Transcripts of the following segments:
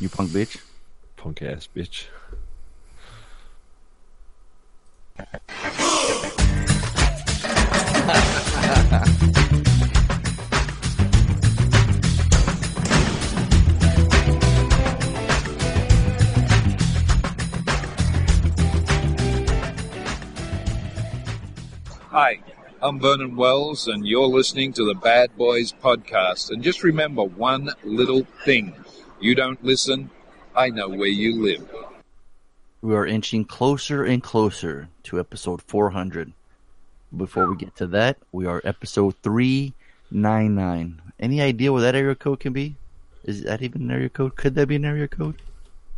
You punk bitch. Punk ass bitch. Hi, I'm Vernon Wells, and you're listening to the Bad Boys Podcast. And just remember one little thing you don't listen, I know where you live. We are inching closer and closer to episode 400. Before we get to that, we are episode 399. Any idea what that area code can be? Is that even an area code? Could that be an area code?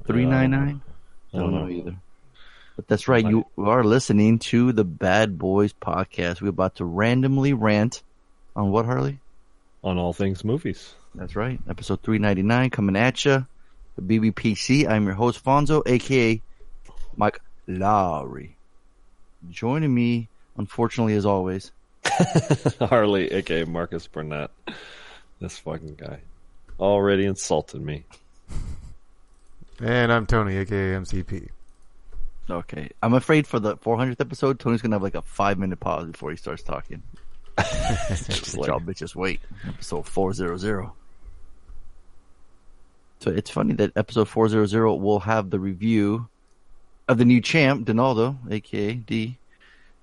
Uh, 399? I don't know. either. But that's right. You are listening to the Bad Boys podcast. We're about to randomly rant on what, Harley? On all things movies. That's right. Episode 399 coming at you. The BBPC. I'm your host, Fonzo, aka Mike Lowry. Joining me, unfortunately, as always, Harley, aka Marcus Burnett. This fucking guy. Already insulted me. And I'm Tony, aka MCP. Okay. I'm afraid for the 400th episode, Tony's going to have like a five minute pause before he starts talking. Just Y'all bitches wait. Episode 400. So it's funny that episode 400 will have the review of the new champ, Donaldo, aka D.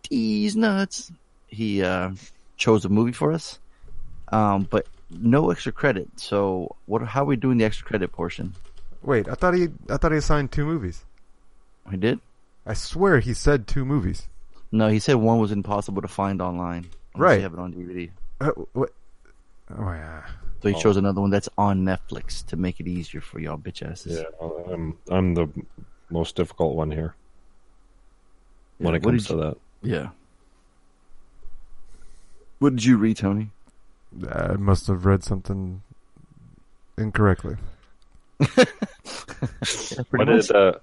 D's nuts. He uh, chose a movie for us, um, but no extra credit. So what? How are we doing the extra credit portion? Wait, I thought he I thought he assigned two movies. We did? I swear he said two movies. No, he said one was impossible to find online. Unless Right. You have it on DVD. Uh, what? Oh yeah. So he Oh. chose another one that's on Netflix to make it easier for y'all bitch asses. Yeah, I'm I'm the most difficult one here when Yeah, it what comes did to that. Yeah. What did you read, Tony? I must have read something incorrectly. What did uh,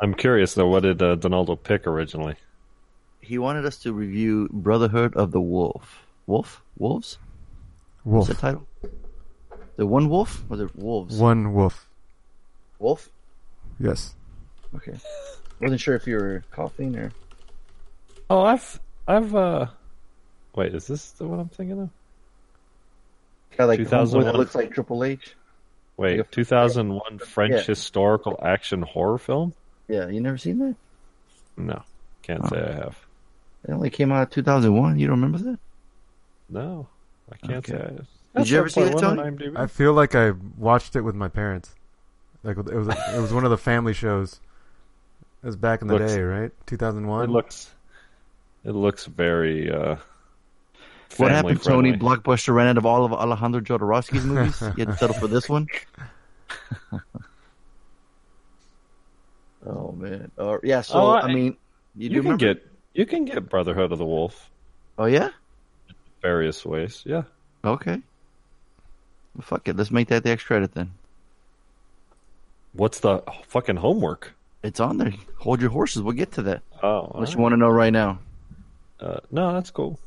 I'm curious though? What did uh, Donaldo pick originally? He wanted us to review Brotherhood of the Wolf. Wolf? Wolves? Wolf. What's the title? The one wolf? Or the wolves? One wolf. Wolf? Yes. Okay. Wasn't sure if you were coughing or. Oh, I've I've uh, wait, is this the one I'm thinking of? Got like 2001. that looks like Triple H. Wait, Like a- 2001 French Yeah. historical action horror film? Yeah, you never seen that? No, can't Oh. say I have. It only came out in 2001. You don't remember that? No, I can't Okay. say. I, Did you ever see 4.1 that, Tony? I feel like I watched it with my parents. Like it was it was one of the family shows. It was back in the Looks- day, right? 2001. It looks, it looks very. uh What happened, Tony? Blockbuster ran out of all of Alejandro Jodorowsky's movies. you had to settle for this one. oh man. Uh, yeah. So Oh, I, I- mean, you, do You can remember? get you can get Brotherhood of the Wolf Oh yeah. various ways. Yeah. Okay. Well, fuck it. Let's make that the extra credit then. What's the fucking homework? It's on there. Hold your horses. We'll get to that. Oh, Unless you want to know right now. uh, no, that's cool.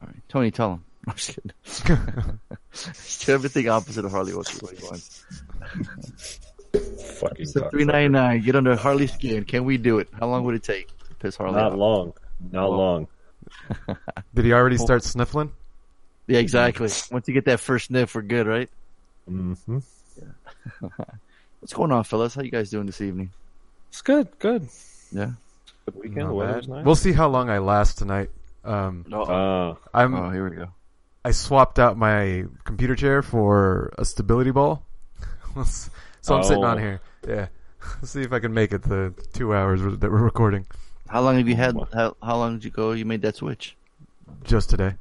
All right, Tony, tell him. I'm just kidding. Do everything opposite of Harley. What what he wants. Fucking cocksucker. three ninety nine. Get under Harley's skin. Can we do it? How long would it take piss Harley Not off? long. Not Well- long. Did he already start sniffling? Yeah, exactly. Once you get that first sniff, we're good, right? hmm What's going on, fellas? How you guys doing this evening? It's good. Good. Yeah. Good weekend. The weather's nice. We'll see how long I last tonight. Um, No. Uh, I'm oh, here we go. I swapped out my computer chair for a stability ball. so I'm sitting on Oh. here. Yeah. Let's see if I can make it the two hours that we're recording How long have you had? How, how long did you go? You made that switch? just today.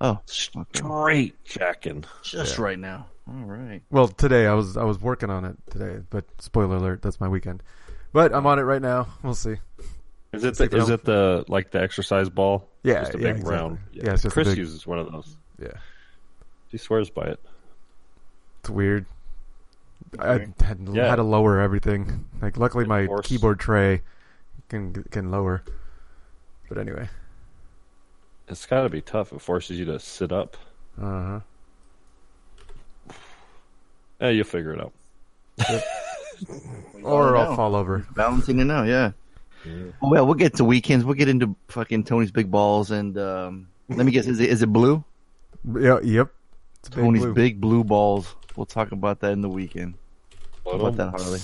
Oh, okay. straight jacking. just right now. All right. Well, today I was I was working on it today, but spoiler alert, that's my weekend. But I'm on it right now. We'll see. Is it the, it is don't- it the like the exercise ball? Yeah, just a yeah, big exactly. round. Yeah, it's just a Chris big- uses one of those. Yeah, He swears by it. it's weird. I had, Yeah. had to lower everything. Like, luckily my keyboard tray can can lower. But anyway, It's got to be tough. It forces you to sit up. uh huh. Yeah, you'll figure it out. or Oh, I'll fall over. Balancing it now, yeah. Yeah. Oh, well, we'll get to weekends. We'll get into fucking Tony's big balls and um, let me guess, is it is it blue? Yeah, yep. It's a big Tony's blue. big blue balls. We'll talk about that in the weekend. How about that, Harley?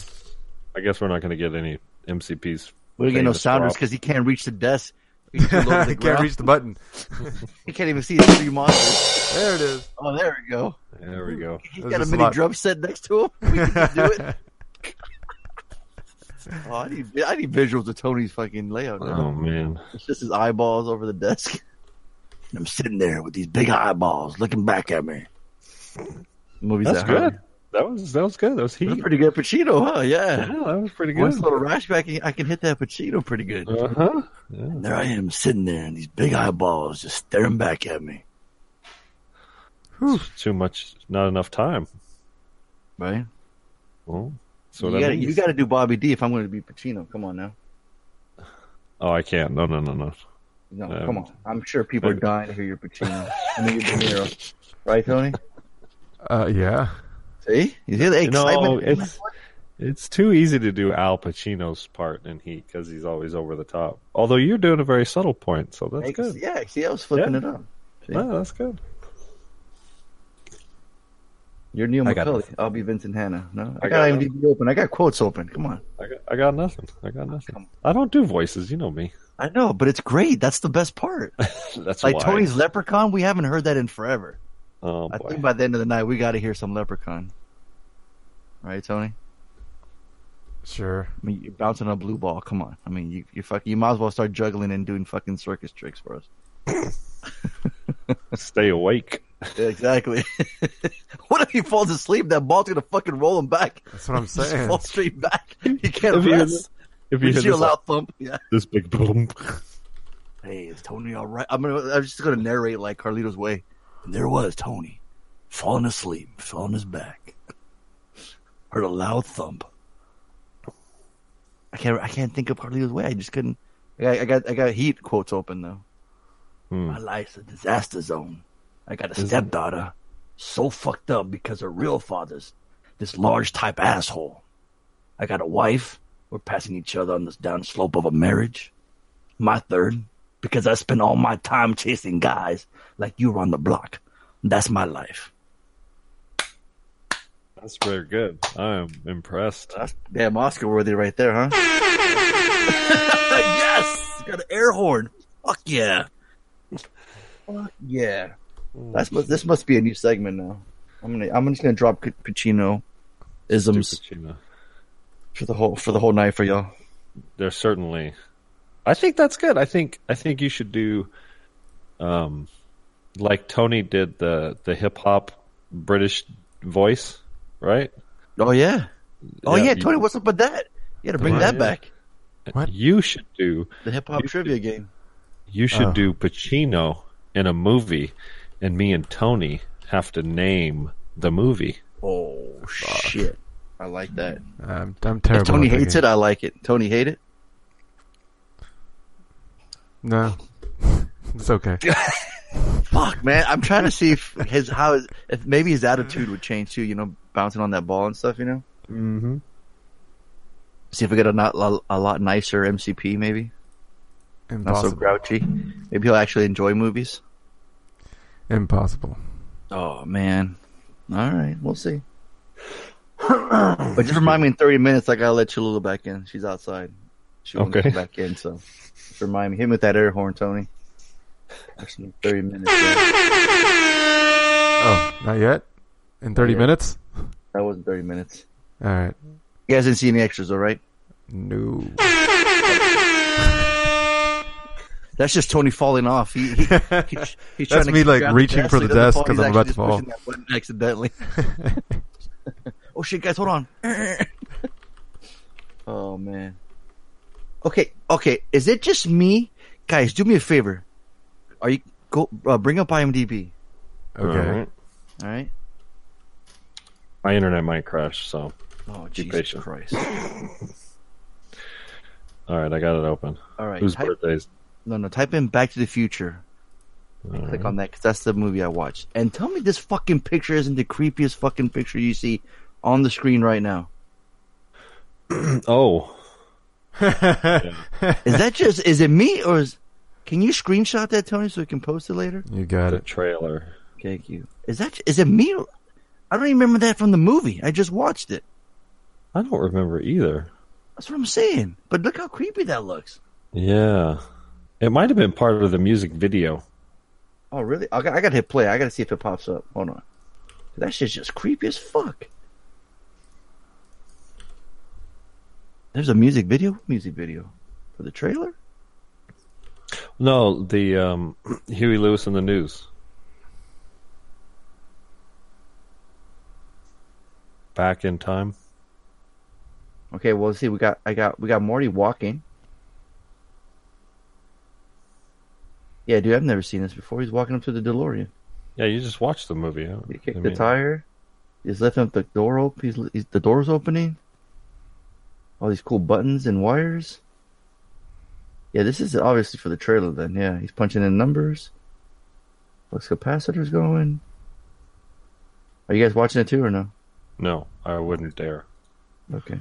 I guess we're not going to get any MCPs. We don't get no sounders because he can't reach the desk. He's too low to the I can't ground. reach the button. He can't even see his three monsters. There it is. Oh, there we go. There we go. He's There's got a just a mini drum set next to him. We can do it. Oh, I need I need visuals of Tony's fucking layout. Now. Oh man, It's just his eyeballs over the desk. And I'm sitting there with these big eyeballs looking back at me. Movies that's that hurt. good. That was that was good. That was heat. That's pretty good Pacino, huh? Yeah, Yeah. that was pretty good. Once good. a little rash back, I can hit that Pacino pretty good. Uh huh. Yeah. There I am sitting there, and these big eyeballs just staring back at me. Too much, not enough time. Right? Well, so you got means. you got to do Bobby D if I'm going to be Pacino. Come on now. Oh, I can't. No, no, no, no. No, Um, come on. I'm sure people are dying to hear your Pacino. I mean, your De Niro. Right, Tony? Uh, yeah. See? You hear the excitement? No, it's it's too easy to do Al Pacino's part in Heat because he's always over the top. Although you're doing a very subtle point, so that's Ex- good. Yeah, see, I was flipping Yeah. it up. See? Yeah, that's good. You're Neil I got I'll be Vincent Hanna. No, I, I got got IMDb open. I got quotes open. Come on. I got, I got nothing. I got oh, nothing. I don't do voices. You know me. I know, but it's great. That's the best part. That's Like why. Tony's Leprechaun, we haven't heard that in forever. Oh I boy. think by the end of the night, we got to hear some Leprechaun. Right, Tony? Sure. I mean, you're bouncing on a blue ball. Come on. I mean, you you fuck, you might as well start juggling and doing fucking circus tricks for us. Stay awake. Yeah, exactly. what if he falls asleep? That ball's gonna fucking roll him back. That's what I'm Just saying. fall straight back. He can't If you- rest. If you You hear see a this, loud thump. Yeah. this big boom, Hey, is Tony all right? I'm gonna. I'm just gonna narrate like Carlito's way. And there was Tony, falling asleep, fell on his back. Heard a loud thump. I can't. I can't think of Carlito's way. I just couldn't. I got. I got. I got heat quotes open though. Hmm. My life's a disaster zone. I got a Isn't- stepdaughter, so fucked up because her real father's this large type asshole. I got a wife. We're passing each other on this down slope of a marriage. My third, because I spend all my time chasing guys like you were on the block. That's my life. that's very good. I am impressed. That's damn Oscar worthy right there, huh? yes, got an air horn. Fuck yeah. Fuck yeah. That's mu- this must be a new segment now. I'm gonna I'm just gonna drop P- Pacino isms for the whole for the whole night for y'all. There's certainly. I think that's good. I think I think you should do, um, like Tony did the the hip hop British voice, right? Oh yeah. Oh Yeah, yeah, you- Tony, what's up with that? You gotta bring Yeah, that yeah. back. What? You should do. The hip hop You trivia game. You should Oh. do Pacino in a movie, and me and Tony have to name the movie. Oh shit. I like that. I'm, I'm terrible. If Tony hates it, I like it. Tony hate it? No. It's okay. Fuck man, I'm trying to see if his how his, if maybe his attitude would change too. You know, bouncing on that ball and stuff. You know, Mm-hmm. see if we get a not a, a lot nicer MCP. Maybe not so grouchy. Maybe he'll actually enjoy movies. Impossible. Oh man, all right, we'll see. but just remind me in 30 minutes. I gotta let Cholula back in. She's outside. She won't Okay. come back in. So just remind me. Hit me with that air horn, Tony. Actually, 30 minutes. yeah. Oh, not yet? In 30 Yeah. minutes? That wasn't 30 minutes. Alright. You guys didn't see any extras, all right? No. That's just Tony falling off. He, he, he- he's That's to me, like, grab reaching for the desk because I'm about actually to fall. that accidentally. oh shit, guys, hold on. oh man. Okay, okay. Is it just me, guys? Do me a favor. Are you go uh, bring up IMDb? Okay. All right. My internet might crash, so Oh Be Jesus patient. Christ! all right, I got it open. All right. Whose type- birthdays? no, no. Type in Back to the Future. Click on that because that's the movie I watched. And tell me this fucking picture isn't the creepiest fucking picture you see on the screen right now. Oh, Is that just? Is it me or is? Can you screenshot that, Tony, so we can post it later? You got the it. trailer. Thank you. Is that? Is it me? or- I don't even remember that from the movie. I just watched it. I don't remember either. That's what I'm saying. But look how creepy that looks. Yeah, it might have been part of the music video. Oh, really? I got, I got to hit play. I got to see if it pops up. Hold on. That shit's just creepy as fuck. There's a music video. Music video for the trailer. No, the um, Huey Lewis and the News. Back in time. Okay, well, let's see. We got I got we got Morty walking. Yeah, dude, I've never seen this before. He's walking up to the DeLorean. Yeah, you just watched the movie. huh? He kicked I the tire. He's lifting up the door open. He's, he's the door's opening. All these cool buttons and wires. Yeah, this is obviously for the trailer. Then, yeah, he's punching in numbers. Flux capacitor's going. Are you guys watching it too or no? No, I wouldn't dare. Okay.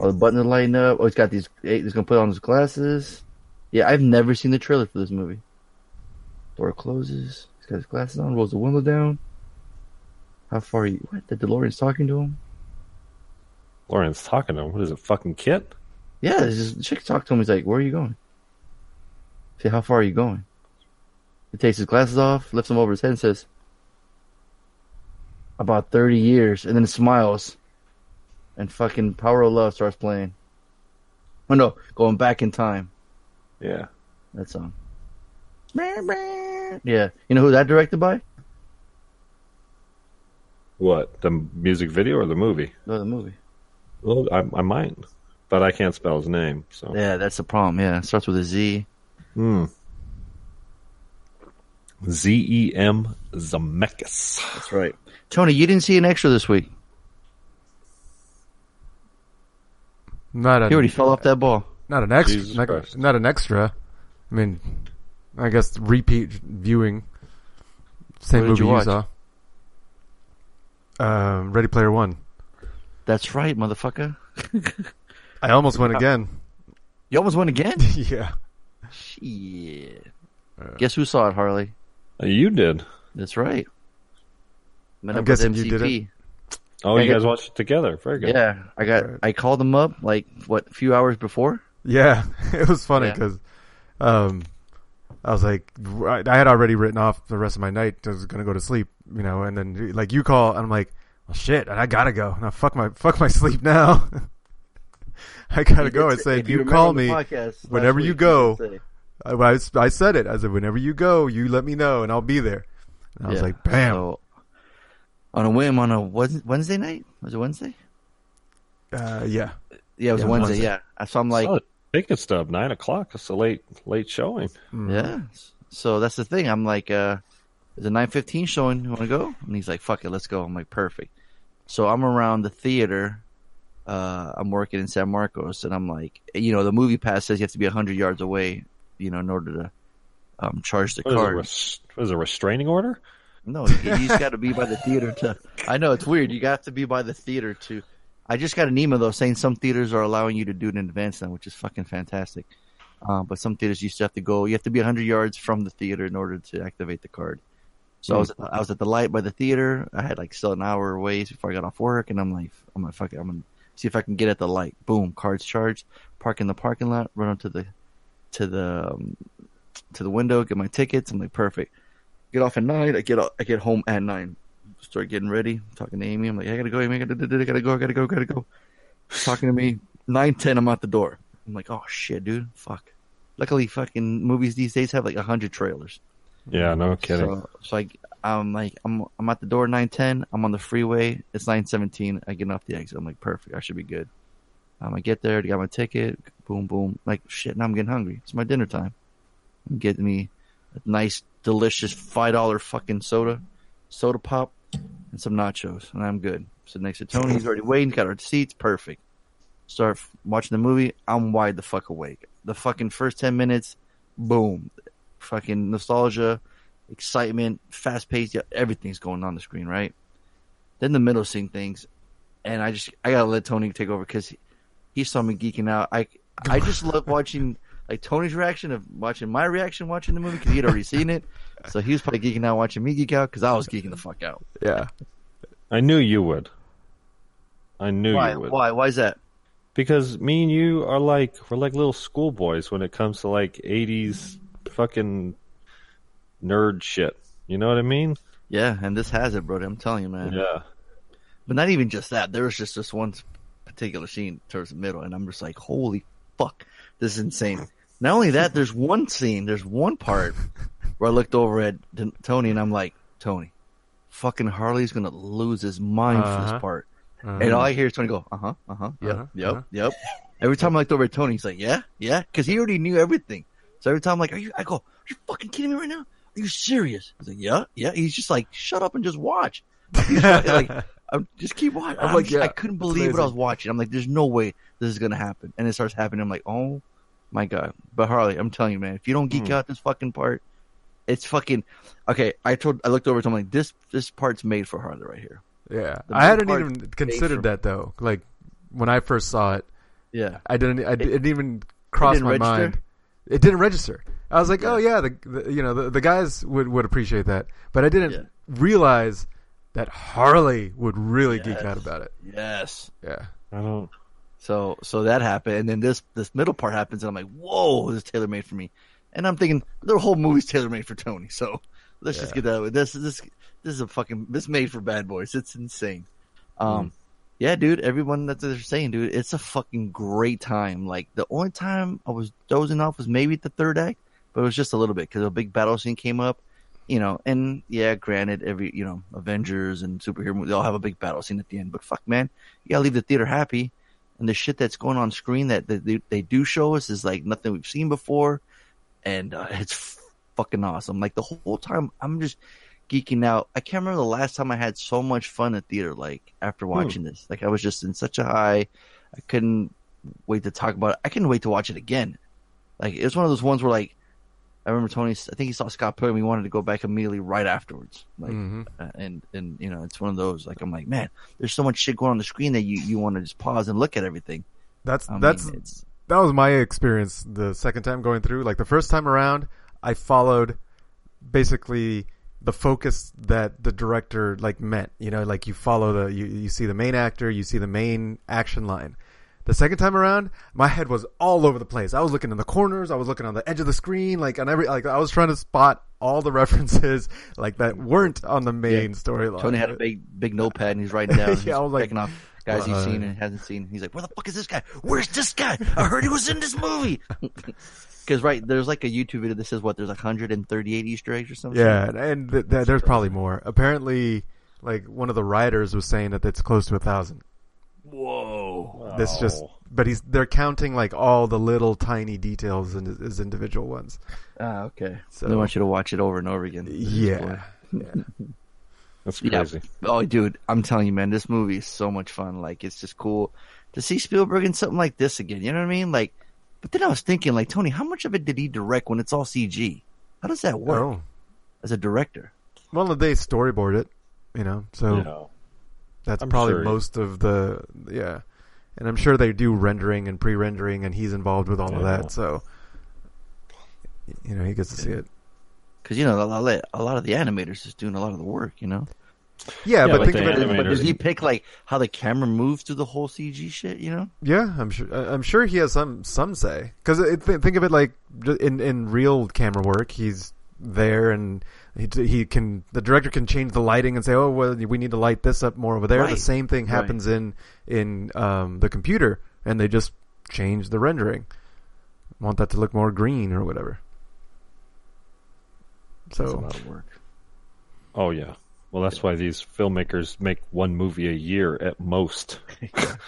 All the buttons are lighting up. Oh, he's got these. He's gonna put on his glasses. Yeah, I've never seen the trailer for this movie. Door closes. He's got his glasses on. Rolls the window down. How far? Are you? What? The DeLorean's talking to him. Lauren's talking to him. What is it, fucking KITT? Yeah, this is, chick talked to him. He's like, "Where are you going?" Say, "How far are you going?" He takes his glasses off, lifts them over his head, and says, "About thirty years," and then smiles. And fucking Power of Love starts playing. Oh no, going back in time. Yeah. That song. Yeah, you know who that directed by? What? The music video or the movie? No, the movie. Well, I, I might, but I can't spell his name. So. Yeah, that's the problem. Yeah, it starts with a Z. Hmm. Z E M Zemeckis. That's right. Tony, you didn't see an extra this week. Not He already fell off that ball. not an extra. Not, not an extra. I mean, I guess repeat viewing. Same What movie you you, saw. Um, Ready Player One. That's right, motherfucker. I almost went again. You almost won again. yeah. Shit. Uh, Guess who saw it, Harley? You did. That's right. Met I'm up with guessing you did MCP. Oh, I you get- guys watched it together. Very good. Yeah, I got. Right. I called him up like what a few hours before. Yeah, it was funny Yeah. because um, I was like, I I had already written off the rest of my night. I was gonna go to sleep, you know, and then like you call, and I'm like, well, shit, I gotta go. Now fuck my fuck my sleep now. I gotta go. I said, If you call me. whenever you go, did say- I, I s- I said it. I said, whenever you go, you let me know, and I'll be there. And I was like, bam. So, on a whim, on a Wednesday night. Was it Wednesday? Uh, yeah. Yeah, it was Yeah, Wednesday. Wednesday. Yeah, so I'm like, Saw the ticket stub nine o'clock. It's a late late showing. Mm. Yeah. So that's the thing. I'm like, uh, there's a 9:15 showing. You want to go? And he's like, "Fuck it, let's go." I'm like, "Perfect." So I'm around the theater. Uh, I'm working in San Marcos, and I'm like, you know, the MoviePass says you have to be 100 yards away, you know, in order to um, charge the What is, a card. res- a restraining order? No, you, you just got to be by the theater to. I know it's weird. You got to be by the theater to. I just got an email though saying some theaters are allowing you to do it in advance now, which is fucking fantastic. Um, but some theaters you still have to go. You have to be 100 yards from the theater in order to activate the card. So I was I was at the light by the theater. I had like still an hour away before I got off work, and I'm like, I'm like, fuck it, I'm gonna see if I can get at the light. Boom, cards charged. Park in the parking lot. Run up to the to the um, to the window. Get my tickets. I'm like, perfect. Get off at nine. I get I get home at nine. Start getting ready. Talking to Amy. I'm like, I gotta go. Amy, I gotta, I gotta go. I gotta go. I gotta go. Talking to me. Nine ten. I'm out the door. I'm like, oh shit, dude. Fuck. Luckily, fucking movies these days have like a hundred trailers. Yeah, no kidding. So, so I, I'm like, I'm, I'm at the door nine ten. I'm on the freeway. It's nine seventeen. I get off the exit. I'm like, perfect. I should be good. Um, I get there. I got my ticket. Boom, boom. Like shit. Now I'm getting hungry. It's my dinner time. I'm getting me a nice, delicious five dollar fucking soda, soda pop, and some nachos, and I'm good. So next to Tony, he's already waiting. Got our seats. Perfect. Start watching the movie. I'm wide the fuck awake. The fucking first ten minutes, boom, fucking nostalgia, excitement, fast paced. Everything's going on the screen, right? Then the middle scene things, and I just I gotta let Tony take over because He saw me geeking out. I I just love watching like Tony's reaction of watching my reaction watching the movie because he had already seen it. So he was probably geeking out watching me geek out because I was geeking the fuck out. Yeah. I knew you would. I knew Why? you would. Why? Why is that? Because me and you are like we're like little schoolboys when it comes to like '80s fucking nerd shit. You know what I mean? Yeah, and this has it, bro. I'm telling you, man. Yeah. But not even just that. There was just this one particular scene towards the middle, and I'm just like, holy fuck, this is insane. Not only that, there's one scene, there's one part where I looked over at Tony, and I'm like, Tony, fucking Harley's gonna lose his mind for Uh-huh. this part. Uh-huh. And all I hear is Tony go, uh huh, uh huh, yep, Uh-huh, yep, uh-huh. yep. Every time I looked over at Tony, he's like, yeah, yeah, because he already knew everything. So every time I'm like, are you? I go, are you fucking kidding me right now? Are you serious? He's like, yeah, yeah. He's just like, shut up and just watch. Like, I'm just keep watching. I'm, I'm like, just- yeah, I couldn't believe what I was watching. I'm like, there's no way this is gonna happen. And it starts happening. I'm like, oh my god. But Harley, I'm telling you, man, if you don't geek Hmm. out this fucking part, it's fucking okay. I told, I looked over to him like, this, this part's made for Harley right here. Yeah. I hadn't even considered that though. Like when I first saw it, Yeah. I didn't. I didn't even cross didn't my register? mind. It didn't register. I was like, oh yeah, the, the you know the, the guys would would appreciate that, but I didn't Yeah. realize that Harley would really geek out about it. Yes. Yeah. I don't. So so that happened, and then this this middle part happens, and I'm like, whoa, this is tailor made for me. And I'm thinking the whole movie's tailor made for Tony. So let's just get that. Way. This this this is a fucking this made for bad boys. It's insane. Um, yeah, dude. Everyone that they're saying, dude, it's a fucking great time. Like the only time I was dozing off was maybe the third act, but it was just a little bit because a big battle scene came up. You know, and yeah, granted, every you know, Avengers and superhero movies, they all have a big battle scene at the end. But fuck, man, you gotta leave the theater happy and the shit that's going on screen that they, they do show us is like nothing we've seen before, and uh, it's fucking awesome. Like the whole time, I'm just geeking out. I can't remember the last time I had so much fun at theater. Like after watching this, like I was just in such a high. I couldn't wait to talk about it. I couldn't wait to watch it again. Like it was one of those ones where like I remember Tony. I think he saw Scott Pilgrim. He wanted to go back immediately right afterwards. Like hmm uh, and and you know it's one of those like I'm like man, there's so much shit going on the screen that you you want to just pause and look at everything. That's I mean, that's it's that was my experience the second time going through. Like the first time around, I followed basically the focus that the director like meant. You know, like you follow the you, you see the main actor, you see the main action line. The second time around, my head was all over the place. I was looking in the corners, I was looking on the edge of the screen, like on every like I was trying to spot all the references like that weren't on the main storyline. Tony had a big big notepad and he's writing down. Yeah, I was like, off guys he's uh, seen and hasn't seen. He's like, where the fuck is this guy? Where's this guy? I heard he was in this movie. Because right there's like a YouTube video that says what there's like 138 Easter eggs or something. Yeah, and th- th- there's probably more. Apparently, like one of the writers was saying that it's close to a thousand. Whoa. This just, but he's they're counting like all the little tiny details in, as individual ones. Ah, okay. So- they want you to watch it over and over again. Yeah, yeah. That's Yeah. crazy. Oh, dude, I'm telling you, man, this movie is so much fun. Like, it's just cool to see Spielberg in something like this again. You know what I mean? Like, but then I was thinking, like, Tony, how much of it did he direct when it's all CG? How does that work Oh, as a director? well, they storyboard it, you know, so Yeah. that's I'm probably sure. most of the yeah. And I'm sure they do rendering and pre-rendering, and he's involved with all of that. So, you know, he gets to see it. Because you know, a lot, a lot of the animators is doing a lot of the work. You know, Yeah, Yeah, but like think the of it. but, but does he pick like how the camera moves through the whole CG shit? You know? Yeah, I'm sure. I- I'm sure he has some some say because th- think of it like in in real camera work, he's there and he he can the director can change the lighting and say, oh well, we need to light this up more over there. The same thing Right. happens in in um, the computer, and they just change the rendering. Want that to look more green or whatever. That's a lot of work. Oh yeah. Well, that's why these filmmakers make one movie a year at most. okay.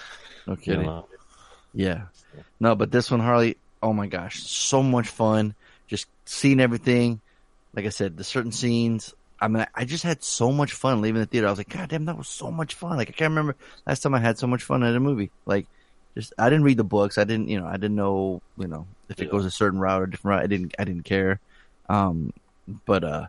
You know? Yeah. No, but this one, Harley, oh my gosh, so much fun. Just seeing everything. Like I said, the certain scenes. I mean, I just had so much fun leaving the theater. I was like, God damn, that was so much fun. Like, I can't remember last time I had so much fun at a movie. Like, just, I didn't read the books. I didn't, you know, I didn't know, you know, if it Yeah. goes a certain route or a different route. I didn't, I didn't care. Um, but, uh,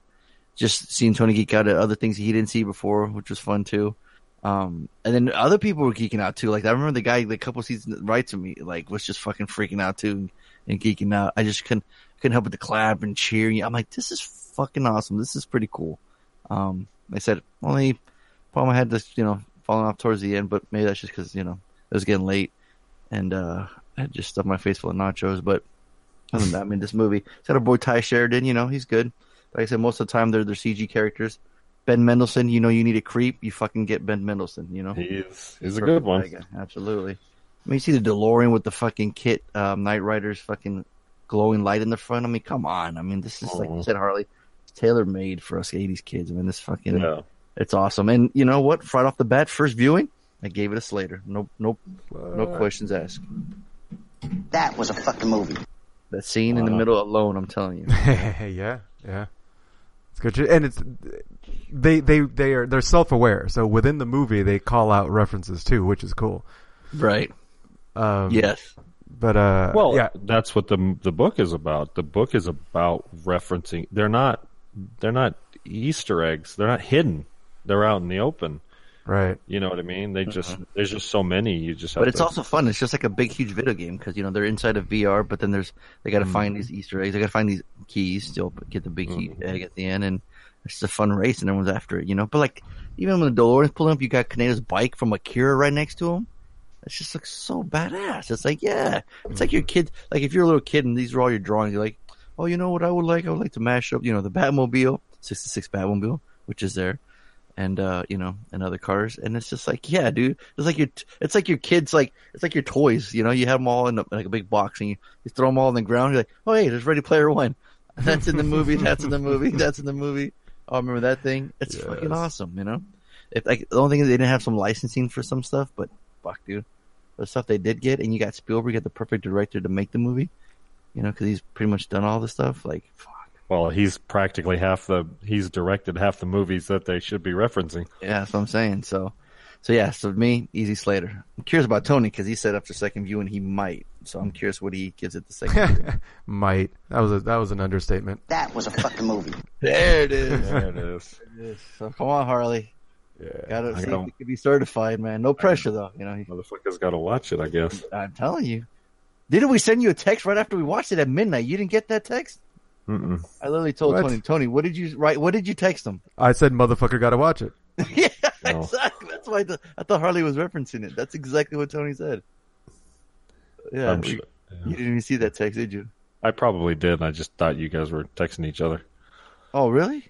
just seeing Tony geek out at other things he didn't see before, which was fun too. Um, and then other people were geeking out too. Like I remember the guy, the couple seasons right to me, like was just fucking freaking out too and, and geeking out. I just couldn't couldn't help but to clap and cheer. I'm like, this is fucking awesome. This is pretty cool. Um, they said only problem I had this, you know, falling off towards the end, but maybe that's just because you know it was getting late and uh, I just stuffed my face full of nachos. But other than that, I mean, this movie it's got our boy Tye Sheridan. You know, he's good. Like I said, most of the time they're they're CG characters. Ben Mendelsohn, you know, you need a creep, you fucking get Ben Mendelsohn. You know, He is. He's a good one. Perfect Absolutely. I mean, you see the DeLorean with the fucking KITT, um, Knight Rider's fucking glowing light in the front. I mean, come on. I mean, this is like you Mhm. said, Harley. It's tailor made for us '80s kids. I mean, this fucking Yeah. it's awesome. And you know what? Right off the bat, first viewing, I gave it a Slater. No, no, no questions asked. That was a fucking movie. That scene in the middle alone, I'm telling you. yeah, yeah. It's good, and it's they they they are they're self aware. So within the movie, they call out references too, which is cool. right. Um, Yes. but uh, Well, yeah, that's what the the book is about. The book is about referencing. They're not they're not Easter eggs. They're not hidden. They're out in the open. Right. You know what I mean? They just uh-huh. there's just so many. You just have But it's to, also fun. It's just like a big, huge video game because you know they're inside of VR, but then there's they got to mm-hmm. find these Easter eggs. They got to find these keys to get the big key mm-hmm. egg at the end, and it's just a fun race, and everyone's after it. You know, but like even when the DeLorean's pulling up, you got Kaneda's bike from Akira right next to him. It just looks so badass. It's like yeah, it's like your kid. Like if you're a little kid and these are all your drawings, you're like, oh, you know what I would like? I would like to mash up, you know, the Batmobile, '66 Batmobile, which is there and uh, you know, and other cars, and it's just like, yeah, dude, it's like your, it's like your kids, like it's like your toys, you know, you have them all in a, like a big box, and you, you throw them all on the ground. You're like, oh hey, there's Ready Player One, that's in the movie, that's in the movie, that's in the movie. Oh, remember that thing? It's fucking awesome, you know. If like the only thing is they didn't have some licensing for some stuff, but fuck, dude, the stuff they did get, and you got Spielberg, you got the perfect director to make the movie, you know, because he's pretty much done all the stuff. Like, fuck. Well, he's practically half the he's directed half the movies that they should be referencing. Yeah, that's what I'm saying. So, so yeah, so me, Easy Slater. I'm curious about Tony because he said after second viewing he might. So I'm curious what he gives it the second. Might that was a that was an understatement. That was a fucking movie. there it is. There it is. So come on, Harley. Yeah. Gotta I see gotta- if it could be certified, man. No pressure though. You know, he- Motherfucker's got to watch it, I guess. I'm telling you. Didn't we send you a text right after we watched it at midnight? You didn't get that text? Mm-mm. I literally told What? Tony, Tony, what did you write? What did you text him? I said, "Motherfucker, gotta watch it." yeah, Oh. exactly. That's why I, th- I thought Harley was referencing it. That's exactly what Tony said. Yeah, I'm we- sure- you didn't even see that text, did you? I probably did. I just thought you guys were texting each other. Oh, really?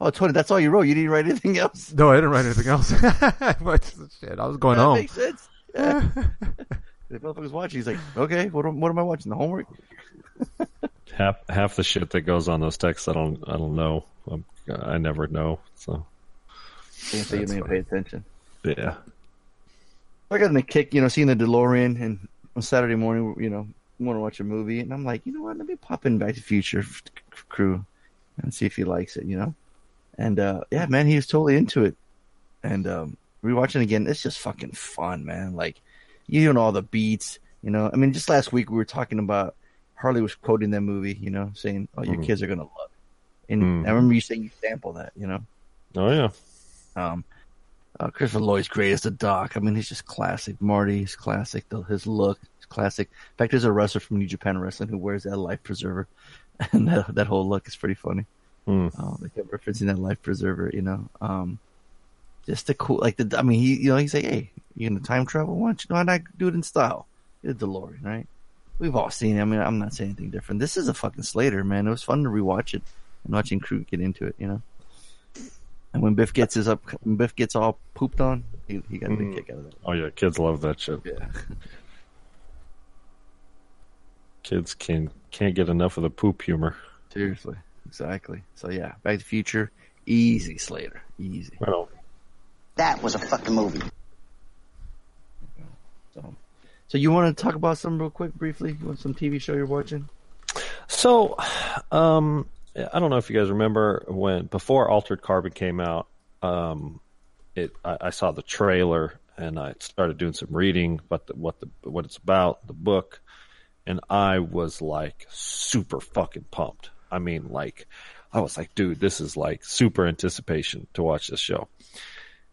Oh, Tony, that's all you wrote. You didn't write anything else. No, I didn't write anything else. What- Shit, I was going that home. makes sense. Yeah. the motherfucker's watching. He's like, okay, what what am I watching? The homework? Half half the shit that goes on those texts, I don't I don't know. i I never know. So you didn't pay attention. yeah, I got in a kick, you know, seeing the DeLorean, and on Saturday morning, you know, want to watch a movie, and I'm like, you know what? Let me pop in Back to the Future crew and see if he likes it, you know. And uh yeah, man, he was totally into it. And um rewatching again, it's just fucking fun, man. Like you know all the beats, you know. I mean, just last week we were talking about Harley was quoting that movie, you know, saying, "Oh, your Mhm. kids are gonna love." It. And Mhm. I remember you saying you sample that, you know. oh yeah, Um, uh, Christopher Lloyd's great as the Doc. I mean, he's just classic. Marty's classic. The, his look is classic. In fact, there's a wrestler from New Japan Wrestling who wears that life preserver, and that that whole look is pretty funny. Hmm. Uh, they kept referencing that life preserver, you know. Um, just the cool, like the. I mean, he, you know, he's like, hey, you gonna time travel? Why don't you why not do it in style? Get a DeLorean, right? We've all seen it. I mean, I'm not saying anything different. This is a fucking Slater, man. It was fun to rewatch it and watching crew get into it, you know. And when Biff gets his up, when Biff gets all pooped on, he, he got a big Mhm. kick out of that. oh yeah. Kids love that shit. Yeah, Kids can can't get enough of the poop humor. seriously, exactly. So yeah, Back to the Future, easy Slater, easy. Well, That was a fucking movie. So, so you want to talk about some real quick, briefly? You want some TV show you're watching? So, um, I don't know if you guys remember when before Altered Carbon came out. Um, it I, I saw the trailer and I started doing some reading about the, what the what it's about, the book, and I was like super fucking pumped. I mean, like I was like, dude, this is like super anticipation to watch this show.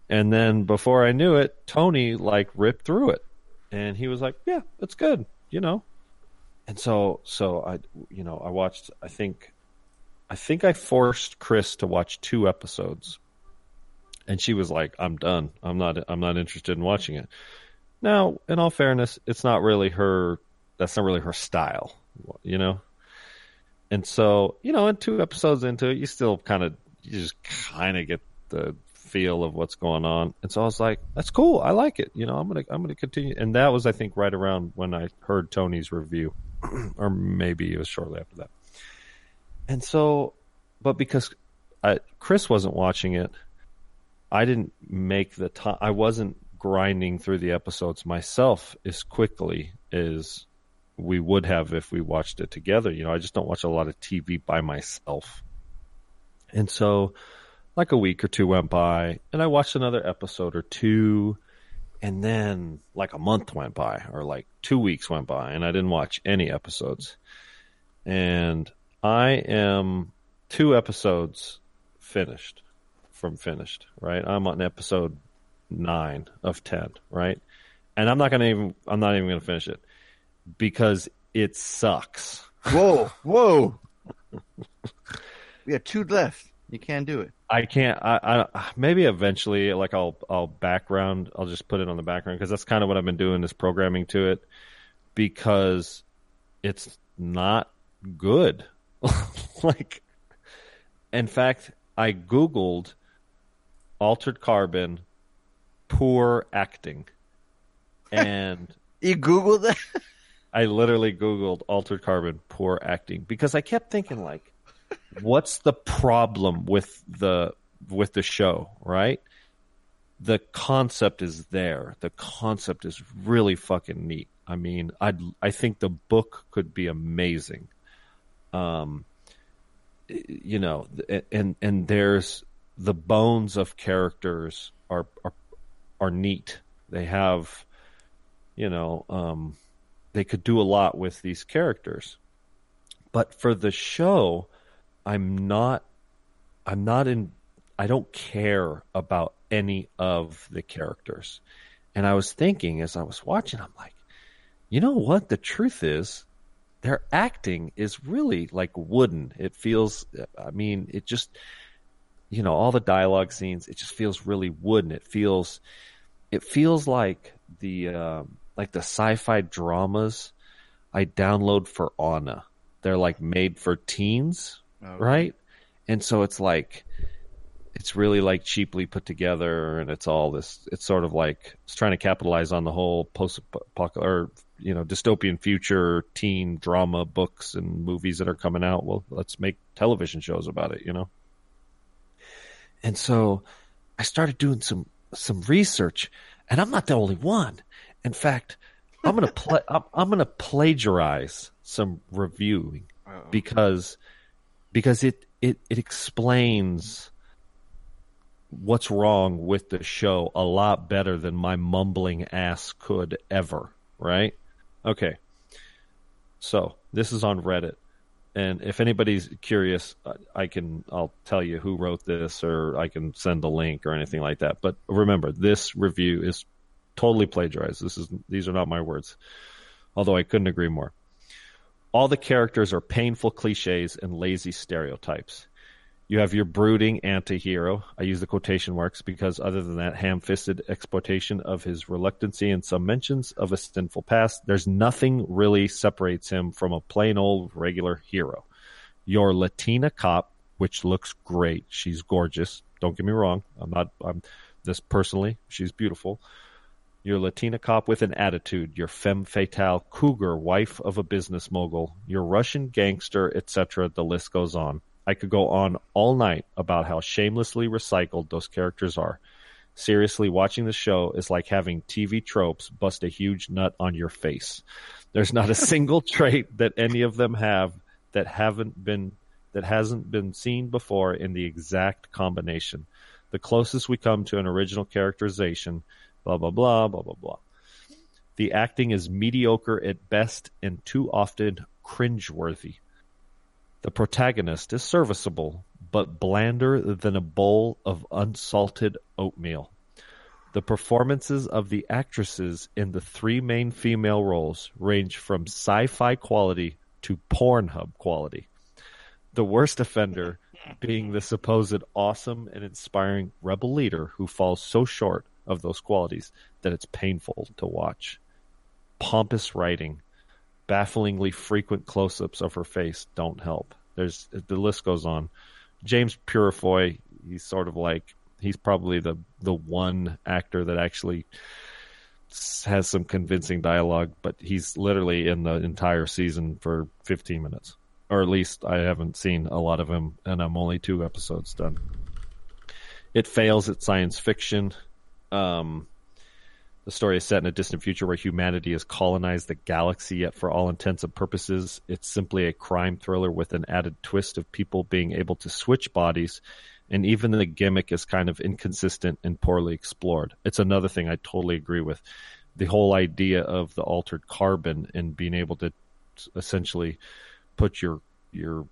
And then before I knew it, Tony like ripped through it, and he was like, "Yeah, it's good," you know. And so, so I, you know, I watched. I think, I think I forced Chris to watch two episodes, and she was like, "I'm done. I'm not. I'm not interested in watching it." Now, in all fairness, it's not really her. That's not really her style, you know. And so, you know, in two episodes into it, you still kind of, you just kind of get the feel of what's going on. And so I was like, that's cool. I like it. You know, I'm going to, I'm going to continue. And that was, I think, right around when I heard Tony's review, or maybe it was shortly after that. And so, but because I, Chris wasn't watching it, I didn't make the time, I wasn't grinding through the episodes myself as quickly as we would have if we watched it together. You know, I just don't watch a lot of TV by myself. And so, like a week or two went by, and I watched another episode or two, and then like a month went by, or like two weeks went by, and I didn't watch any episodes. And I am two episodes finished from finished, right? I'm on episode nine of ten, right? And I'm not gonna even I'm not even gonna finish it because it sucks. Whoa, whoa. we have two left. You can't do it. I can't. I, I maybe eventually, like I'll I'll background. I'll just put it on the background because that's kind of what I've been doing is programming to it because it's not good. like, in fact, I googled altered carbon poor acting, and You Googled that? I literally Googled altered carbon poor acting because I kept thinking like, what's the problem with the with the show, right? The concept is there. The concept is really fucking neat. I mean, I I think the book could be amazing. Um, you know, and and there's the bones of characters are are are neat. They have, you know, um, they could do a lot with these characters. But for the show, I'm not I'm not in I don't care about any of the characters. And I was thinking as I was watching, I'm like, you know what? The truth is, their acting is really like wooden. It feels, I mean, it just, you know, all the dialogue scenes, it just feels really wooden. It feels, it feels like the, um, like the sci-fi dramas I download for Anna. They're like made for teens, right? And so it's like it's really like cheaply put together, and it's all this. It's sort of like it's trying to capitalize on the whole post or you know dystopian future teen drama books and movies that are coming out. Well, let's make television shows about it, you know. And so I started doing some some research, and I'm not the only one. In fact, I'm gonna play. I'm, I'm gonna plagiarize some reviewing because because it it it explains what's wrong with the show a lot better than my mumbling ass could ever. Right? Okay. So this is on Reddit, and if anybody's curious, I can I'll tell you who wrote this, or I can send a link or anything like that. But remember, this review is totally plagiarized. This is these are not my words, although I couldn't agree more. All the characters are painful cliches and lazy stereotypes. You have your brooding anti-hero. I use the quotation marks because other than that ham-fisted exploitation of his reluctancy and some mentions of a sinful past, there's nothing really separates him from a plain old regular hero. Your Latina cop, which looks great. She's gorgeous. Don't get me wrong. I'm not, I'm this personally. She's beautiful your Latina cop with an attitude, your femme fatale cougar, wife of a business mogul, your Russian gangster, etc. The list goes on. I could go on all night about how shamelessly recycled those characters are. Seriously, watching the show is like having TV tropes bust a huge nut on your face. There's not a single trait that any of them have that haven't been that hasn't been seen before in the exact combination. The closest we come to an original characterization blah, blah, blah, blah, blah, blah. The acting is mediocre at best and too often cringeworthy. The protagonist is serviceable, but blander than a bowl of unsalted oatmeal. The performances of the actresses in the three main female roles range from sci-fi quality to Pornhub quality. The worst offender being the supposed awesome and inspiring rebel leader who falls so short of those qualities that it's painful to watch. Pompous writing, bafflingly frequent close-ups of her face don't help. There's the list goes on. James Purefoy, he's sort of like he's probably the the one actor that actually has some convincing dialogue, but he's literally in the entire season for 15 minutes, or at least I haven't seen a lot of him, and I'm only two episodes done. It fails at science fiction. Um, the story is set in a distant future where humanity has colonized the galaxy, yet for all intents and purposes, it's simply a crime thriller with an added twist of people being able to switch bodies, and even the gimmick is kind of inconsistent and poorly explored. It's another thing I totally agree with. The whole idea of the altered carbon and being able to essentially put your your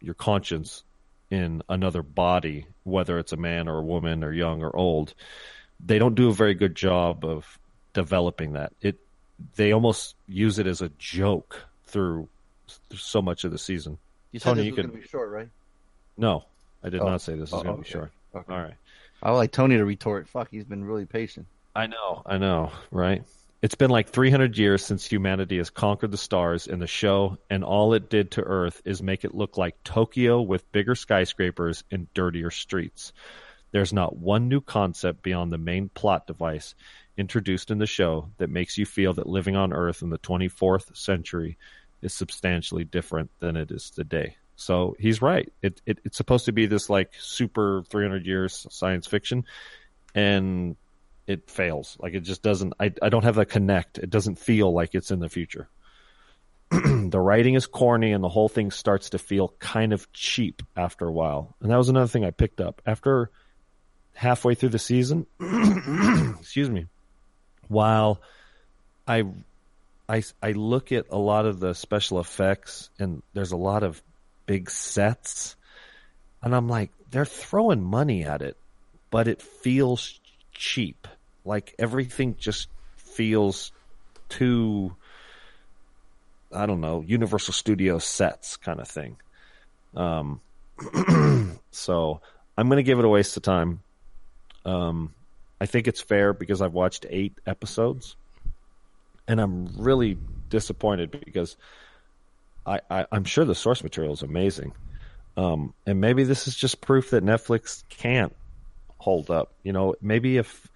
your conscience in another body, whether it's a man or a woman or young or old, they don't do a very good job of developing that. It they almost use it as a joke through so much of the season. You said Tony, this you was can- going to be short, right? No, I did Oh. not say this is Oh, going to okay. be short. Okay. All right. I would like Tony to retort. Fuck, he's been really patient. I know, I know, right? It's been like 300 years since humanity has conquered the stars in the show, and all it did to Earth is make it look like Tokyo with bigger skyscrapers and dirtier streets. There's not one new concept beyond the main plot device introduced in the show that makes you feel that living on Earth in the 24th century is substantially different than it is today. So he's right. It, it it's supposed to be this like super 300 years science fiction, and it fails. Like it just doesn't. I I don't have that connect. It doesn't feel like it's in the future. the writing is corny, and the whole thing starts to feel kind of cheap after a while. And that was another thing I picked up after halfway through the season. excuse me. While I I I look at a lot of the special effects, and there's a lot of big sets, and I'm like, they're throwing money at it, but it feels cheap. Like everything just feels too, I don't know, Universal Studios sets kind of thing. Um, so I'm going to give it a waste of time. Um, I think it's fair because I've watched eight episodes, and I'm really disappointed because I, I I'm sure the source material is amazing. Um, and maybe this is just proof that Netflix can't hold up. You know, maybe if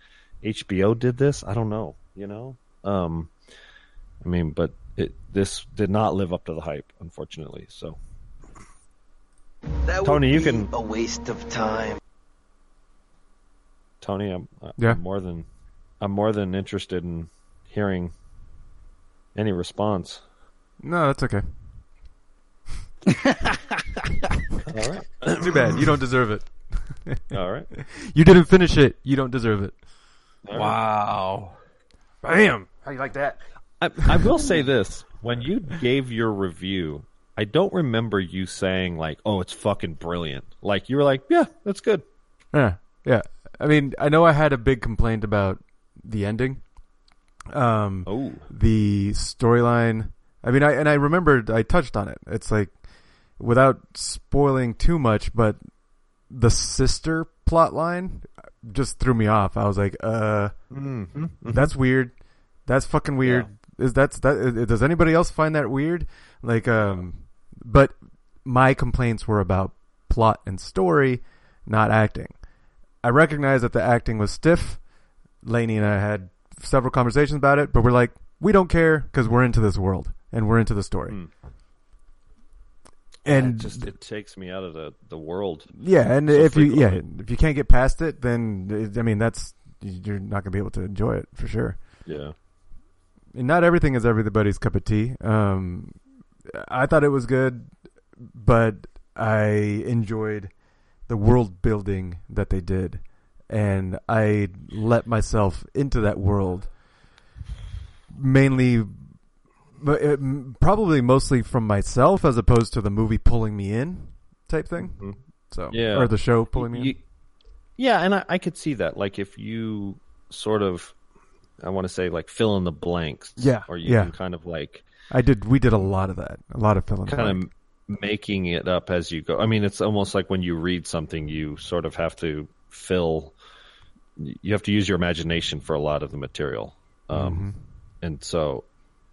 HBO did this, I don't know. You know, um, I mean, but it this did not live up to the hype, unfortunately. So, That Tony, would you can- a waste of time. Tony, I'm, I'm Yeah. more than I'm more than interested in hearing any response. No, that's okay. All right, Too bad. You don't deserve it. all right. You didn't finish it. You don't deserve it. Wow. Bam. How you like that? I, I will say this: when you gave your review, I don't remember you saying like, "Oh, it's fucking brilliant." Like you were like, "Yeah, that's good." Yeah, yeah. I mean, I know I had a big complaint about the ending. Um, Oh, the storyline. I mean, I and I remembered I touched on it. It's like without spoiling too much, but the sister plot line just threw me off. I was like, uh, that's weird. That's fucking weird. Is that's that? Does anybody else find that weird? Like, um, but my complaints were about plot and story, not acting. I recognize that the acting was stiff. Lainey and I had several conversations about it, but we're like, we don't care because we're into this world and we're into the story. Hmm. And it just it takes me out of the the world. yeah, and so if you yeah, if you can't get past it, then I mean that's you're not gonna be able to enjoy it for sure. Yeah. And not everything is everybody's cup of tea. Um, I thought it was good, but I enjoyed the world building that they did, and I let myself into that world mainly, but probably mostly from myself as opposed to the movie pulling me in type thing. Mhm. So Yeah. or the show pulling me You- in. yeah, and I, I could see that. Like if you sort of, I want to say like fill in the blanks. Yeah, Or you yeah. can kind of like I did. We did a lot of that. A lot of filling. kind of making it up as you go. I mean, it's almost like when you read something, you sort of have to fill. You have to use your imagination for a lot of the material, um, and so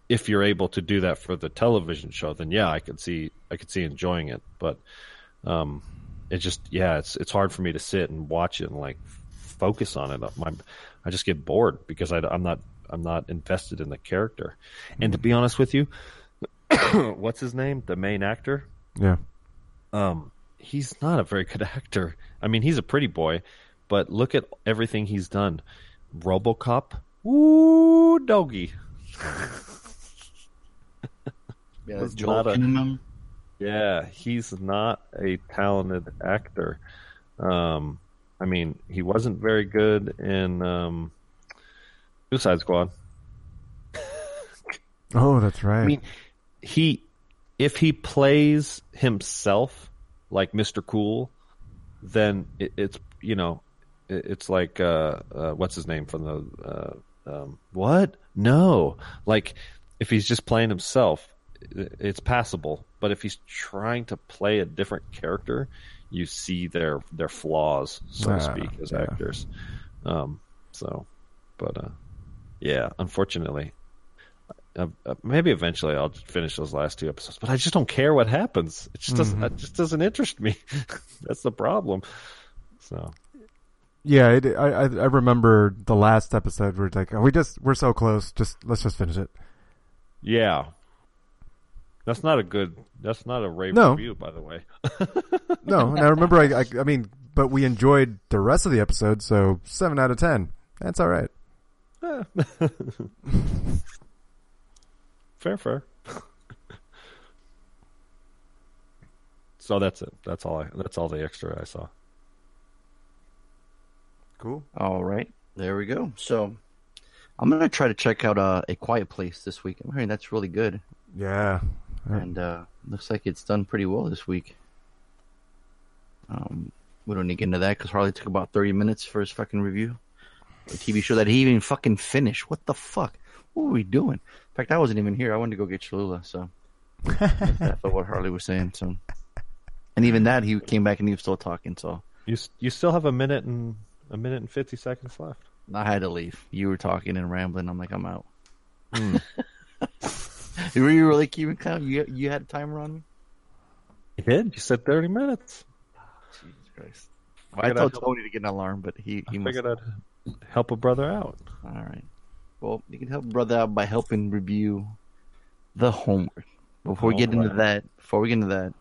if you're able to do that for the television show, then yeah, I could see I could see enjoying it. But um, it just yeah, it's it's hard for me to sit and watch it and like focus on it. My, I just get bored because I, I'm not I'm not invested in the character. And to be honest with you, what's his name? The main actor. Yeah. Um, he's not a very good actor. I mean, he's a pretty boy, but look at everything he's done. RoboCop, woo doggy. Yeah, Was not a- Yeah, he's not a talented actor. Um, I mean, he wasn't very good in um, Suicide Squad. Oh, that's right. I mean, he if he plays himself like Mr. Cool, then it, it's you know it, it's like uh, uh, what's his name from the uh, um, what? No, like if he's just playing himself, it, it's passable. But if he's trying to play a different character, you see their their flaws, so Ah, to speak, as yeah. actors. Um, so, but uh, yeah, unfortunately, uh, uh, maybe eventually I'll finish those last two episodes, but I just don't care what happens. It just doesn't. It just doesn't interest me. That's the problem. So yeah, it, I, I I remember the last episode where it's like, oh, we just we're so close. Just let's just finish it. yeah, that's not a good. That's not a rave No. review, by the way. No, and I remember. I, I I mean, but we enjoyed the rest of the episode, so seven out of ten. That's all right. fair, fair. so that's it. That's all. I, that's all the extra I saw. Cool. All right, there we go. So I'm gonna try to check out uh, a Quiet Place this week. I'm hearing that's really good, Yeah. and uh, looks like it's done pretty well this week. Um, we don't need to get into that because Harley took about 30 minutes for his fucking review. A TV show that he even fucking finished. What the fuck? What were we doing? In fact, I wasn't even here. I wanted to go get Cholula, so that's what Harley was saying. So, and even that, he came back and he was still talking. So You you still have a minute and a minute and fifty seconds left. I had to leave. You were talking and rambling. I'm like, I'm out. Hmm. were you really keeping count? You you had a timer on me? You did. You said thirty minutes. Jesus Christ! Well, I Figured told I'd- Tony to get an alarm, but he he I must. figured I'd help a brother out. All right. Well, you can help brother out by helping review the homework. Before we get into that, before we get into that,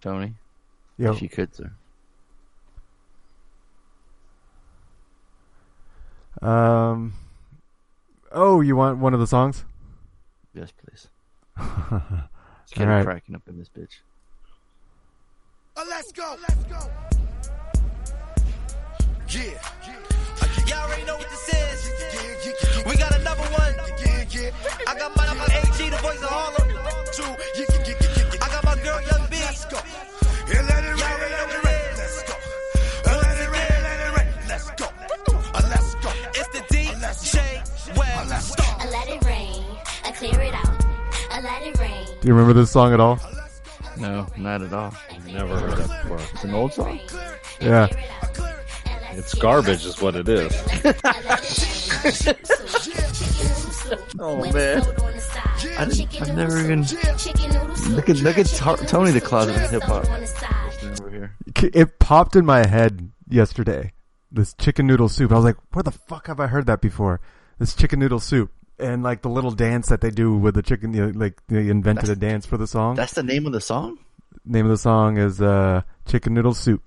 Tony, Yo. if you could, sir. Um. Oh, you want one of the songs? Yes, please. It's getting Alright. cracking up in this bitch. let's go. Let's go. Yeah. Y'all already know what this is. We got another one. I got mine on my AG, the voice of Harlem. I got my girl Young B. Let's go. Yeah, let it Y'all rain, let it rain. Let's go. Uh, Let it rain, let it rain. Let's go. Uh, Let's go. It's the DJ Web. Let's go. I let it rain, I clear it out. I let it rain. Do you remember this song at all? No, not at all. Never heard that before. It's an old song. Yeah. It's garbage, is what it is. Oh man, I didn't, I've never even look at look at Tar- Tony the Closet of Hip Hop. It popped in my head yesterday. This chicken noodle soup. I was like, where the fuck have I heard that before? This chicken noodle soup. And like the little dance that they do with the chicken, you know, like they invented a dance for the song. That's the name of the song. Name of the song is uh, Chicken Noodle Soup.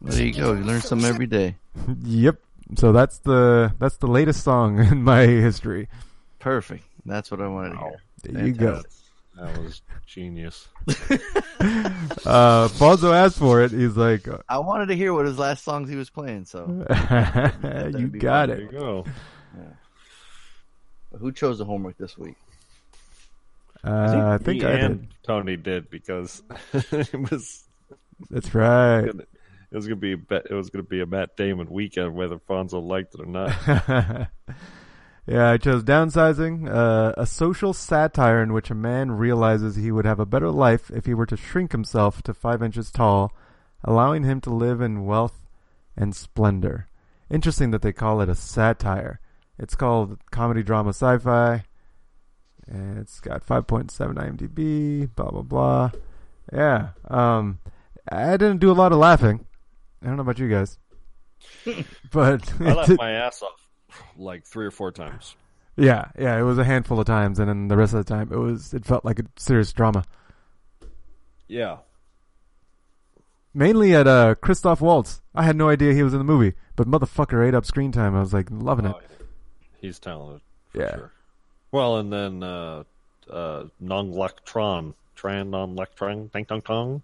Well, there you go. You learn something every day. Yep. So that's the that's the latest song in my history. Perfect. That's what I wanted to hear. There you go. That was genius. Uh, Fonzo asked for it. He's like, I wanted to hear what his last songs he was playing. So, you be got There it. you go. who chose the homework this week? Uh, I think Me I and did. Tony did because it was That's right. It was gonna be it was gonna be a Matt Damon weekend whether Fonzo liked it or not. yeah, I chose downsizing, uh, a social satire in which a man realizes he would have a better life if he were to shrink himself to five inches tall, allowing him to live in wealth and splendor. Interesting that they call it a satire. It's called comedy drama sci-fi. It's got 5.7 IMDb, blah blah blah. Yeah. Um I didn't do a lot of laughing. I don't know about you guys. but I laughed my ass off like three or four times. yeah, yeah, it was a handful of times and then the rest of the time it was it felt like a serious drama. Yeah, Mainly at uh Christoph Waltz. I had no idea he was in the movie, but motherfucker ate up screen time. I was like loving it. Oh, he's talented. For Yeah. Sure. Well, and then uh, uh, non lectron, tran non lectron, ding dong dong.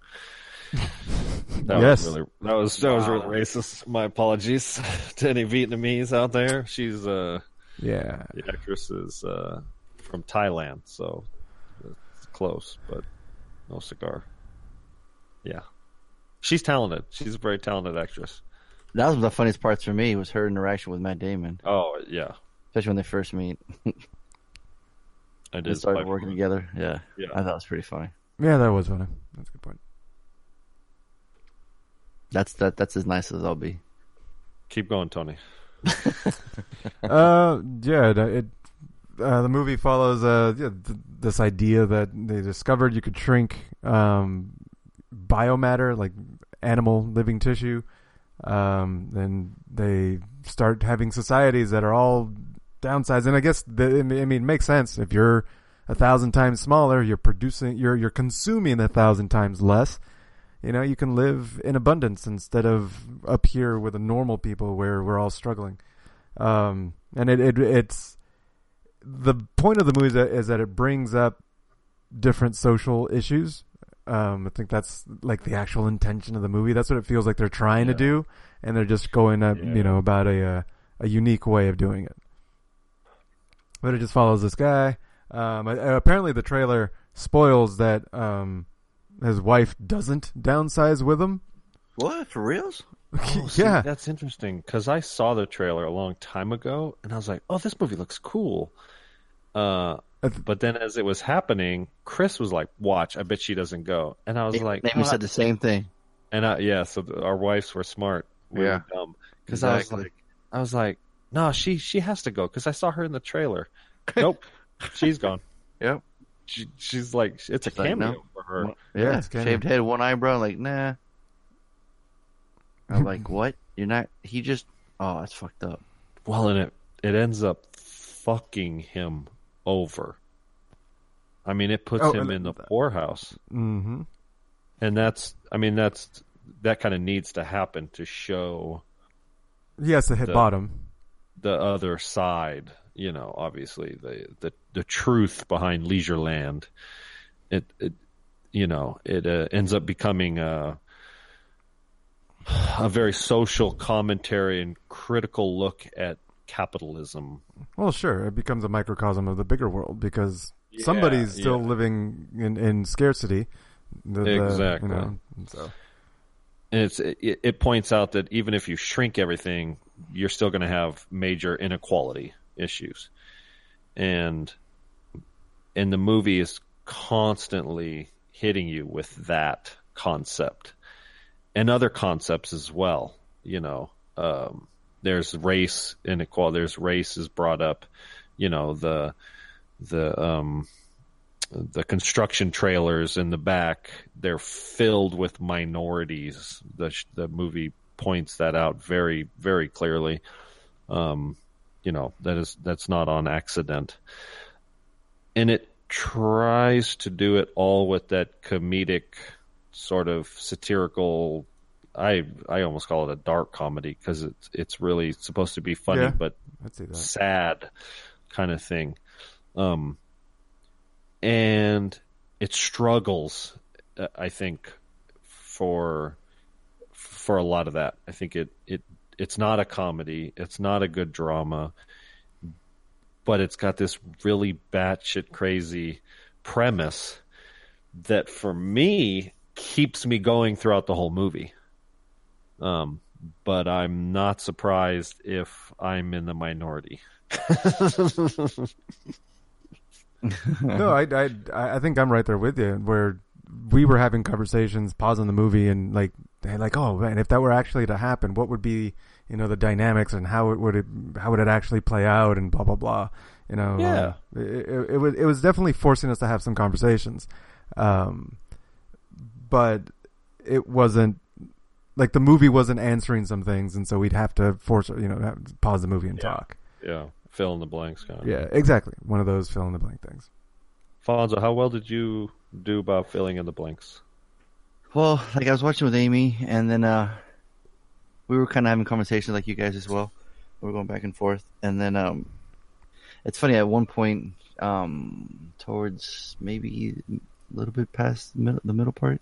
That Yes. was really that was that was really racist. My apologies to any Vietnamese out there. She's uh Yeah. the actress is uh from Thailand, so it's close, but no cigar. Yeah, she's talented. She's a very talented actress. That was one of the funniest parts for me was her interaction with Matt Damon, Oh yeah, especially when they first meet. I did. They did. started working together. Yeah. Yeah. I thought it was pretty funny. Yeah, that was funny. That's a good point. That's that. That's as nice as I'll be. Keep going, Tony. uh, yeah, it, it uh, the movie follows uh yeah, th- this idea that they discovered you could shrink um biomatter like animal living tissue. Um, then they start having societies that are all downsized, and I guess the, I mean it makes sense if you're a thousand times smaller, you're producing, you're you're consuming a thousand times less. You know, you can live in abundance instead of up here with the normal people where we're all struggling. Um, and it, it it's the point of the movie is that, is that it brings up different social issues. Um, I think that's like the actual intention of the movie. That's what it feels like they're trying to do, and they're just going up, Yeah. you know, about a uh, a unique way of doing it. But it just follows this guy. Um, apparently, the trailer spoils that um, his wife doesn't downsize with him. What for reals? Oh, see, yeah, that's interesting because I saw the trailer a long time ago, and I was like, "Oh, this movie looks cool." Uh, but then as it was happening, Chris was like, "Watch, I bet she doesn't go," and I was like, Amy "Oh, said the same thing. And I, yeah, so th- our wives were smart. We Yeah. were dumb because I was like, I was like, no, she she has to go because I saw her in the trailer. nope, she's gone. Yep. She, she's like, it's a She's like, cameo no. for her. Yeah, it's kinda- shaved head, one eyebrow. Like, nah. I'm like, what? You're not. He just. Oh, that's fucked up. Well, and it it ends up fucking him over. I mean, it puts Oh, him in the that- poorhouse, hmm and that's, I mean, that's that kind of needs to happen to show Yes, has to hit The- bottom. the other side. You know, obviously the the the truth behind Leisureland. It, it you know, it uh, ends up becoming a a very social commentary and critical look at capitalism. Well, sure, it becomes a microcosm of the bigger world because Yeah, somebody's still yeah. living in, in scarcity. The- the- Exactly. you know, so. And it's it, it points out that even if you shrink everything, you're still going to have major inequality issues, and and the movie is constantly hitting you with that concept and other concepts as well. You know, um, there's race inequality. There's race is brought up. You know the the um, the construction trailers in the back they're filled with minorities the the movie points that out very very clearly um you know that is that's not on accident and it tries to do it all with that comedic sort of satirical I I almost call it a dark comedy because it's it's really supposed to be funny Yeah. but I'd say that. sad kind of thing. Um, and it struggles, uh, I think, for for a lot of that. I think it it it's not a comedy, it's not a good drama, but it's got this really batshit crazy premise that for me keeps me going throughout the whole movie. Um, but I'm not surprised if I'm in the minority. no, I, I, I think I'm right there with you. Where we were having conversations, pausing the movie, and like, like, oh man, if that were actually to happen, what would be, you know, the dynamics and how it would it, how would it actually play out, and blah blah blah. You know, Yeah. uh, it, it, it was it was definitely forcing us to have some conversations, um, but it wasn't like the movie wasn't answering some things, and so we'd have to force you know pause the movie and talk. Yeah, fill in the blanks, kind of. Yeah, exactly. One of those fill in the blank things. Fonzo, how well did you do about filling in the blanks? Well, like I was watching with Amy, and then uh, we were kind of having conversations like you guys as well. We were going back and forth, and then um, it's funny. At one point, um, towards maybe a little bit past the middle, the middle part,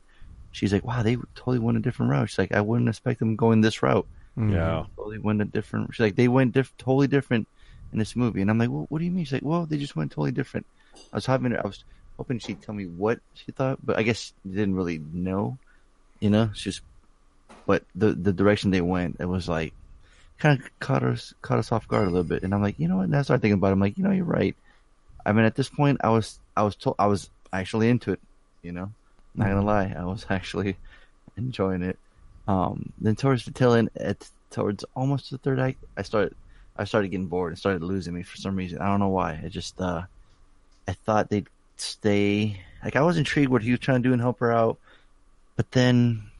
she's like, "Wow, they totally went a different route." She's like, "I wouldn't expect them going this route." Mm-hmm. Yeah. Totally went a different. She's like, "They went diff- totally different in this movie," and I'm like, well, "What do you mean?" She's like, "Well, they just went totally different." I was having, I was hoping she'd tell me what she thought, but I guess she didn't really know. You know, just, but the the direction they went, it was like, kind of caught us caught us off guard a little bit. And I'm like, you know what? And I started thinking about it. I'm like, you know, you're right. I mean, at this point, I was I was told I was actually into it. You know, not gonna lie, I was actually enjoying it. Um, then towards the tail end, at towards almost the third act, I started I started getting bored and started losing me for some reason. I don't know why. I just uh, I thought they'd stay. Like I was intrigued what he was trying to do and help her out, but then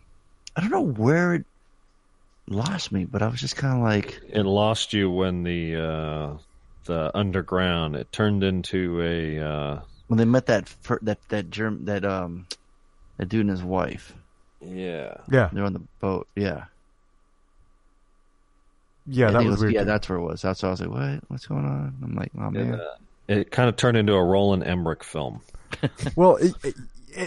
I don't know where it lost me. But I was just kind of like, It lost you when the uh, the underground it turned into a uh, when they met that fir- that that germ that um that dude and his wife. yeah Yeah, They're on the boat. Yeah, yeah, I that think was weird. Yeah, too. that's where it was. That's why I was like, what? What's going on? I'm like, oh man. uh, it kind of turned into a Roland Emmerich film. Well, it, it,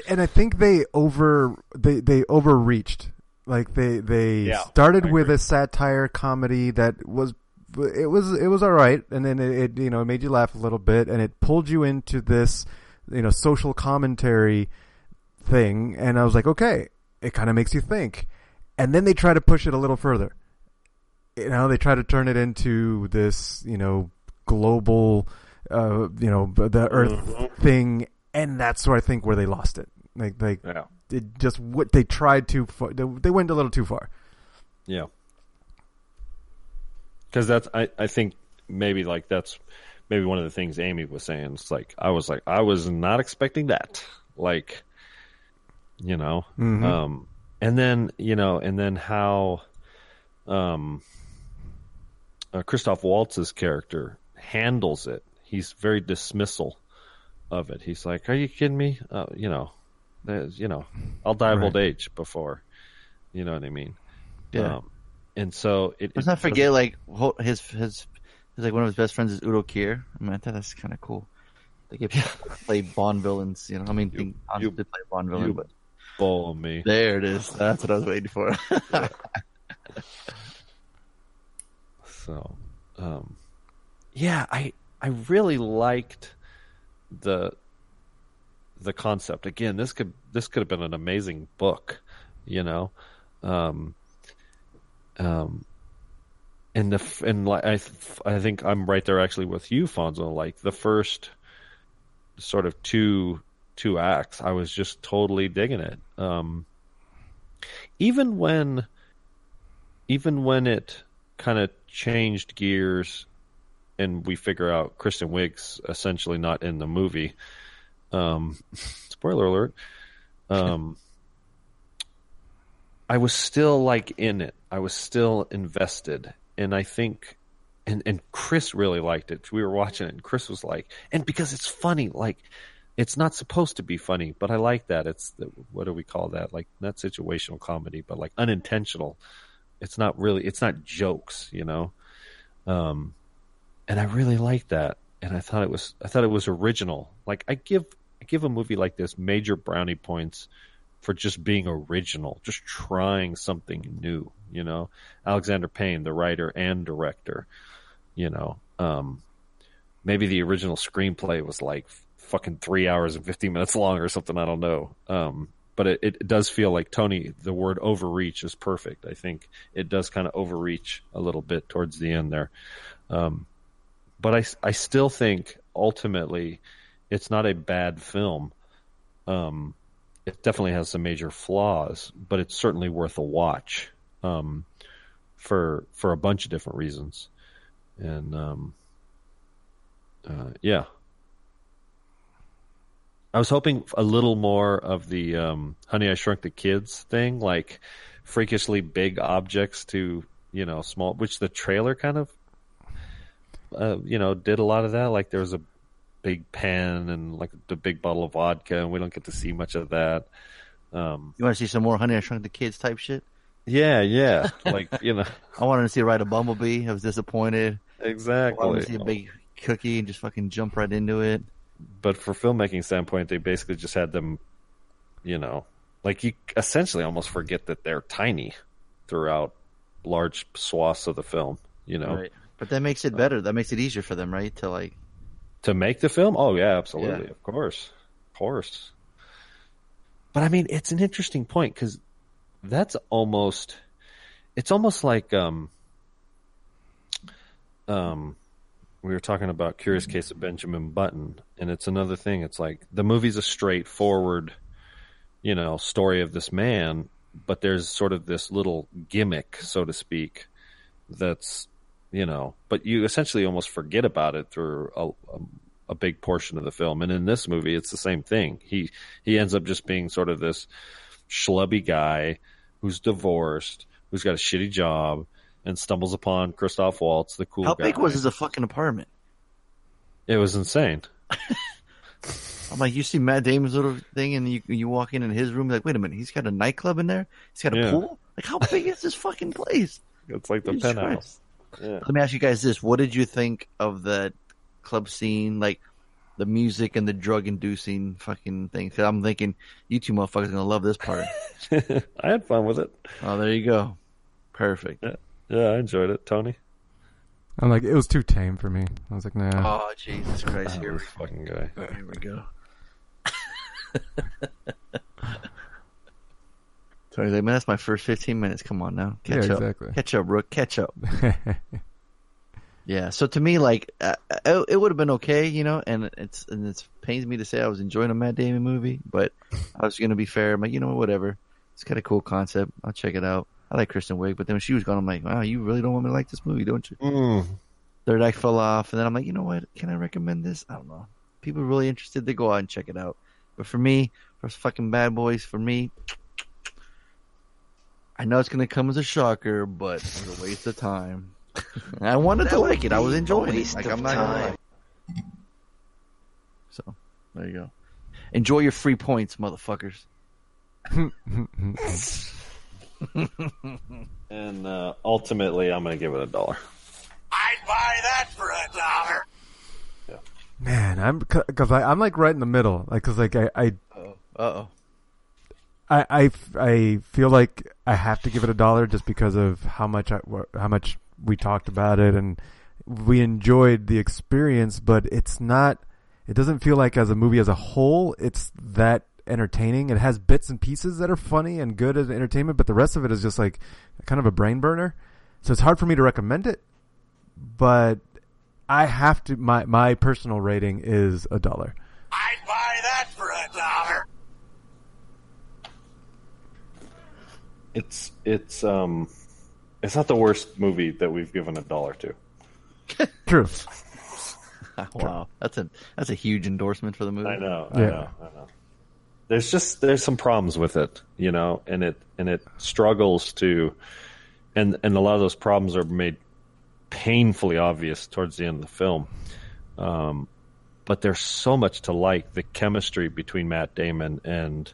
and I think they over they they overreached. Like they they Yeah, started with a satire comedy that was it was it was all right, and then it, it you know it made you laugh a little bit, and it pulled you into this you know social commentary thing, and I was like, okay, it kind of makes you think, and then they try to push it a little further. You know, they try to turn it into this you know global uh you know the Earth Mm-hmm. thing, and that's where I think where they lost it. Like like Yeah, it just what they tried to they, went a little too far. yeah. Because that's I I think maybe like that's maybe one of the things Amy was saying. It's like I was like I was not expecting that. Like, you know, Mhm. um, and then you know, and then how, um, uh, Christoph Waltz's character handles it. He's very dismissal of it. He's like, "Are you kidding me? Uh, you know, you know, I'll die of Right. old age before." You know what I mean? Yeah. Um, and so it. Let's it not forget, like his his, his like one of his best friends is Udo Kier. I mean, I thought that's kind of cool. They get people play Bond villains, you know. I mean, You- think Hans you- did play Bond villain, you but bull me. there it is. That's what I was waiting for. So, um, yeah, I I really liked the the concept. Again, this could this could have been an amazing book, you know. Um, um, and the and like I I think I'm right there actually with you, Fonzo. Like the first sort of two two acts, I was just totally digging it. Um, even when even when it kind of changed gears and we figure out Kristen Wiig's essentially not in the movie. Um, spoiler alert. Um, I was still like in it. I was still invested, and I think, and and Chris really liked it. We were watching it, and Chris was like, and because it's funny, like it's not supposed to be funny, but I like that. It's the, what do we call that? Like not situational comedy, but like unintentional. It's not really. It's not jokes, you know. Um, and I really liked that, and I thought it was. I thought it was original. Like I give I give a movie like this major brownie points for just being original, just trying something new. You know, Alexander Payne, the writer and director. You know, um, maybe the original screenplay was like fucking three hours and 15 minutes long or something. I don't know. Um, but it, it does feel like Tony. The word overreach is perfect. I think it does kind of overreach a little bit towards the end there. Um, but I I still think ultimately it's not a bad film. Um, it definitely has some major flaws, but it's certainly worth a watch. Um, for for a bunch of different reasons, and um, uh, yeah, I was hoping a little more of the um, Honey I Shrunk the Kids thing, like freakishly big objects to you know small, which the trailer kind of uh, you know did a lot of that. Like there was a big pen and like the big bottle of vodka, and we don't get to see much of that. Um, You want to see some more Honey I Shrunk the Kids type shit? yeah, yeah, like you know, I wanted to see her ride a bumblebee. I was disappointed. Exactly. I wanted to see a big cookie and just fucking jump right into it. but for filmmaking standpoint, they basically just had them, you know, like you essentially almost forget that they're tiny throughout large swaths of the film. You know, Right. But that makes it better. That makes it easier for them, right? To like, to make the film. Oh yeah, absolutely, Yeah. of course, of course. But I mean, it's an interesting point because that's almost, it's almost like um, um, we were talking about Curious Case of Benjamin Button, and it's another thing. It's like the movie's a straightforward, you know, story of this man, but there's sort of this little gimmick, so to speak, that's you know, but you essentially almost forget about it through a, a, a big portion of the film. And in this movie, it's the same thing. He he ends up just being sort of this schlubby guy who's divorced, who's got a shitty job, and stumbles upon Christoph Waltz, the cool how guy. big was his fucking apartment? It was insane. I'm like, you see Matt Damon's little thing, and you you walk in in his room, like, wait a minute, he's got a nightclub in there. He's got a Yeah. pool. Like, how big is this fucking place? It's like the Jesus penthouse. Christ. Yeah. Let me ask you guys this: What did you think of that club scene, like the music and the drug-inducing fucking thing? Because I'm thinking you two motherfuckers are gonna love this part. I had fun with it. oh, there you go. Perfect. Yeah, I enjoyed it. Tony, I'm like, it was too tame for me. I was like, nah. Oh Jesus Christ! Ah, here, this fucking guy. here we go. Tony's like, man, that's my first 15 minutes. Come on now, yeah, catch up, exactly. catch up, Rook, catch up. Yeah. So to me, like, uh, it, it would have been okay, you know, and it's and it pains me to say I was enjoying a Matt Damon movie, but I was gonna be fair. I'm like, you know, whatever. It's kind of a cool concept. I'll check it out. I like Kristen Wiig, but then when she was gone, I'm like, wow, you really don't want me to like this movie, don't you? Mm. Third act fell off, and then I'm like, you know what? Can I recommend this? I don't know. People are really interested, they go out and check it out. But for me, for fucking Bad Boys, for me, I know it's gonna come as a shocker, but it was a waste of time. I wanted to like it. I was enjoying it. Like I'm not gonna lie. So there you go. Enjoy your free points, motherfuckers. And uh, ultimately, I'm going to give it a dollar. I'd buy that for a dollar. Yeah. Man, I'm because I'm like right in the middle. Like, cause like I, I Uh oh. I, I, I feel like I have to give it a dollar just because of how much I, how much we talked about it and we enjoyed the experience, but it's not. It doesn't feel like as a movie as a whole, it's that entertaining. It has bits and pieces that are funny and good as entertainment, but the rest of it is just like kind of a brain burner. So it's hard for me to recommend it, but I have to. My my personal rating is a dollar. I'd buy that for a dollar. It's it's um, it's not the worst movie that we've given a dollar to. True. Wow, that's a that's a huge endorsement for the movie. I know, I Yeah. know, I know. There's just there's some problems with it, you know, and it and it struggles to, and and a lot of those problems are made painfully obvious towards the end of the film. Um, but there's so much to like. The chemistry between Matt Damon and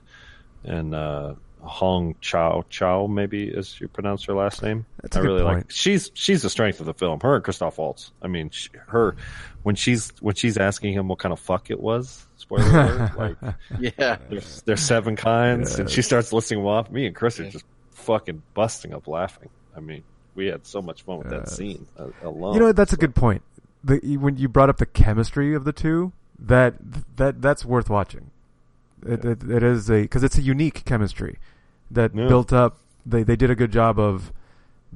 and uh, Hong Chau Chau maybe is you pronounce her last name. That's a I good really like. She's she's the strength of the film. Her and Christoph Waltz. I mean, she, her when she's when she's asking him what kind of fuck it was. Spoiler alert! Like Yeah, there's there's seven kinds, and she starts listing them off. Me and Chris are just fucking busting up laughing. I mean, we had so much fun with that scene uh, alone. You know, that's a good point. The, when you brought up the chemistry of the two, that that that's worth watching. It, it, it is a because it's a unique chemistry that Yeah. built up. They they did a good job of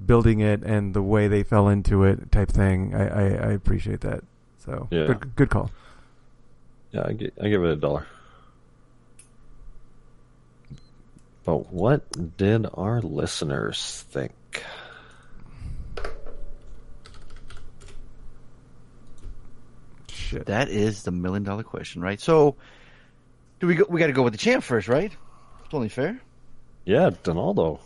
building it and the way they fell into it type thing. I I, I appreciate that. So Yeah. good good call. Yeah, I, gi- I give it a dollar. But what did our listeners think? Shit. That is the million dollar question, right? So, do we go? We got to go with the champ first, right? It's only fair. Yeah, Donaldo.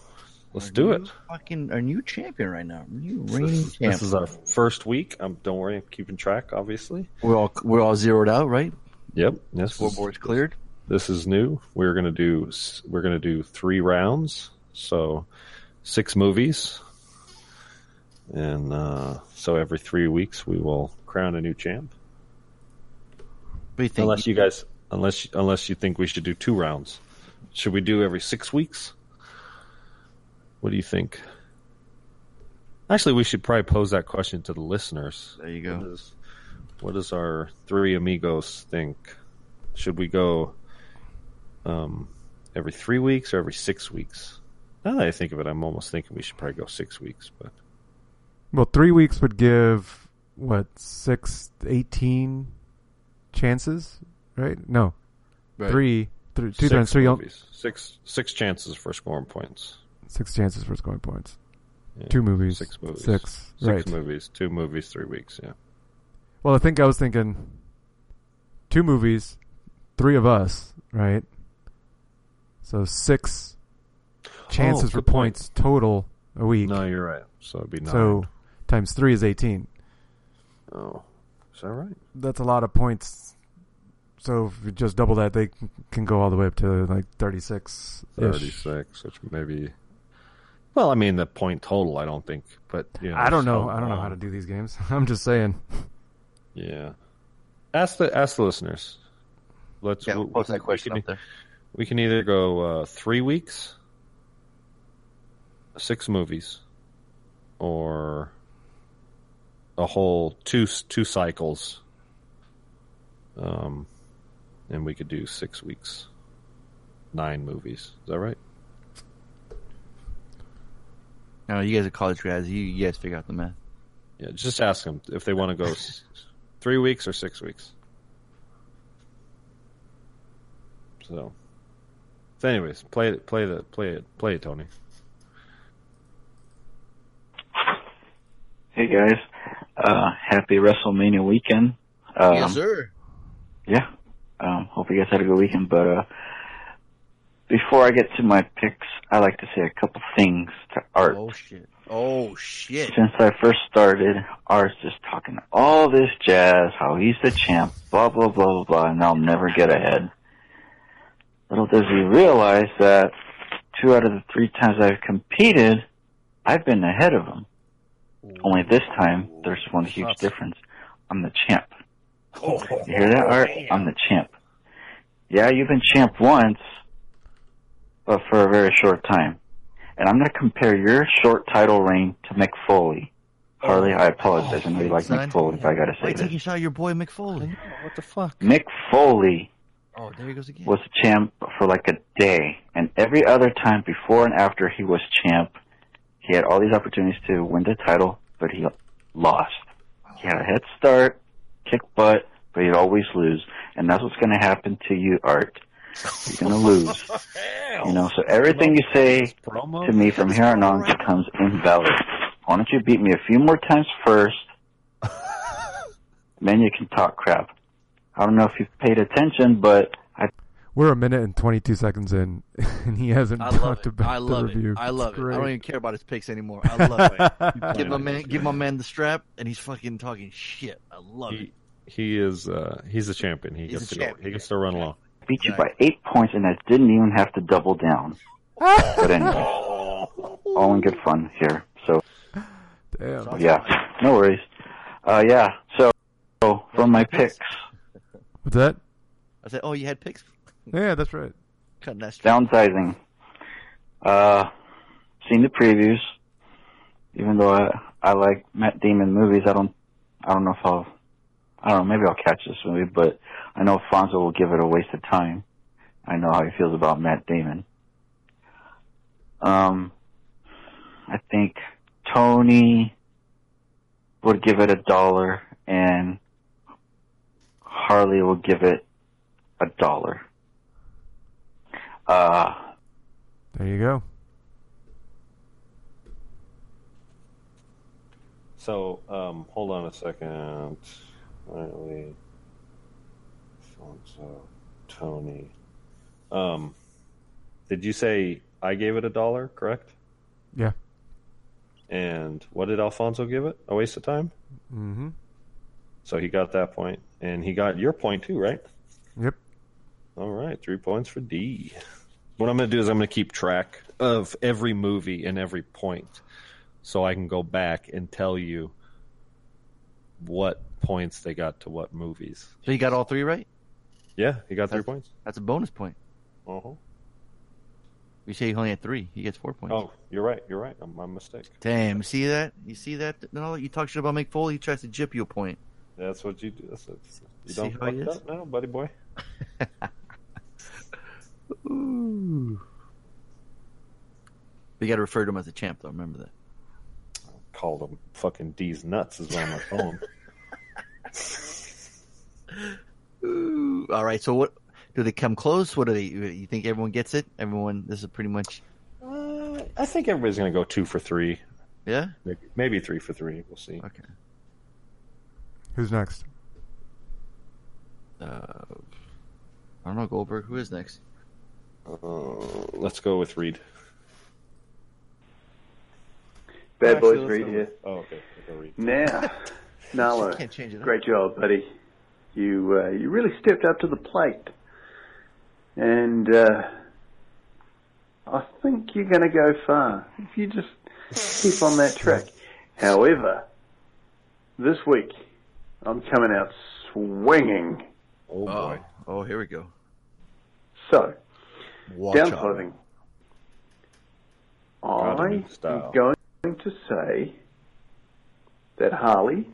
Let's Our do it. Fucking our new champion right now. New This reigning is, champ. this is our first week. Um, don't worry, I'm keeping track. Obviously. we're all we're all zeroed out, right? Yep. Yes. Scoreboard's cleared. This is new. We're gonna do we're gonna do three rounds, so six movies, and uh, so every three weeks we will crown a new champ. What do you think? Unless you guys, unless unless you think we should do two rounds, should we do every six weeks? What do you think? Actually, we should probably pose that question to the listeners. There you What go. does, what does our three amigos think? Should we go um, every three weeks or every six weeks? Now that I think of it, I'm almost thinking we should probably go six weeks. But Well, three weeks would give what six, eighteen chances, right? No, Right. three, th- two six times three, on- movies, six six chances for scoring points. six chances for scoring points. Yeah. Two movies, Six movies. six, Six right? movies. Two movies. Three weeks. Yeah. Well, I think I was thinking two movies, three of us, right? So six chances Oh, for good point. points total a week. No, you're right. So it'd be nine. so times three is eighteen. oh, is that right? That's a lot of points. So if you just double that, they can go all the way up to like thirty-six. Thirty-six, which maybe. Well, I mean the point total. I don't think, but you know, I don't know. so I don't know long. how to do these games. I'm just saying. Yeah. Ask the ask the listeners. Let's Yeah, we- we'll post that question can, up there. we can either go uh, three weeks, six movies, or a whole two two cycles. Um, and we could do six weeks, nine movies. Is that right? No, you guys are college grads. You, you guys figure out the math. Yeah, just ask them if they want to go three weeks or six weeks. So, so anyways, play it, play the, play it, play it, Tony. Hey guys, uh, happy WrestleMania weekend. Um, yes, sir. Yeah, um, hope you guys had a good weekend. But uh, before I get to my picks, I like to say a couple things to Art. Oh shit. Oh shit. Since I first started, Art's just talking all this jazz, how he's the champ, blah blah blah blah blah, and I'll never get ahead. Little does he realize that two out of the three times I've competed, I've been ahead of him. Only this time, there's one huge difference. I'm the champ. You hear that, Art? I'm the champ. Yeah, you've been champ once, but for a very short time. And I'm going to compare your short title reign to Mick Foley. Harley, I apologize. I know you like son. Mick Foley, but I got to Why say you taking this. a shot at your boy Mick Foley? What the fuck? Mick Foley Oh, there he goes again. was champ for like a day, and every other time before and after he was champ, he had all these opportunities to win the title, but he lost. He had a head start, kick butt, but he'd always lose, and that's what's going to happen to you, Art. You're going to lose. You know, so everything you say to me from here on on becomes invalid. Why don't you beat me a few more times first, then you can talk crap. I don't know if you've paid attention, but We're a minute and 22 seconds in, and he hasn't I love talked it. about I love the it. review. I love It's it. I don't even care about his picks anymore. I love it. give my man, give my man the strap, and he's fucking talking shit. I love it. He, he is uh, he's a champion. He He's gets a to go. champion. He gets to run along. beat you by eight points, and I didn't even have to double down. But anyway, all in good fun here. So Damn. yeah, no worries. Uh, yeah. So, so for my picks, What's that? I said, oh, you had picks. Yeah, that's right. Cutting that strap. downsizing. Uh, seen the previews. Even though I I like Matt Damon movies, I don't I don't know if I'll I don't know maybe I'll catch this movie, but I know Fonzo will give it a waste of time. I know how he feels about Matt Damon. Um, I think Tony would give it a dollar and Harley will give it a dollar. Uh, There you go. So, um, hold on a second. Riley, Alfonso, Tony. Um, did you say I gave it a dollar? Correct. Yeah. And what did Alfonso give it? A waste of time. Mm-hmm. So he got that point, and he got your point too, right? Yep. All right, three points for D. What I'm going to do is I'm going to keep track of every movie and every point, so I can go back and tell you what points they got to what movies. So you got all three right? Yeah, he got three points. That's a bonus point. Uh-huh. You say he only had three. He gets four points. Oh, you're right. You're right. I'm, my mistake. Damn, see that? You see that? No, you talk shit about Mick Foley, he tries to jip you a point. That's what you do. That's it. You See don't how fuck he it is? up now, buddy boy. Ooh. We gotta refer to him as a champ though, remember that. Called him fucking D's nuts is on my phone. Ooh. All right, so what do they come close? What do they you think everyone gets it? Everyone this is pretty much uh, I think everybody's going to go two for three. Yeah? Maybe, maybe three for three. We'll see. Okay. Who's next? Uh I don't know, Goldberg, who is next? Uh, let's go with Reed. Bad Actually, Boys Reed go here. with- Oh, okay. We'll go Reed. Now, Nala, Can't change it great job, buddy. You uh, you really stepped up to the plate, and uh, I think you're going to go far if you just keep on that track. However, this week I'm coming out swinging. Oh, Oh, boy. oh here we go. So, Watch down out. clothing. Got a I new am going to say that Harley,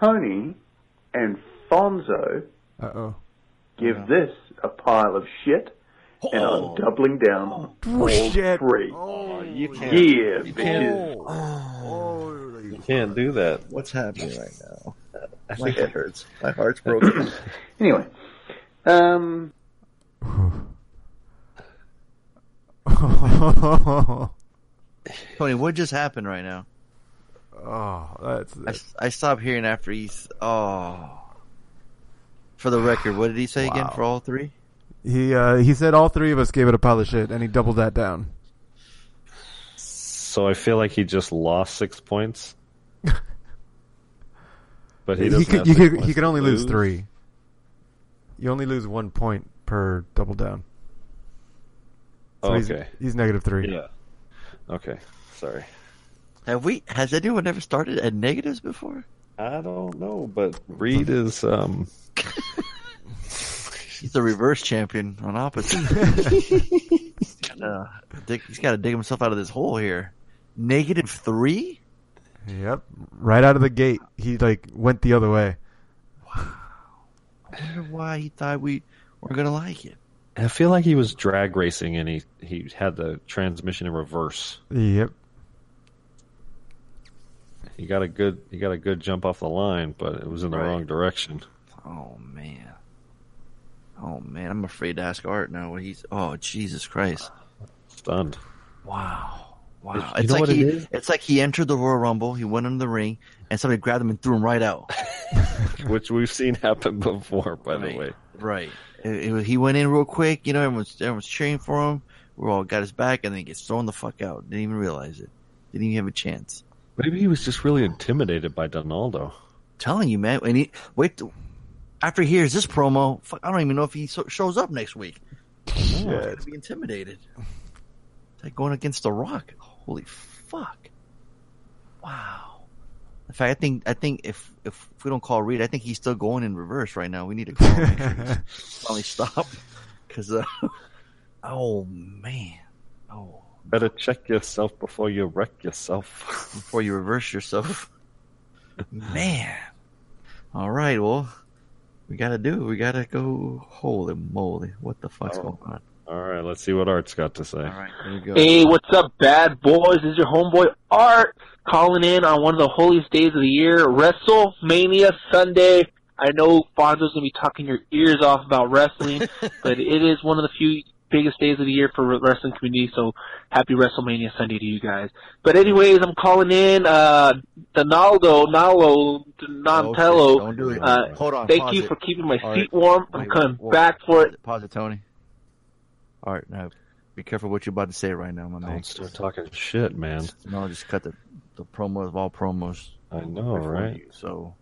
Tony, and Fonzo Uh oh. give this a pile of shit, and I'm doubling down on all shit. three. Oh, you can't. Yeah, you bitches. can't, Oh. you can't do that. What's happening right now? I My think head hurts. My heart's broken. Anyway, um, Tony, what just happened right now? oh, that's, I, I stopped hearing after he's. Oh. For the record, what did he say again for all three? he. Uh, he said all three of us gave it a pile of shit, and he doubled that down. So I feel like he just lost six points. But he He, doesn't. could. have You six could. He could to only lose three. You only lose one point per double down. So he's, Okay. he's negative three. Yeah. Okay. Sorry. Have we? Has anyone ever started at negatives before? I don't know, but Reed is um He's the reverse champion on opposite. uh, dig, he's got to dig himself out of this hole here. Negative three? Yep. Right out of the gate, he like went the other way. I wonder why he thought we were gonna like it. I feel like he was drag racing and he he had the transmission in reverse. Yep. He got a good he got a good jump off the line, but it was in the Right. wrong direction. Oh man. Oh man, I'm afraid to ask Art now what he's. Oh Jesus Christ! Stunned. Wow, wow. You it's know like what it he. is? It's like he entered the Royal Rumble. He went in the ring, and somebody grabbed him and threw him right out. Which we've seen happen before, by the way. Right. It- it he went in real quick. You know, everyone's everyone's cheering for him. We all got his back, and then he gets thrown the fuck out. Didn't even realize it. Didn't even have a chance. Maybe he was just really intimidated by Donaldo. telling you, man. And he wait after he hears this promo. Fuck, I don't even know if he so, shows up next week. He's gonna be intimidated. It's like going against the Rock. Holy fuck! Wow. In fact, I think I think if if we don't call Reed, I think he's still going in reverse right now. We need to call him. make sure he's finally stop because uh, oh man, oh Better check yourself before you wreck yourself. before you reverse yourself, man. All right, well, We gotta do. it. We gotta go. Holy moly! What the fuck's Oh. going on? All right, let's see what Art's got to say. All right, here we go. Hey, what's up, bad boys? This is your homeboy Art calling in on one of the holiest days of the year, WrestleMania Sunday. I know Fonzo's gonna be talking your ears off about wrestling, but it is one of the few biggest days of the year for wrestling community. So happy WrestleMania Sunday to you guys. But anyways, I'm calling in uh Donaldo, Nalo, Donatello. Oh, Don't do it. Uh, Hold on. Thank you it. for keeping my All feet right. warm. I'm Wait, coming whoa, back for pause it. Pause it, Tony. All right, now be careful what you're about to say right now, my man. Don't start talking shit, man. No, just cut the the promo of all promos. I know, right? you. So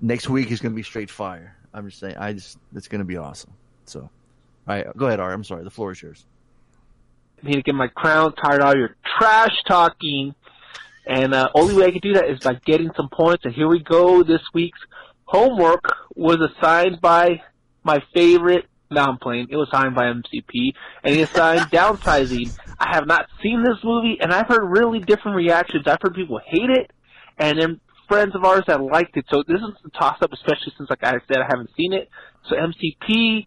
next week is gonna be straight fire. I'm just saying. I just it's gonna be awesome. So, all right, go ahead, Art. I'm sorry. The floor is yours. I need to get my crown, tired of all your trash talking. And uh, only way I can do that is by getting some points. And here we go. This week's homework was assigned by my favorite. No, I'm playing. It was signed by MCP, and he assigned downsizing. I have not seen this movie, and I've heard really different reactions. I've heard people hate it, and then friends of ours that liked it. So this is a toss up, especially since, like I said, I haven't seen it. So MCP,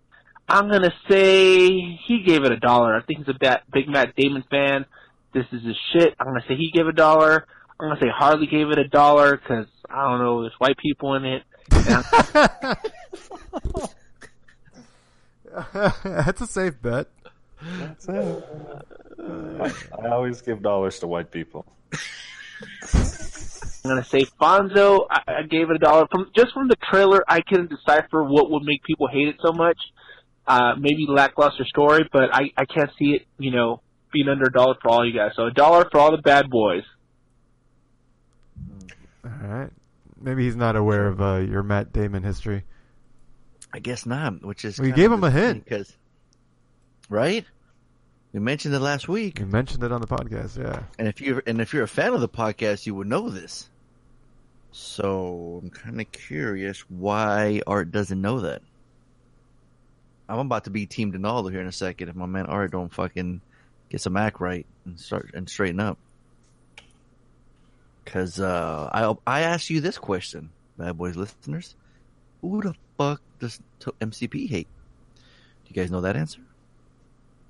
I'm gonna say he gave it a dollar. I think he's a ba- big Matt Damon fan. This is his shit. I'm gonna say he gave a dollar. I'm gonna say Harley gave it a dollar because I don't know, there's white people in it. That's a safe bet. That's it. I always give dollars to white people. I'm gonna say Fonzo. I, I gave it a dollar from just from the trailer. I couldn't decipher what would make people hate it so much. Uh, maybe lackluster story, but I I can't see it. You know, being under a dollar for all you guys. So a dollar for all the bad boys. All right. Maybe he's not aware of uh, your Matt Damon history. I guess not. Which is We gave him a hint. because, right? We mentioned it last week, You mentioned it on the podcast. Yeah. and if you and if you're a fan of the podcast, you would know this. So I'm kind of curious why Art doesn't know that. I'm about to be Team Donaldo here in a second if my man Art don't fucking get some act right and start and straighten up. Cause uh, I I asked you this question, Bad Boys listeners: Who the fuck does t- MCP hate? Do you guys know that answer?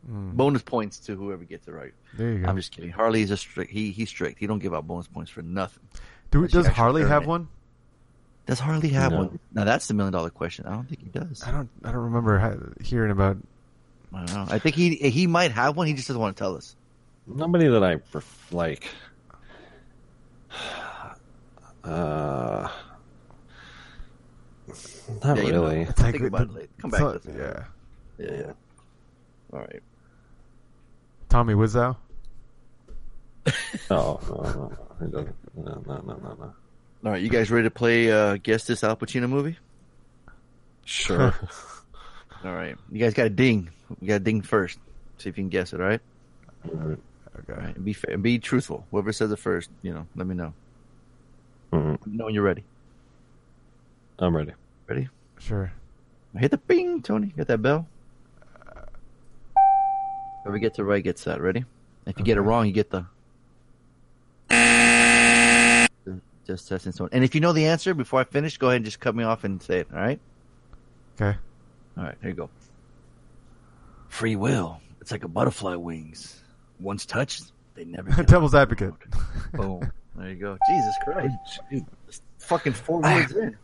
Mm. Bonus points to whoever gets it right. There you go. I'm just kidding. Harley is a strict. He he's strict. He don't give out bonus points for nothing. Do, does Harley have it. one? Does Harley have No. one? Now that's the million dollar question. I don't think he does. I don't. I don't remember ha- hearing about. I don't know. I think he he might have one. He just doesn't want to tell us. Nobody that I pref- like. Uh, not Yeah, you know. really. It's like Think about it later. Come back so- to this. yeah. Yeah, yeah. All right. Tommy Wiseau. No, no, no, no. No, no, no, no, no. All right. You guys ready to play? Uh, guess this Al Pacino movie? Sure. All right. You guys got a ding. You got a ding first. See if you can guess it. All right. Okay. All right. Be fair. And be truthful. Whoever says it first, you know, let me know. Mhm. Let me know when you're ready. I'm ready. Ready? Sure. Hit the bing, Tony. Get that bell. Whoever gets it right gets that. Ready? If you get it wrong, you get the. Just testing someone. And if you know the answer before I finish, go ahead and just cut me off and say it. All right. Okay. All right. Here you go. Free will. It's like a butterfly wings. Once touched, they never. Devil's advocate. Boom. There you go. Jesus Christ. It's fucking four words in.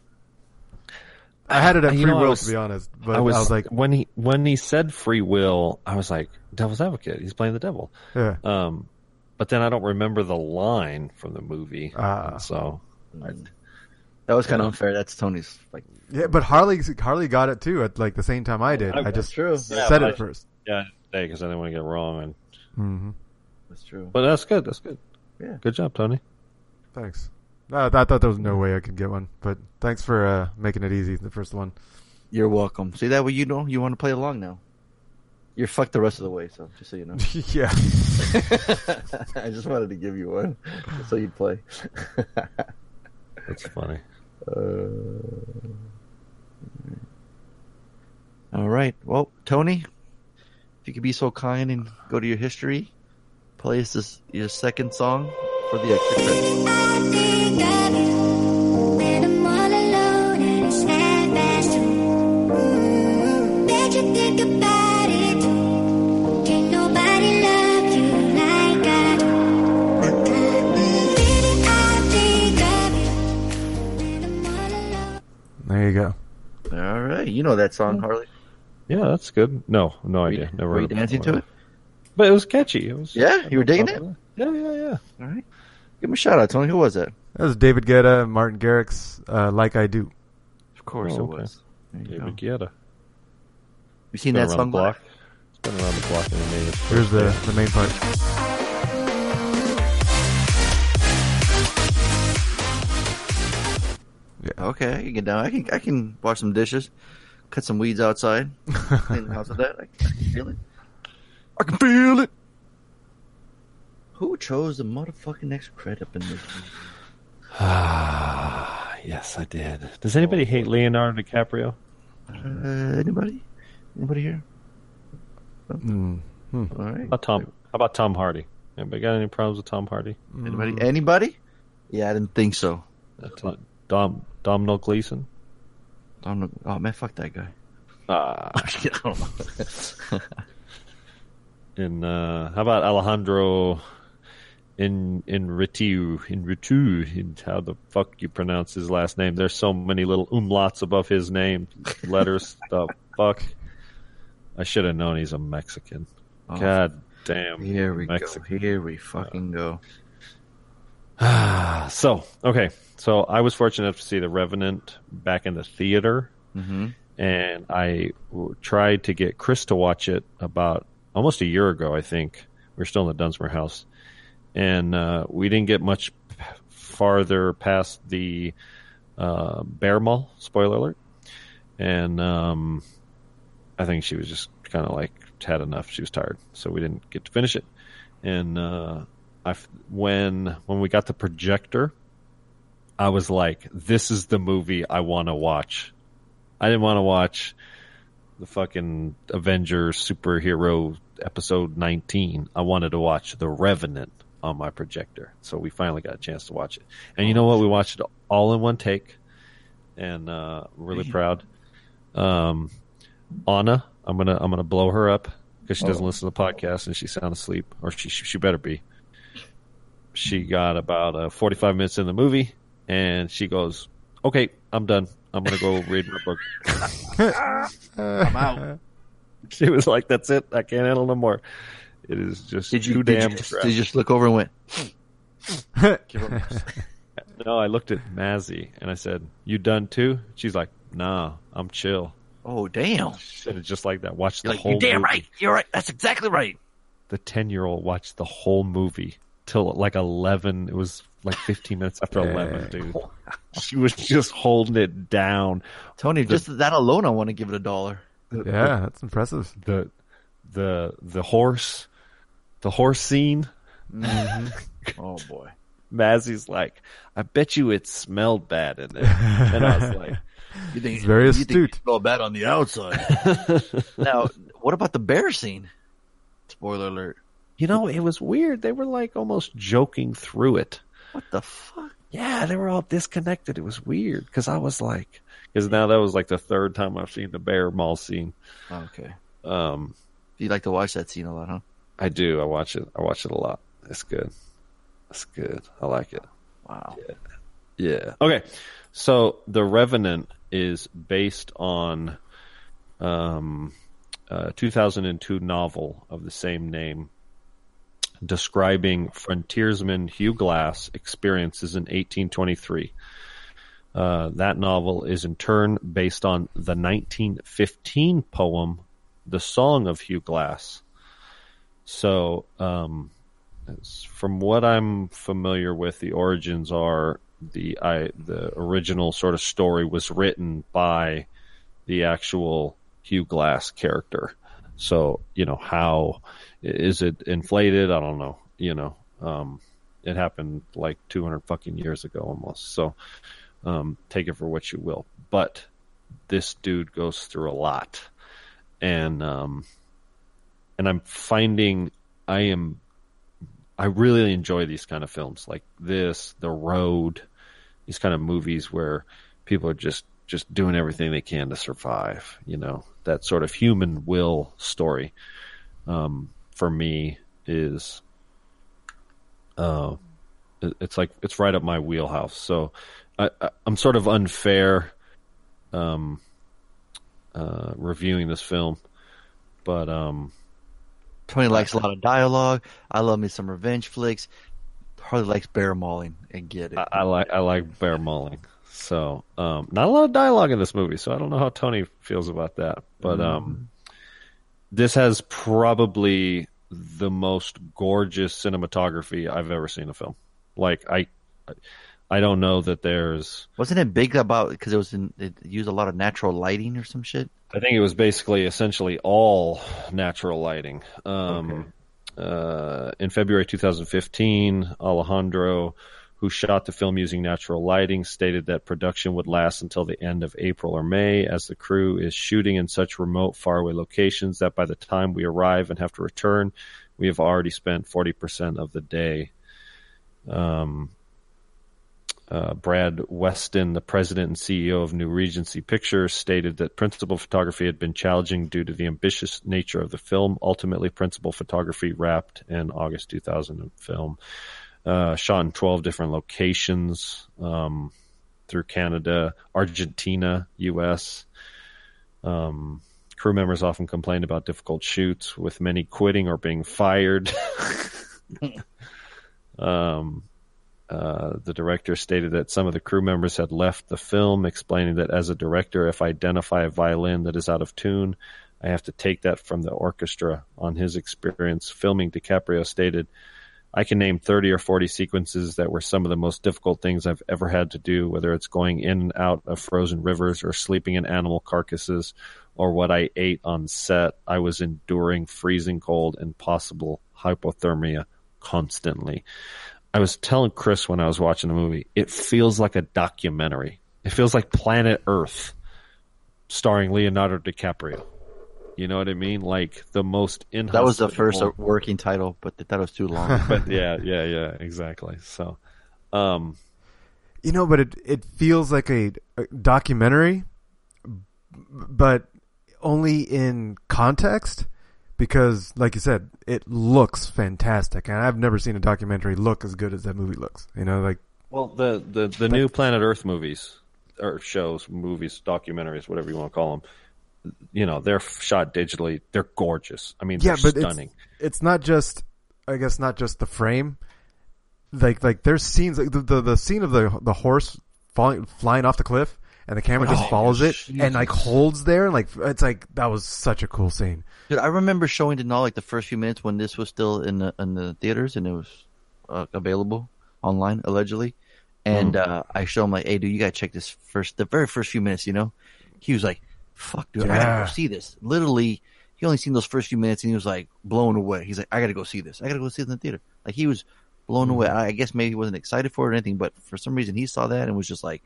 I had it at free know, will was- to be honest, but I was, like, when he when he said free will, I was like, "Devil's advocate." He's playing the devil. yeah. Um, but then I don't remember the line from the movie, Ah. and so That was kind of unfair. That's Tony's. Like, Yeah, but Harley Harley got it too at like the same time I did. I just true. Said but it I- first. yeah, because I didn't want to get it wrong. And hmm That's true. but that's good. That's good. Yeah. Good job, Tony. Thanks. Uh, I thought there was no way I could get one, but thanks for uh, making it easy. The first one. You're welcome. See that way you know you want to play along now. You're fucked the rest of the way, so just so you know. yeah. I just wanted to give you one so you'd play. That's funny. Uh, all right. Well, Tony, if you could be so kind and go to your history, play us this your second song for the extra credit. There you go. All right, you know that song, Harley. Yeah, that's good. No, no were idea. You, Never. Were you dancing to it? But it was catchy. It was. Yeah, you were digging it. Yeah, yeah, yeah. All right give him a shout out, Tony. Who was it? That was David Guetta, Martin Garrix, uh, "Like I Do." Of course, Oh, it okay. was. There David go. Guetta. You seen that song block. It's been around the block and it made. Here's the the main part. Yeah. Okay, I can get down. I can I can wash some dishes, cut some weeds outside, clean the house with that. I can feel it. I can feel it. Who chose the motherfucking next credit in this? movie? Ah, yes, I did. Does anybody hate Leonardo DiCaprio? Uh, anybody? Anybody here? Mm. Hmm. All right. How about Tom? How about Tom Hardy? Anybody got any problems with Tom Hardy? Anybody? Anybody? Yeah, I didn't think so. That's not- Dom Domhnall Gleeson. I'm, oh man, fuck that guy. Ah, I don't know. and uh, how about Alejandro in Inritu Inritu? In Ritu in how the fuck you pronounce his last name? There's so many little umlauts above his name, letters. the fuck. I should have known he's a Mexican. Oh. God damn. Here we Mexican. go. Here we fucking go. so okay, so I was fortunate enough to see The Revenant back in the theater, Mm-hmm. and I w- tried to get Chris to watch it about almost a year ago. I think we are still in the Dunsmore house, and uh, we didn't get much farther past the uh, Bear Maul. Spoiler alert! And um, I think she was just kind of like had enough. She was tired, so we didn't get to finish it. And uh, I when when we got the projector, I was like, "This is the movie I want to watch." I didn't want to watch the fucking Avengers superhero episode 19. I wanted to watch The Revenant on my projector. So we finally got a chance to watch it. And you know what? We watched it all in one take and uh really proud. Um Anna, I'm going to I'm going to blow her up because she doesn't Oh. listen to the podcast and she's sound asleep or she she better be. She got about uh, 45 minutes in the movie and she goes, "Okay, I'm done. I'm going to go read my book." I'm out. She was like, "That's it. I can't handle no more." It is just Did you, too did, damn. you just, did you just look over and went? No, I looked at Mazzy and I said, "You done too?" She's like, "Nah, I'm chill." Oh damn! She said it just like that. Watch the like, whole. you're damn movie. right. You're right. That's exactly right. The ten year old watched the whole movie till like eleven. It was like fifteen minutes after eleven, dude. She was just holding it down. Tony, The- just that alone, I want to give it a dollar. Yeah, that's impressive. The the the horse, the horse scene. Oh boy. Mazzy's like, I bet you it smelled bad in there. And I was like, You think It's very you think astute. you smell bad on the outside? now, what about the bear scene? Spoiler alert. you know, it was weird. They were like almost joking through it. What the fuck? Yeah, they were all disconnected. It was weird because I was like, because now that was like the third time I've seen the bear maul scene. Okay. Um, You like to watch that scene a lot, huh? I do. I watch it. I watch it a lot. It's good. It's good. I like it. Wow. Yeah. yeah. Okay. So the Revenant is based on um, a 2002 novel of the same name, describing frontiersman Hugh Glass experiences in 1823. Uh, that novel is in turn based on the 1915 poem, "The Song of Hugh Glass." So, um, from what I'm familiar with, the origins are the I the original sort of story was written by the actual Hugh Glass character. So you know how is it inflated? I don't know. You know, um, it happened like 200 fucking years ago almost. So um, take it for what you will. But this dude goes through a lot, and um, and I'm finding I am I really enjoy these kind of films like this, The Road, these kind of movies where people are just just doing everything they can to survive. You know that sort of human will story. Um, for me is uh, it's like it's right up my wheelhouse. So I, I'm sort of unfair um, uh, reviewing this film, but um, Tony likes a lot of dialogue. I love me some revenge flicks. Harley likes bear mauling and get it. I, I like I like bear mauling. So um, not a lot of dialogue in this movie, so I don't know how Tony feels about that. But um, this has probably the most gorgeous cinematography I've ever seen in a film. Like I, I don't know that there's. Wasn't it big about because it was in, it used a lot of natural lighting or some shit? I think it was basically essentially all natural lighting. Um, uh, in February 2015, Alejandro, who shot the film using natural lighting, stated that production would last until the end of April or May, as the crew is shooting in such remote, faraway locations that by the time we arrive and have to return, we have already spent 40% of the day. Um, uh, Brad Weston, the president and CEO of New Regency Pictures, stated that principal photography had been challenging due to the ambitious nature of the film. Ultimately, principal photography wrapped in August 2000 film. Uh, shot in 12 different locations um, through Canada, Argentina, U.S. Um, crew members often complained about difficult shoots, with many quitting or being fired. um, uh, the director stated that some of the crew members had left the film, explaining that as a director, if I identify a violin that is out of tune, I have to take that from the orchestra. On his experience filming, DiCaprio stated, I can name 30 or 40 sequences that were some of the most difficult things I've ever had to do, whether it's going in and out of frozen rivers or sleeping in animal carcasses or what I ate on set. I was enduring freezing cold and possible hypothermia constantly. I was telling Chris when I was watching the movie, it feels like a documentary. It feels like Planet Earth starring Leonardo DiCaprio. You know what I mean? Like the most in That was the first working title, but that was too long. but yeah, yeah, yeah, exactly. So, um, You know, but it it feels like a, a documentary, but only in context because, like you said, it looks fantastic, and I've never seen a documentary look as good as that movie looks. You know, like well, the the the new Planet Earth movies or shows, movies, documentaries, whatever you want to call them. You know, they're shot digitally. They're gorgeous. I mean, yeah, they're but stunning. It's, it's not just, I guess, not just the frame. Like, like there's scenes like the the, the scene of the the horse falling flying off the cliff, and the camera just Oh, follows it and like holds there, and like it's like that was such a cool scene. Dude, I remember showing Denal like the first few minutes when this was still in the in the theaters and it was uh, available online allegedly, and uh, I showed him like, "Hey, dude, you gotta check this first, the very first few minutes." You know, he was like, "Fuck, dude, I gotta go see this." Literally, he only seen those first few minutes and he was like blown away. He's like, "I gotta go see this. I gotta go see it in the theater." Like he was blown away. I I guess maybe he wasn't excited for it or anything, but for some reason he saw that and was just like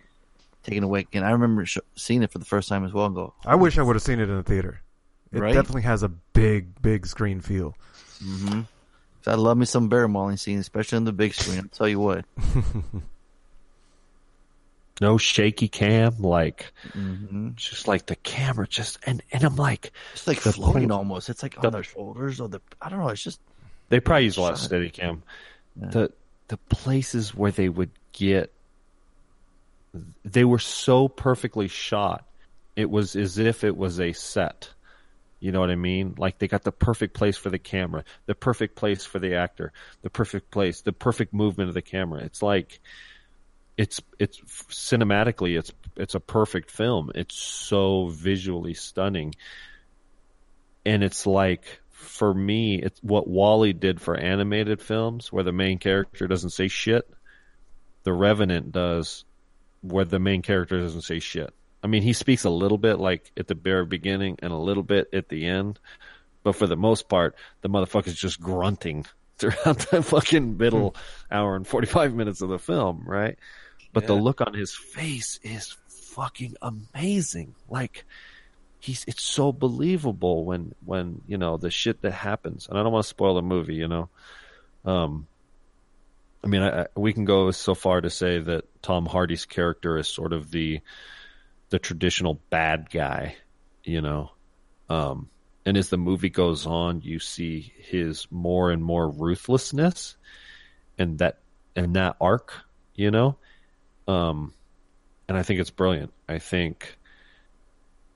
taken away. And I remember sh- seeing it for the first time as well and go, I wish I would have seen it in the theater. It Right? definitely has a big, big screen feel. Mm-hmm. I love me some bear mauling scenes, especially on the big screen. I'll tell you what. no shaky cam, like Mm-hmm. just like the camera, just and and I'm like, It's like the floating po- almost. It's like the- on their shoulders or the I don't know. It's just They probably use a lot of Shot. Steadicam. The the places where they would get, they were so perfectly shot. It was as if it was a set. You know what I mean? Like they got the perfect place for the camera, the perfect place for the actor, the perfect place, the perfect movement of the camera. It's like, it's it's cinematically, it's it's a perfect film. It's so visually stunning and it's like for me it's what WALL-E did for animated films where the main character doesn't say shit the revenant does where the main character doesn't say shit. I mean he speaks a little bit like at the very beginning and a little bit at the end but for the most part the motherfucker's just grunting throughout the fucking middle hour and 45 minutes of the film right? But the look on his face is fucking amazing. Like he's it's so believable when when you know the shit that happens. And i don't want to spoil the movie you know? Um i mean I, we can go so far to say that tom hardy's character is sort of the the traditional bad guy you know um and as the movie goes on you see his more and more ruthlessness and that and that arc you know um and i think it's brilliant i think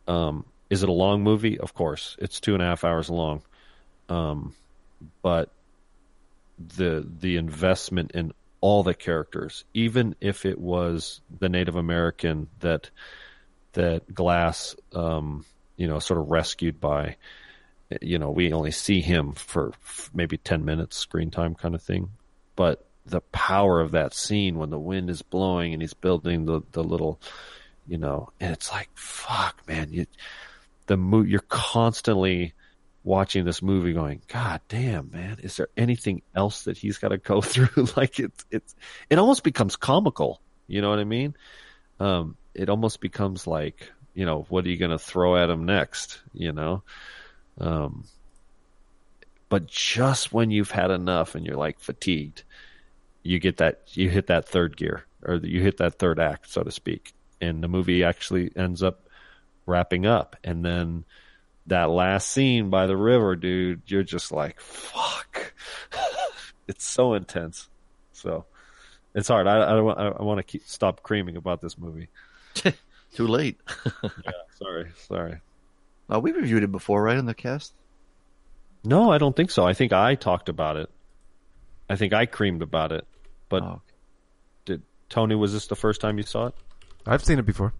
um, Is it a long movie? Of course, it's two and a half hours long. Um, but the the investment in all the characters, even if it was the Native American that that Glass, um, you know, sort of rescued by, you know, we only see him for maybe ten minutes screen time, kind of thing. But the power of that scene when the wind is blowing and he's building the the little, you know, and it's like, fuck, man, you the mo- you're constantly watching this movie going, God damn, man, is there anything else that he's got to go through? like it's, it's, it almost becomes comical. You know what I mean? Um, it almost becomes like, you know, what are you going to throw at him next? You know? Um, but just when you've had enough and you're like fatigued, you get that, you hit that third gear or you hit that third act, so to speak. And the movie actually ends up wrapping up. And then, that last scene by the river, dude, you're just like, fuck. it's so intense. So it's hard. I, I don't want, I want to keep, stop creaming about this movie. Too late. yeah, sorry, sorry. Uh, we reviewed it before, right, on the cast? No, I don't think so. I think I talked about it. I think I creamed about it. But Oh, okay. did Tony, was this the first time you saw it? I've seen it before.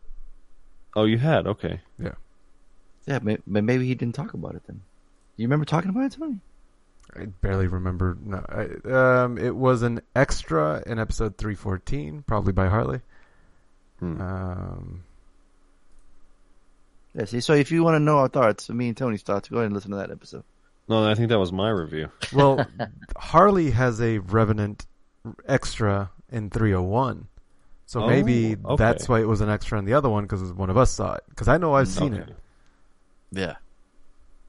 Oh, you had? Okay. Yeah. Yeah, may- may- maybe he didn't talk about it then. You remember talking about it, Tony? I barely remember. No, I, um, it was an extra in episode three fourteen, probably by Harley. Hmm. Um, Yeah, see, so if you want to know our thoughts, me and Tony's thoughts, go ahead and listen to that episode. No, I think that was my review. well, Harley has a Revenant extra in three hundred one, so Oh, maybe okay. that's why it was an extra in the other one because one of us saw it. Because I know I've seen Okay. it. Yeah.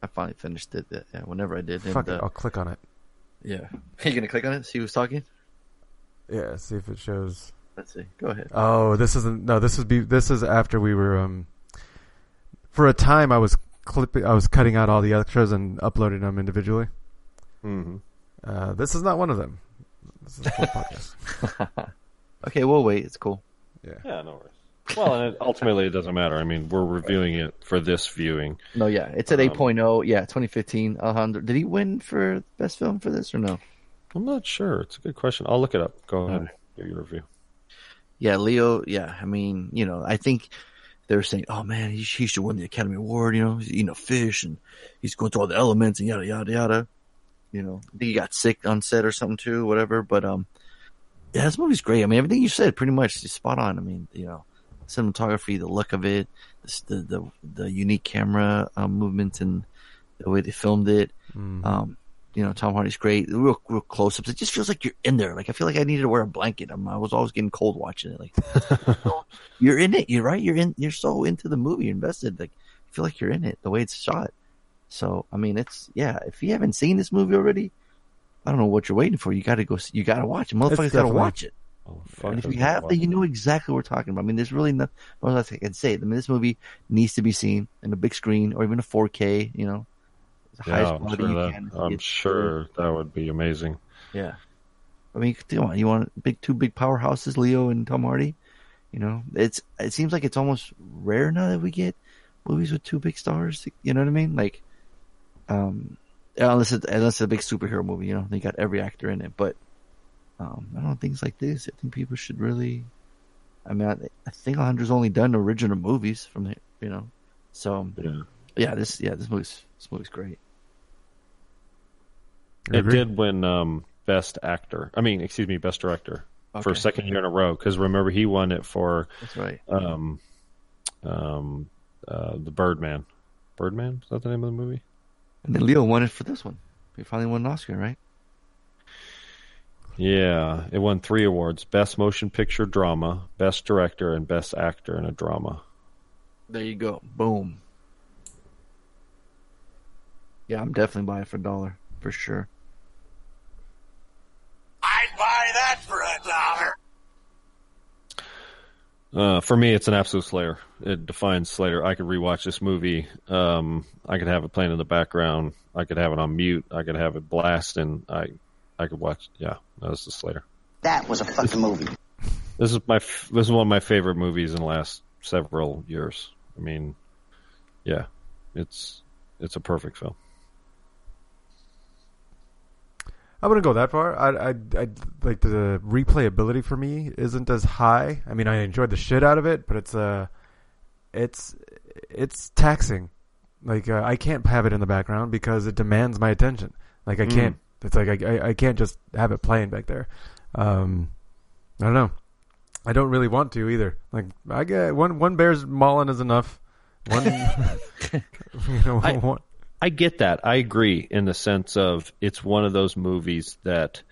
I finally finished it. Yeah, whenever I did. Fuck and, it, uh, I'll click on it. yeah. Are you going to click on it? See who's talking? Yeah, see if it shows. Let's see. Go ahead. Oh, this isn't. No, this is be. This is after we were. Um, for a time, I was clipping. I was cutting out all the extras and uploading them individually. Mm-hmm. Uh, this is not one of them. This is a full podcast. okay, we'll wait. It's cool. Yeah. Yeah, no worries. Well, and it, ultimately, it doesn't matter. I mean, we're reviewing it for this viewing. No, yeah. It's at Um, 8.0. Yeah, 2015. Alejandro. Did he win for best film for this or no? I'm not sure. It's a good question. I'll look it up. Go ahead. Give your review. Yeah, Leo. Yeah, I mean, you know, I think they're saying, "Oh man, he, he should win the Academy Award." You know, he's eating a fish and he's going through all the elements and yada yada yada. You know, I think he got sick on set or something too, whatever. But um, yeah, this movie's great. I mean, everything you said pretty much is spot on. I mean, you know, cinematography, the look of it, the the the unique camera um, movements and the way they filmed it. Mhm. Um, you know, Tom Hardy's great. Real, real close ups. It just feels like you're in there. Like I feel like I needed to wear a blanket. I'm, I was always getting cold watching it. Like you're in it. You're right. You're in. You're so into the movie. You're invested. Like you feel like you're in it. The way it's shot. So I mean, it's yeah. If you haven't seen this movie already, I don't know what you're waiting for. You got to go. You got to watch it. Motherfuckers got to watch it. Oh, fuck. And if you have, then you know exactly what we're talking about. I mean, there's really no, no else I can say. I mean, this movie needs to be seen in a big screen or even a 4K. You know, the Yeah, highest I'm sure, you that, can. I'm sure that would be amazing. Yeah. I mean, come on. You want big two big powerhouses, Leo and Tom Hardy. You know, it's it seems like it's almost rare now that we get movies with two big stars. You know what I mean? Like, um, unless it's unless it's a big superhero movie, you know, they got every actor in it. But um, I don't know things like this. I think people should really. I mean, I, I think Alejandro's only done original movies from the, you know, so Yeah. yeah, this yeah this movie's this movie's great. It agree. did win um, best actor. I mean, excuse me, best director for a second year in a row. Because remember, he won it for That's right. um, um, uh, the Birdman. Birdman is that the name of the movie? And then Leo won it for this one. He finally won an Oscar, right? Yeah, it won three awards: best motion picture drama, best director, and best actor in a drama. There you go. Boom. Yeah, I'm definitely buying it for a dollar for sure. I'd buy that for a dollar. Uh, for me, it's an absolute Slayer. It defines Slayer. I could rewatch this movie. Um, I could have it playing in the background. I could have it on mute. I could have it blasting. I, I could watch. Yeah, that was the Slayer. That was a fucking movie. This is my. This is one of my favorite movies in the last several years. I mean, yeah, It's it's a perfect film. I wouldn't go that far. I, I, I like the replayability for me isn't as high. I mean, I enjoyed the shit out of it, but it's uh, it's it's taxing. Like uh, I can't have it in the background because it demands my attention. Like I can't Mm. It's like I, I I can't just have it playing back there. Um, I don't know. I don't really want to either. Like I get one one bear's mauling is enough. One, you know, I- one, I get that. I agree in the sense of it's one of those movies that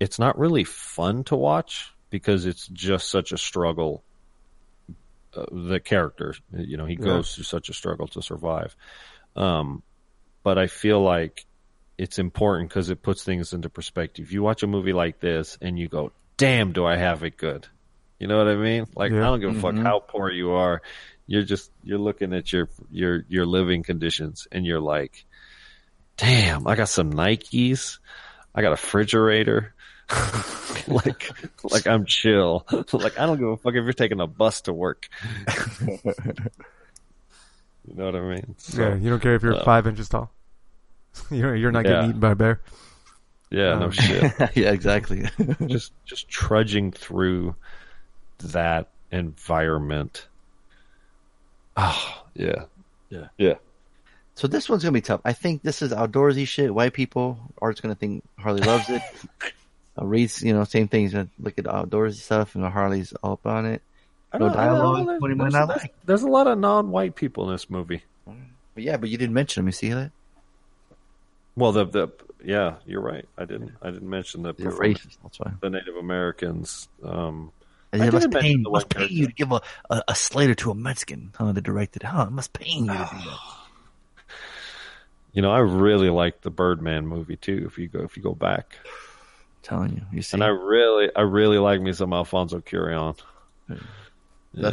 it's not really fun to watch because it's just such a struggle. Uh, the character, you know, he Yeah. goes through such a struggle to survive. Um, but I feel like it's important because it puts things into perspective. You watch a movie like this and you go, "Damn, do I have it good?" You know what I mean? Like Yeah. I don't give a fuck Mhm. how poor you are. You're just you're looking at your your your living conditions and you're like, "Damn, I got some Nikes. I got a refrigerator." like like I'm chill. like I don't give a fuck if you're taking a bus to work. you know what I mean? So, yeah, you don't care if you're uh, five inches tall. you're you're not Yeah. getting eaten by a bear. Yeah, no Um, shit. yeah, exactly. just just trudging through that environment. Oh, yeah. Yeah. Yeah. So this one's gonna be tough. I think this is outdoorsy shit. White people, Art's gonna think Harley loves it. uh, Reese, you know, same thing. He's gonna look at the outdoorsy stuff, and Harley's all up on it. No don't- I don't know, dialogue. there's- What do might not like? There's a lot of non-white people in this movie. But yeah, but you didn't mention them. You see that? Well, the the yeah, you're right. I didn't I didn't mention the You're racist. That's why. the Native Americans. Um, And I it must pain, the must pain you to give a, a, a Slater to a Mexican, huh? The directed, huh? It must pain you to do that. you know, I really like the Birdman movie too. If you go if you go back, telling you, you see, and I really I really like me some Alfonso Cuarón. that's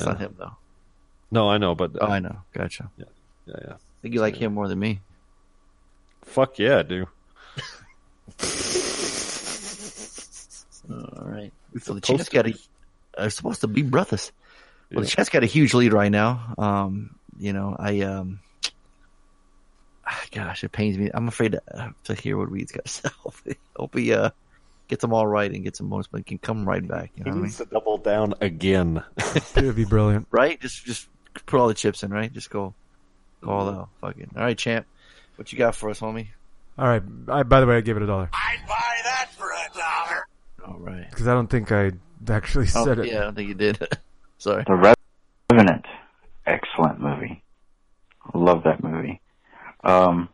Yeah. not him though. No, I know, but Oh, I know. Gotcha. yeah, yeah. I think you like him more than me. Fuck yeah, dude. All right. So the Supposed Chats to got a, be. are supposed to be brothers. Well, the Yeah. Chats got a huge lead right now. Um, you know, I um, ah, gosh, it pains me. I'm afraid to, to hear what Reed's got to say. Hopefully, hope he uh gets them all right and gets them most, but can come right back. You He know what I mean? needs to double down again. It would be brilliant. Right? Just just put all the chips in. Right? Just go, go all out. fucking. All right, champ. What you got for us, homie? All right. I, by the way, I gave it a dollar I'd buy that for a dollar. All right. because I don't think I actually Oh, said it. yeah, I don't think you did. Sorry. The Revenant, excellent movie. Love that movie. Um,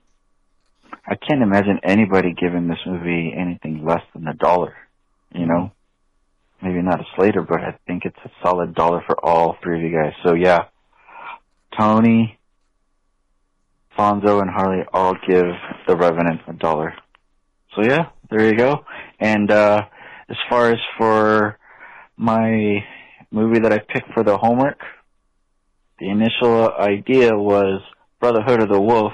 I can't imagine anybody giving this movie anything less than a dollar. You know, maybe not a Slater, but I think it's a solid dollar for all three of you guys. So yeah, Tony, Fonzo, and Harley all give The Revenant a dollar. So yeah, there you go. And uh, as far as for my movie that I picked for the homework, the initial idea was Brotherhood of the Wolf,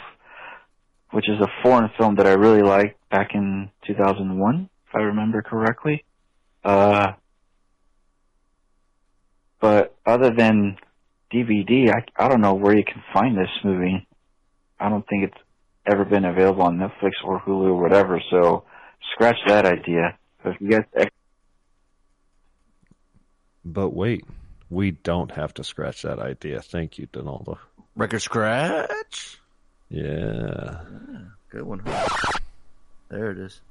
which is a foreign film that I really liked back in 2001, if I remember correctly. Uh, but other than DVD, I, I don't know where you can find this movie. I don't think it's ever been available on Netflix or Hulu or whatever, so scratch that idea. So if you guys But wait, we don't have to scratch that idea. Thank you, Donaldo. Record scratch. Yeah. Good one. There it is.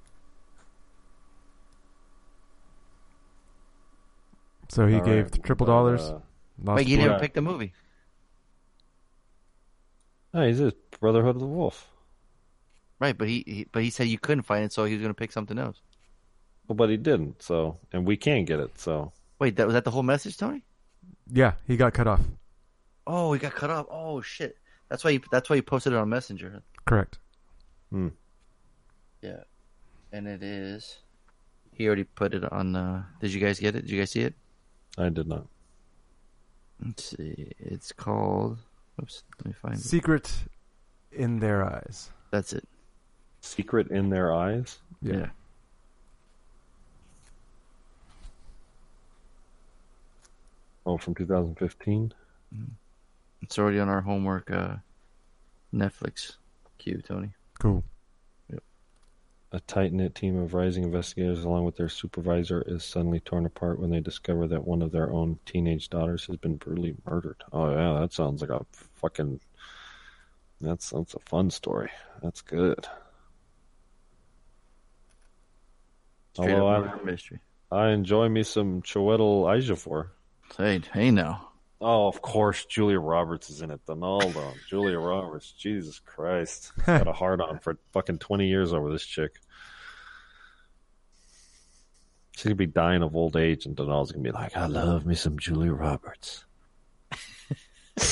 So he All gave right, triple dollars. uh, Wait, you didn't point. even pick the movie. No, he's a Brotherhood of the Wolf. Right, but he, he but he said you couldn't find it, so he was going to pick something else. Well, but he didn't. So, and we can't get it. So, Wait, that was that the whole message, Tony? Yeah, he got cut off. Oh, he got cut off. Oh shit. That's why you that's why you posted it on Messenger. Correct. hmm. Yeah. And it is he already put it on uh did you guys get it? Did you guys see it? I did not. Let's see. It's called oops, let me find it. Secret in their eyes. That's it. Secret in their eyes. Yeah. Oh, from 2015. It's already on our homework uh Netflix. Q Tony. Cool. A tight knit team of rising investigators, along with their supervisor, is suddenly torn apart when they discover that one of their own teenage daughters has been brutally murdered. Oh yeah, that sounds like a fucking. That's that's a fun story. That's good. Straight Although I, mystery. I enjoy me some Chiwetel Ejiofor. Hey, hey now. Oh, of course, Julia Roberts is in it. Donaldo, Julia Roberts. Jesus Christ, got a hard on for fucking twenty years over this chick. She's gonna be dying of old age, and Donald's gonna be like, "I love me some Julia Roberts." He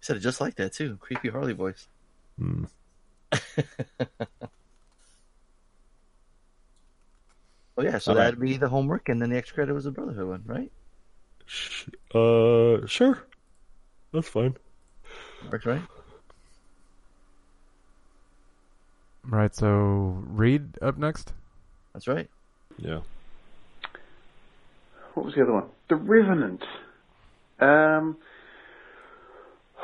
said it just like that too. Creepy Harley voice. Hmm. Oh yeah, so All right. that'd be the homework, and then the extra credit was the Brotherhood one, right? Uh, sure, that's fine. Works right. Right. So Reed up next. That's right. Yeah. What was the other one? The Revenant. Um,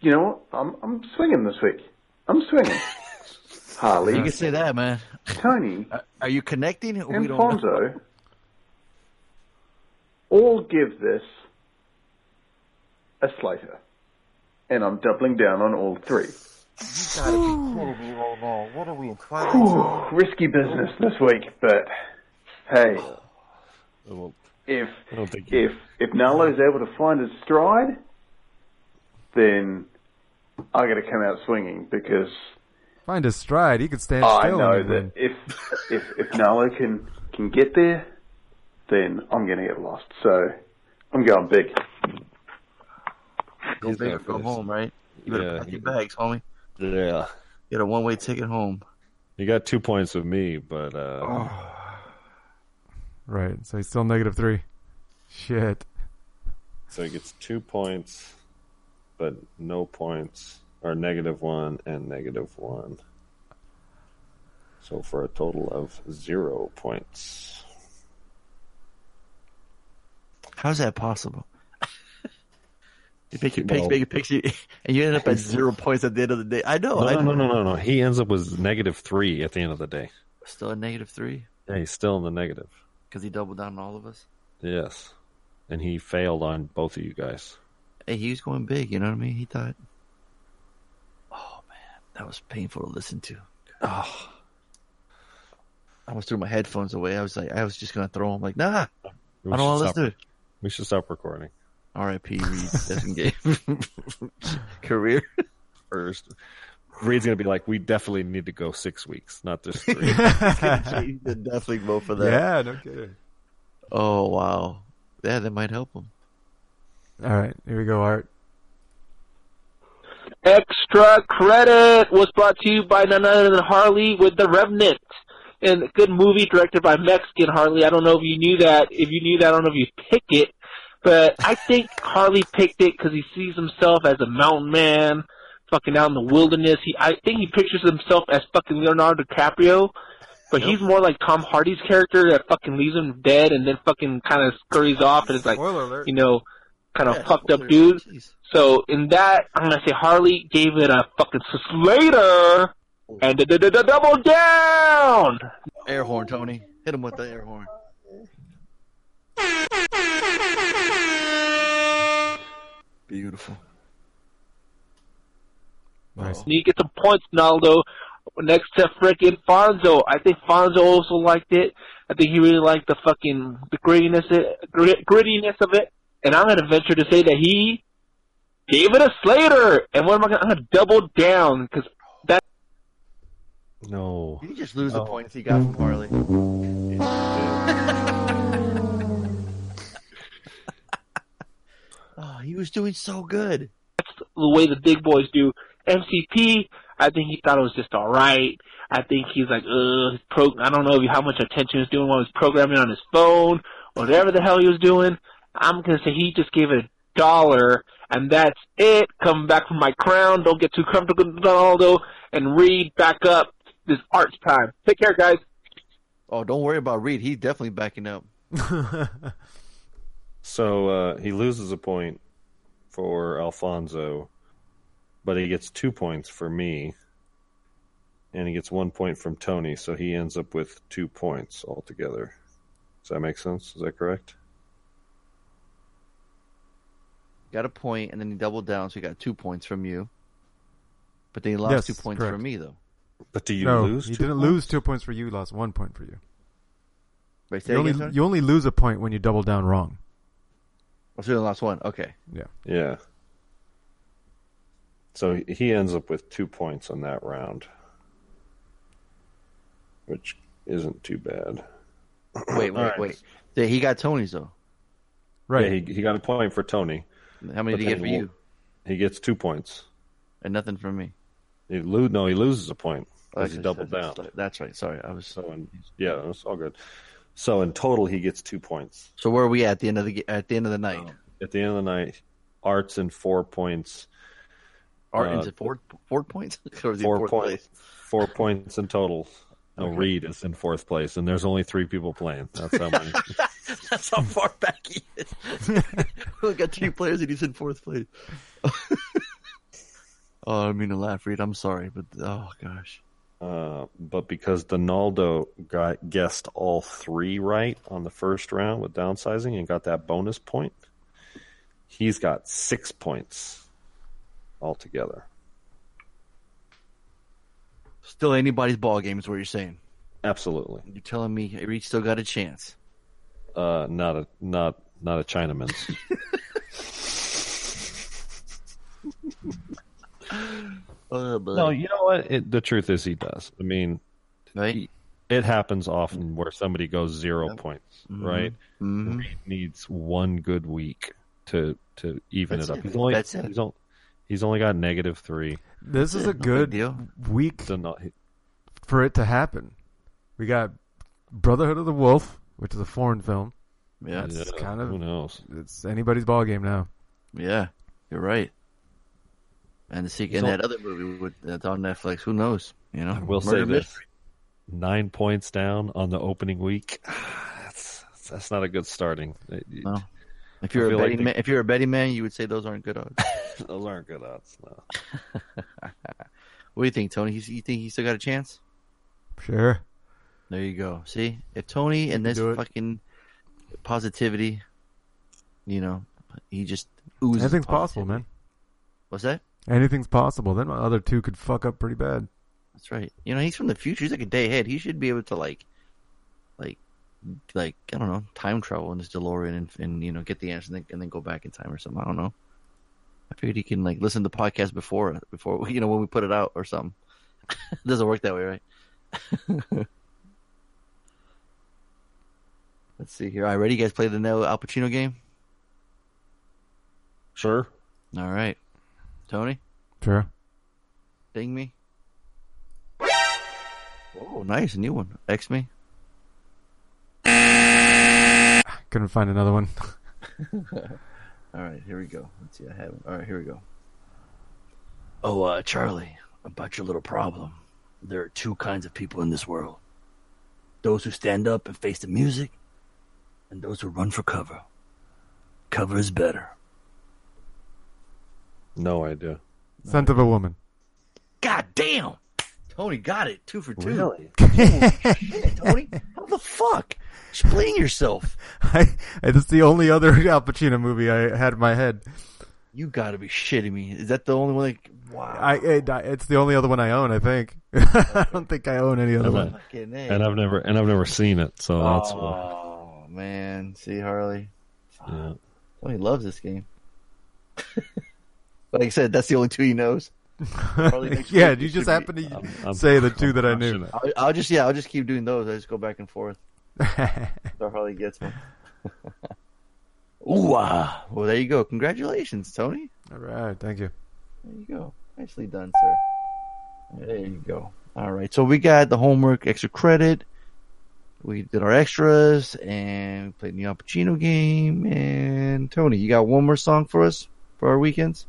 you know what? I'm I'm swinging this week. I'm swinging. Harley, You can say that, man. Tony, Are- Are you connecting? We and don't know. Fonzo all give this a Slater, and I'm doubling down on all three. What are we in Whew, risky business this week, but hey, oh, Well, if I don't think if if Nalo's able to find his stride, then I got to come out swinging because Find his stride. He could stand I still. know and he'd win. that if if if Nalo can can get there, then I'm going to get lost. So I'm going big. Go He's big or go home, right? You better Yeah, pack your bags, homie. yeah, Get a one way ticket home. you got two points with me, but uh, Right. So he's still negative three. Shit. so he gets two points, but no points, or negative one and negative one. So for a total of zero points. How's that possible? you make your picks, Well- make your picks, you- and you end up at zero points at the end of the day. I know. No, I no, know. no, no, no, no. He ends up with negative three at the end of the day. Still a negative three Yeah, he's still in the negative. because he doubled down on all of us. Yes. And he failed on both of you guys. Hey, he was going big. You know what I mean? He thought, oh man, that was painful to listen to. Oh, I almost threw my headphones away. I was like, I was just gonna throw them. Like, nah, I don't want to listen to it. We should stop recording. R.I.P. Reed doesn't get career. First, Reed's gonna be like, "We definitely need to go six weeks, not just three. He's gonna definitely vote for that. Yeah. No kidding. Oh wow, yeah, that might help him. All right. Here we go, Art. Extra credit was brought to you by none other than Harley with The Revenant. And a good movie directed by Mexican Harley. I don't know if you knew that. If you knew that, I don't know if you picked it. But I think Harley picked it because he sees himself as a mountain man, fucking out in the wilderness. He, I think he pictures himself as fucking Leonardo DiCaprio. But he's more like Tom Hardy's character that fucking leaves him dead and then fucking kind of scurries off and is like, alert. you know, kind of Yeah, fucked up dude. Jeez. So in that, I'm gonna say Harley gave it a fucking Slater and d- double down. Air horn, Tony. Hit him with the air horn. Beautiful. Nice. You get some points, Naldo. Next to frickin' Fonzo. I think Fonzo also liked it. I think he really liked the fucking the grittiness, it, grit, grittiness of it. And I'm gonna venture to say that he gave it a Slater. And what am I gonna? I'm gonna double down because that no. You just lose the points he got from Harley. oh, he was doing so good. That's the way the big boys do. MCP, I think he thought it was just alright. I think he's like, ugh, pro- I don't know how much attention he was doing while he was programming on his phone, or whatever the hell he was doing. I'm gonna say he just gave it a dollar, and that's it. Coming back from my crown, don't get too comfortable, Ronaldo, and read back up this arts time. Take care, guys. Oh, don't worry about Reed. He's definitely backing up. So uh, he loses a point for Alfonso, but he gets two points for me, and he gets one point from Tony, so he ends up with two points altogether. Does that make sense? Is that correct? Got a point, and then he doubled down, so he got two points from you. But then he lost Yes, two points correct. from me, though. But do you no, lose? you two didn't points? lose two points for you. You lost one point for you. Wait, say You only again, you only lose a point when you double down wrong. I so you only lost one. Okay. Yeah. Yeah. So he- he ends up with two points on that round, which isn't too bad. Wait, wait, All right. wait. Yeah, he got Tony's though. Right. Yeah, he, he got a point for Tony. How many but did he get for you? He gets two points. And nothing from me. He lo- no, he loses a point because he that's- doubled that's- down. That's right. Sorry, I was. So in, yeah, it's all good. So in total, he gets two points. So where are we at the end of the at the end of the night? At the end of the night, Art's and four points. Arts Uh, is four four points? he points. Four points in total. No, Okay. Reed is in fourth place, and there's only three people playing. That's how many. That's how far back he is. we got three players and he's in fourth place. Oh, I mean to laugh, Reed. I'm sorry, but oh gosh. Uh, but because Donaldo got guessed all three right on the first round with downsizing and got that bonus point, he's got six points altogether. Still anybody's ball game is what you're saying. Absolutely. You're telling me Reed still got a chance. Uh, not a not not a Chinaman's. Oh, no, you know what? It, the truth is, he does. I mean, right? he- it happens often where somebody goes 0 points, Mhm. right? Mhm. Reed needs one good week to to even That's it up. it. He's only That's it. he's only he's only got negative three. This is Yeah, a no good deal. week So not, he- for it to happen. We got Brotherhood of the Wolf, which is a foreign film. Yeah, It's yeah, kind who of knows? it's anybody's ball game now. yeah, you're right. And the sequel, and that other movie with, that's on Netflix. Who knows? You know, I will Murder say this: Mystery. nine points down on the opening week. That's that's not a good starting. It- it- No. If you're I a feel like betting the- man, if you're a betting man, you would say those aren't good odds. Those aren't good odds. No. what do you think, Tony? He's, you think he still got a chance? Sure. There you go. See, if Tony and this fucking positivity, you know, he just oozes. Anything's possible, man. What's that? Anything's possible. Then my other two could fuck up pretty bad. That's right. You know, he's from the future. He's like a day ahead. He should be able to like, like, like I don't know, time travel in his DeLorean and, and you know get the answer and then, and then go back in time or something. I don't know. I figured he can like listen to the podcast before before you know when we put it out or something. it doesn't work that way, right? Let's see here. All right, ready? You guys play the no Al Pacino game? Sure. All right, Tony, Sure. ding me. Oh, nice, a new one. X me. Couldn't find another one. All right, here we go. Let's see. I have. All right, here we go. Oh, uh, Charlie, about your little problem. There are two kinds of people in this world: those who stand up and face the music, and those who run for cover. Cover is better. No idea. Scent of a woman. God damn! Tony got it. Two for two. Really? Shit, Tony, how the fuck? Explain yourself. I, it's the only other Al Pacino movie I had in my head. You got to be shitting me. Is that the only one? Like, wow. I it, it's the only other one I own. I think. I don't think I own any other And, one. I, Fucking A. and I've never and I've never seen it, so that's oh, why. Oh man, see Harley. Yeah. Tony loves this game. Like I said, that's the only two he knows. Yeah, week you just should happen to I'm- I'm- say the two I'm that I knew. I'll, I'll just yeah, I'll just keep doing those. I just go back and forth. So Harley gets one. Ooh, ah. well there you go. Congratulations, Tony. All right, thank you. There you go. Nicely done, sir. There you go. All right. So we got the homework, extra credit. We did our extras and played the Al Pacino game. And Tony, you got one more song for us for our weekends?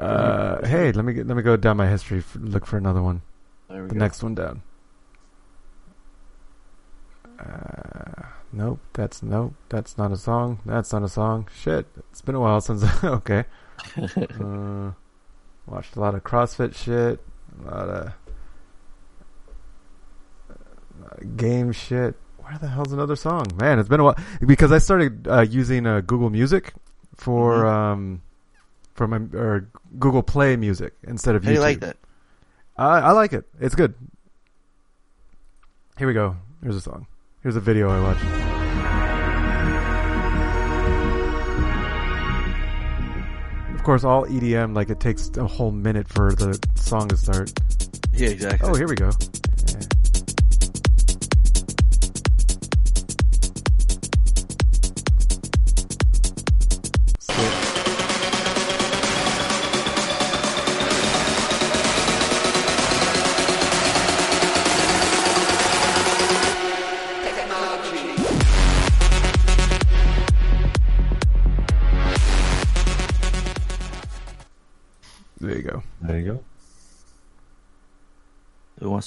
Uh, hey, let me get, let me go down my history. f look for another one. there we The go. next one down. Uh, nope, that's nope. That's not a song. That's not a song. Shit, it's been a while since. okay. Uh, Watched a lot of CrossFit shit, a lot of, a lot of game shit. Where the hell's another song? Man, it's been a while because I started uh, using uh, Google Music for Mhm. um for my or Google Play Music instead of How YouTube. do you like that? I, I like it. It's good. Here we go. Here's a song. Here's a video I watched. Of course, all EDM, like it takes a whole minute for the song to start. Yeah, exactly. Oh, here we go. Yeah.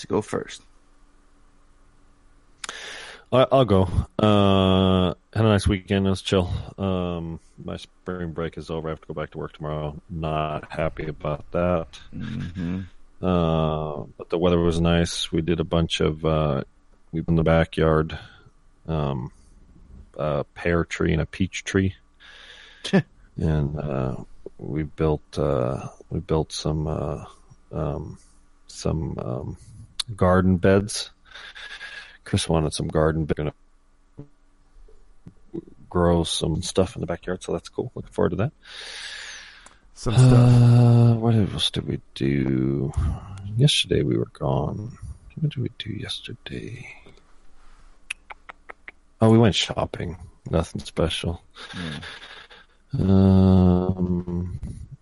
To go first? I'll go. Uh, had a nice weekend. It was chill. Um, my spring break is over. I have to go back to work tomorrow. Not happy about that. Mm-hmm. Uh, but the weather was nice. We did a bunch of uh, we in the backyard, um, a pear tree and a peach tree, and uh, we built uh, we built some uh, um, some um, garden beds. Chris wanted some garden bed. Gonna grow some stuff in the backyard, so that's cool. Looking forward to that. Some stuff. Uh, what else did we do? Yesterday we were gone. What did we do yesterday? Oh, we went shopping. Nothing special. Um,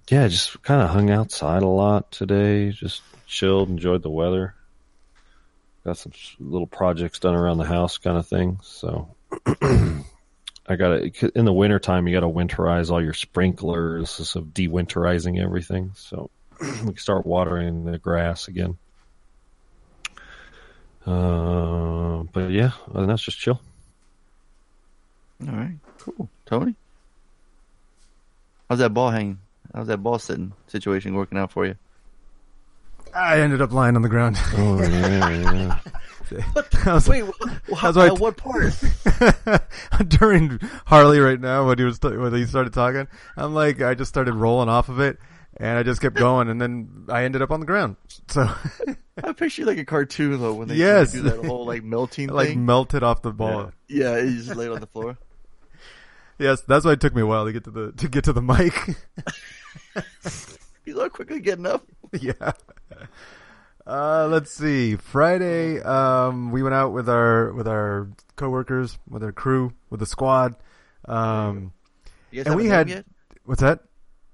yeah, just kind of hung outside a lot today. Just chilled, enjoyed the weather. Got some little projects done around the house, kind of thing. So. I got to in the wintertime you got to winterize all your sprinklers of dewinterizing everything so we can start watering the grass again. Uh, but yeah, other than that, just chill. All right, cool. Tony, how's that ball hanging? How's that ball sitting situation working out for you? I ended up lying on the ground. Oh yeah, yeah. I was- Wait, That's why I at what part? during Harley right now when he was when he started talking, I'm like I just started rolling off of it, and I just kept going, and then I ended up on the ground. So I picture you like a cartoon though when they Yes. do that whole like melting like thing. melted off the ball. yeah, you just laid on the floor. Yes, that's why it took me a while to get to the to get to the mic. You are quickly getting up. yeah. Uh, let's see. Friday, um, we went out with our with our coworkers, with our crew, with the squad. Um, You guys and have we a name had yet? what's that?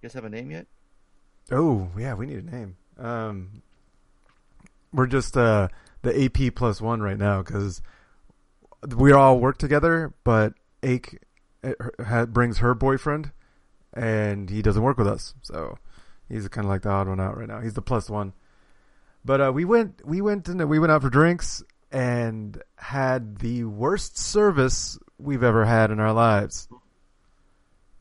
You guys have a name yet? Oh, yeah, we need a name. Um, we're just uh, the AP plus one right now because we all work together, but Ake uh, brings her boyfriend, and he doesn't work with us, so he's kind of like the odd one out right now. He's the plus one. But uh, we went, we went, and we went out for drinks and had the worst service we've ever had in our lives.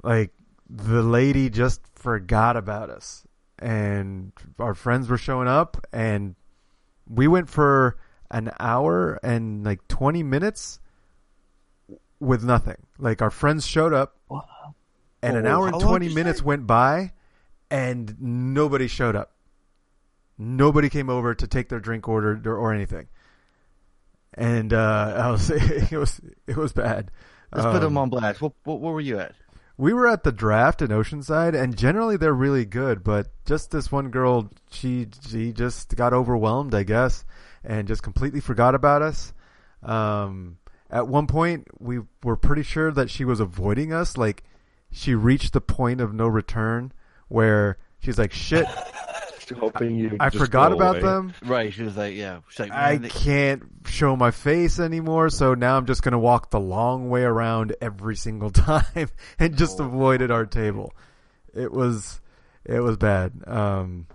Like the lady just forgot about us and our friends were showing up and we went for an hour and like 20 minutes with nothing like our friends showed up and an hour and 20 minutes went by and nobody showed up nobody came over to take their drink order or, or anything and uh i was it was it was bad Let's put them Um, on blast. What, what, where were you at? we were at the draft in Oceanside, and generally they're really good, but just this one girl, she she just got overwhelmed, I guess, and just completely forgot about us. Um, at one point, we were pretty sure that she was avoiding us. Like, she reached the point of no return where she's like, "Shit, Hoping you. I just forgot about away. them. Right, she was like, yeah. She's like, I they- can't show my face anymore, so now I'm just gonna walk the long way around every single time and just avoid at our table. It was, it was bad. Um,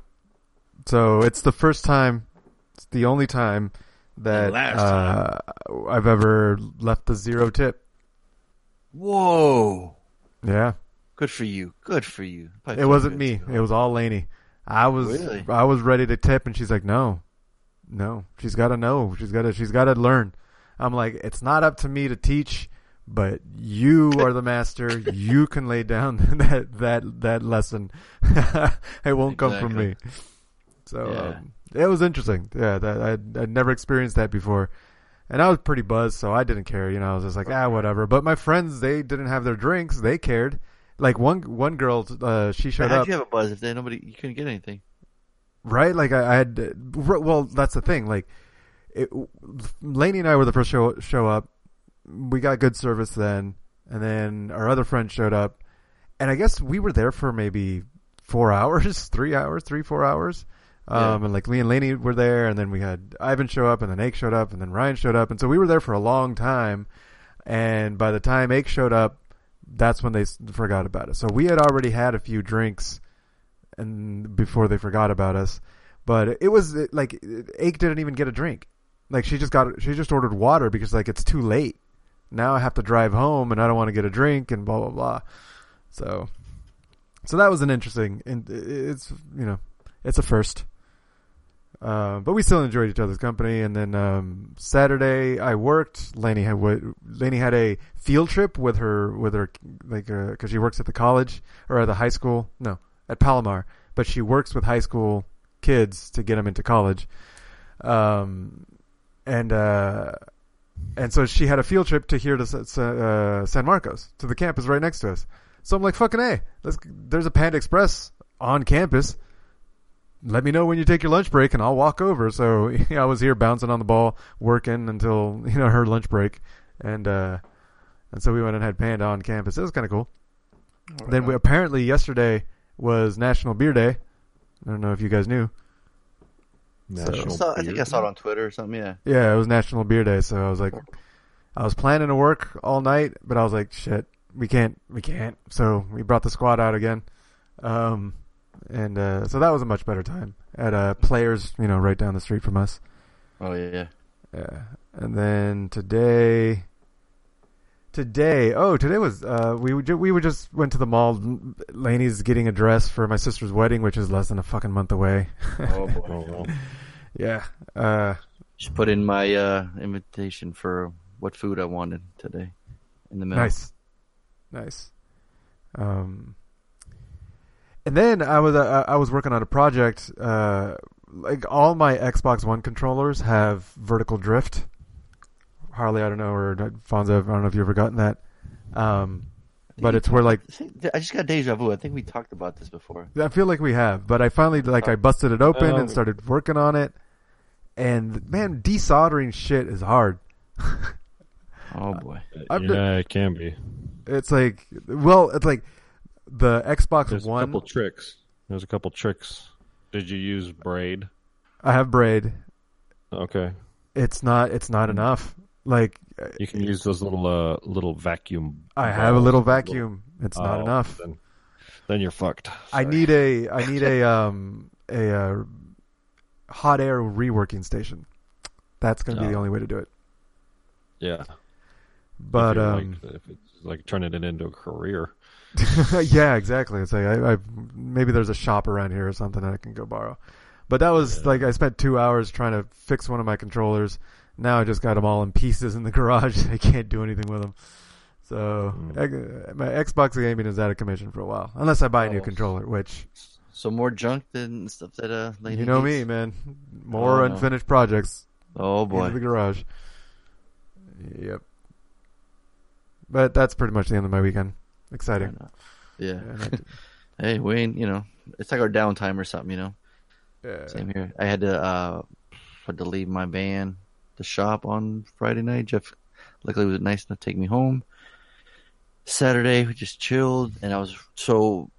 so it's the first time, it's the only time that And last uh, I've ever left a zero tip. Whoa. Yeah, Good for you. Good for you. Probably it wasn't me. It was all Lainey. I was Really? I was ready to tip, and she's like, "No, no, she's got to know. She's got to she's got to learn." I'm like, "It's not up to me to teach, but you are the master. you can lay down that that that lesson. it won't come from me." So Yeah. um, it was interesting. Yeah, that I'd, I'd never experienced that before. And I was pretty buzzed, so I didn't care. You know, I was just like, ah, whatever. But my friends, they didn't have their drinks. They cared. Like one one girl, uh, she showed How'd up. you have a buzz if they nobody you couldn't get anything? Right? Like I, I had. Well, that's the thing. Like, it, Lainey and I were the first show show up. We got good service then, and then our other friend showed up, and I guess we were there for maybe four hours, three hours, three four hours. Um, Yeah. and like Lee and Lainey were there, and then we had Ivan show up, and then Ake showed up, and then Ryan showed up, and so we were there for a long time. And by the time Ake showed up, that's when they forgot about us. So we had already had a few drinks, and before they forgot about us. But it was it, like Ake didn't even get a drink. Like she just got she just ordered water because like it's too late. Now I have to drive home and I don't want to get a drink and blah blah blah. So so that was an interesting and it's you know it's a first. Uh, but we still enjoyed each other's company. And then um, Saturday, I worked. Lainey had Lainey had a field trip with her with her like because she works at the college or at the high school. No, at Palomar, but she works with high school kids to get them into college. Um, and uh, and so she had a field trip to here to uh, San Marcos to the campus right next to us. So I'm like, fucking a. There's a Panda Express on campus let me know when you take your lunch break and I'll walk over. So I was here bouncing on the ball, working until you know her lunch break, and uh, and so we went and had Panda on campus. It was kind of cool. Then we, apparently yesterday was National Beer Day. I don't know if you guys knew. I, saw, I think I saw it on Twitter or something. Yeah. Yeah, it was National Beer Day, so I was like, I was planning to work all night, but I was like, shit, we can't, we can't. So we brought the squad out again, um, and uh, so that was a much better time at uh, Players, you know, right down the street from us. Oh yeah. Yeah, and then today, today, oh, today was uh, we would ju- we would just went to the mall. Lainey's getting a dress for my sister's wedding, which is less than a fucking month away. Oh boy. yeah. Uh, Just put in my uh, invitation for what food I wanted today in the mail. Nice, nice. Um, and then I was uh, I was working on a project. Uh, like all my Xbox One controllers have vertical drift. Harley, I don't know, or Fonzo, I don't know if you've ever gotten that. Um, but it's where like I just got deja vu. I think we talked about this before. I feel like we have, but I finally like I busted it open Oh. and started working on it. And man, desoldering shit is hard. Oh boy. I've yeah, been- it can be. It's like, well, it's like the Xbox One There's One. a couple tricks. There's a couple tricks. Did you use braid? I have braid. Okay. It's not. It's not enough. Like You can use those little uh little vacuum. I have a little vacuum. It's not Oh, enough. Then, then you're fucked. I need a. I need a um a uh, hot air reworking station. That's going to be the Oh. only way to do it. Yeah. But um, like, if it's like turning it into a career. yeah, exactly. It's like I, I maybe there's a shop around here or something that I can go borrow. But that was like I spent two hours trying to fix one of my controllers. Now I just got them all in pieces in the garage. I can't do anything with them. So ex- my Xbox gaming is out of commission for a while, unless I buy a new Oh. controller. Which So more junk than stuff that uh. Lady you know hates? me, man. More Oh, no. unfinished projects. Oh boy. into the garage. Yep. But that's pretty much the end of my weekend. Exciting. Yeah. And I- hey, Wayne. You know, it's like our downtime or something. You know. Yeah. Same here. I had to uh had to leave my van, the shop on Friday night. Jeff, luckily, was nice enough to take me home. Saturday, we just chilled, and I was so.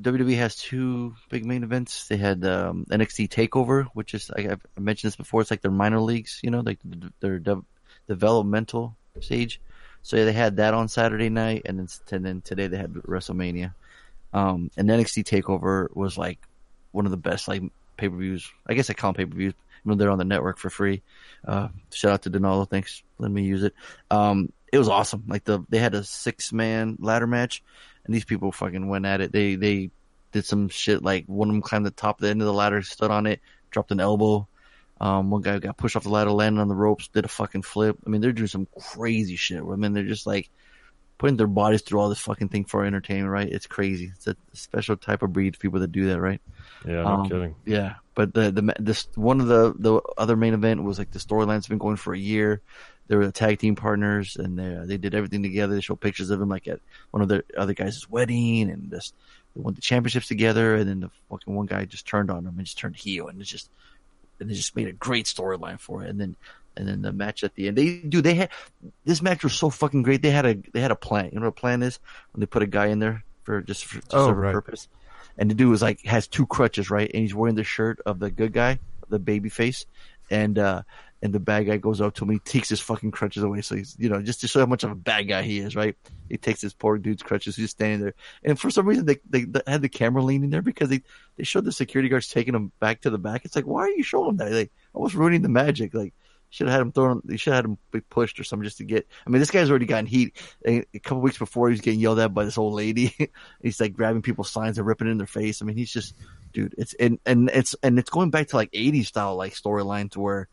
WWE has two big main events. They had um, NXT Takeover, which is I, I've mentioned this before. It's like their minor leagues, you know, like their de- developmental stage. So yeah, they had that on Saturday night, and then and then today they had WrestleMania. Um, and NXT Takeover was like one of the best like pay per views. I guess I call them pay per views. You know, they're on the network for free. Uh, shout out to Donaldo. Thanks letting me use it. Um, it was awesome. Like the, they had a six man ladder match and these people fucking went at it. They, they did some shit like one of them climbed the top of the end of the ladder, stood on it, dropped an elbow. Um, one guy got pushed off the ladder, landed on the ropes, did a fucking flip. I mean, they're doing some crazy shit. I mean, they're just like putting their bodies through all this fucking thing for entertainment, right? It's crazy. It's a special type of breed of people that do that, right? Yeah, no Um, kidding. Yeah, but the the this one of the the other main event was like the storyline's been going for a year. They were the tag team partners, and they they did everything together. They showed pictures of him like at one of the other guys' wedding, and just they won the championships together. And then the fucking one guy just turned on him and just turned heel, and it's just and they just made a great storyline for it. And then and then the match at the end, they do they had this match was so fucking great. They had a they had a plan. You know what a plan is when they put a guy in there for just for just Oh, serve a right. purpose. And the dude was like has two crutches, right? And he's wearing the shirt of the good guy, the baby face, and uh and the bad guy goes up to him, he takes his fucking crutches away. So he's you know, just to show how much of a bad guy he is, right? He takes his poor dude's crutches, he's standing there. And for some reason they they, they had the camera leaning there because they, they showed the security guards taking him back to the back. It's like, why are you showing that? Like almost ruining the magic. Like should have had him thrown. You should have had him be pushed or something just to get. I mean, this guy's already gotten heat. A a couple weeks before, he was getting yelled at by this old lady. he's like grabbing people's signs and ripping it in their face. I mean, he's just, dude. It's and and it's and it's going back to like '80s style like storyline to where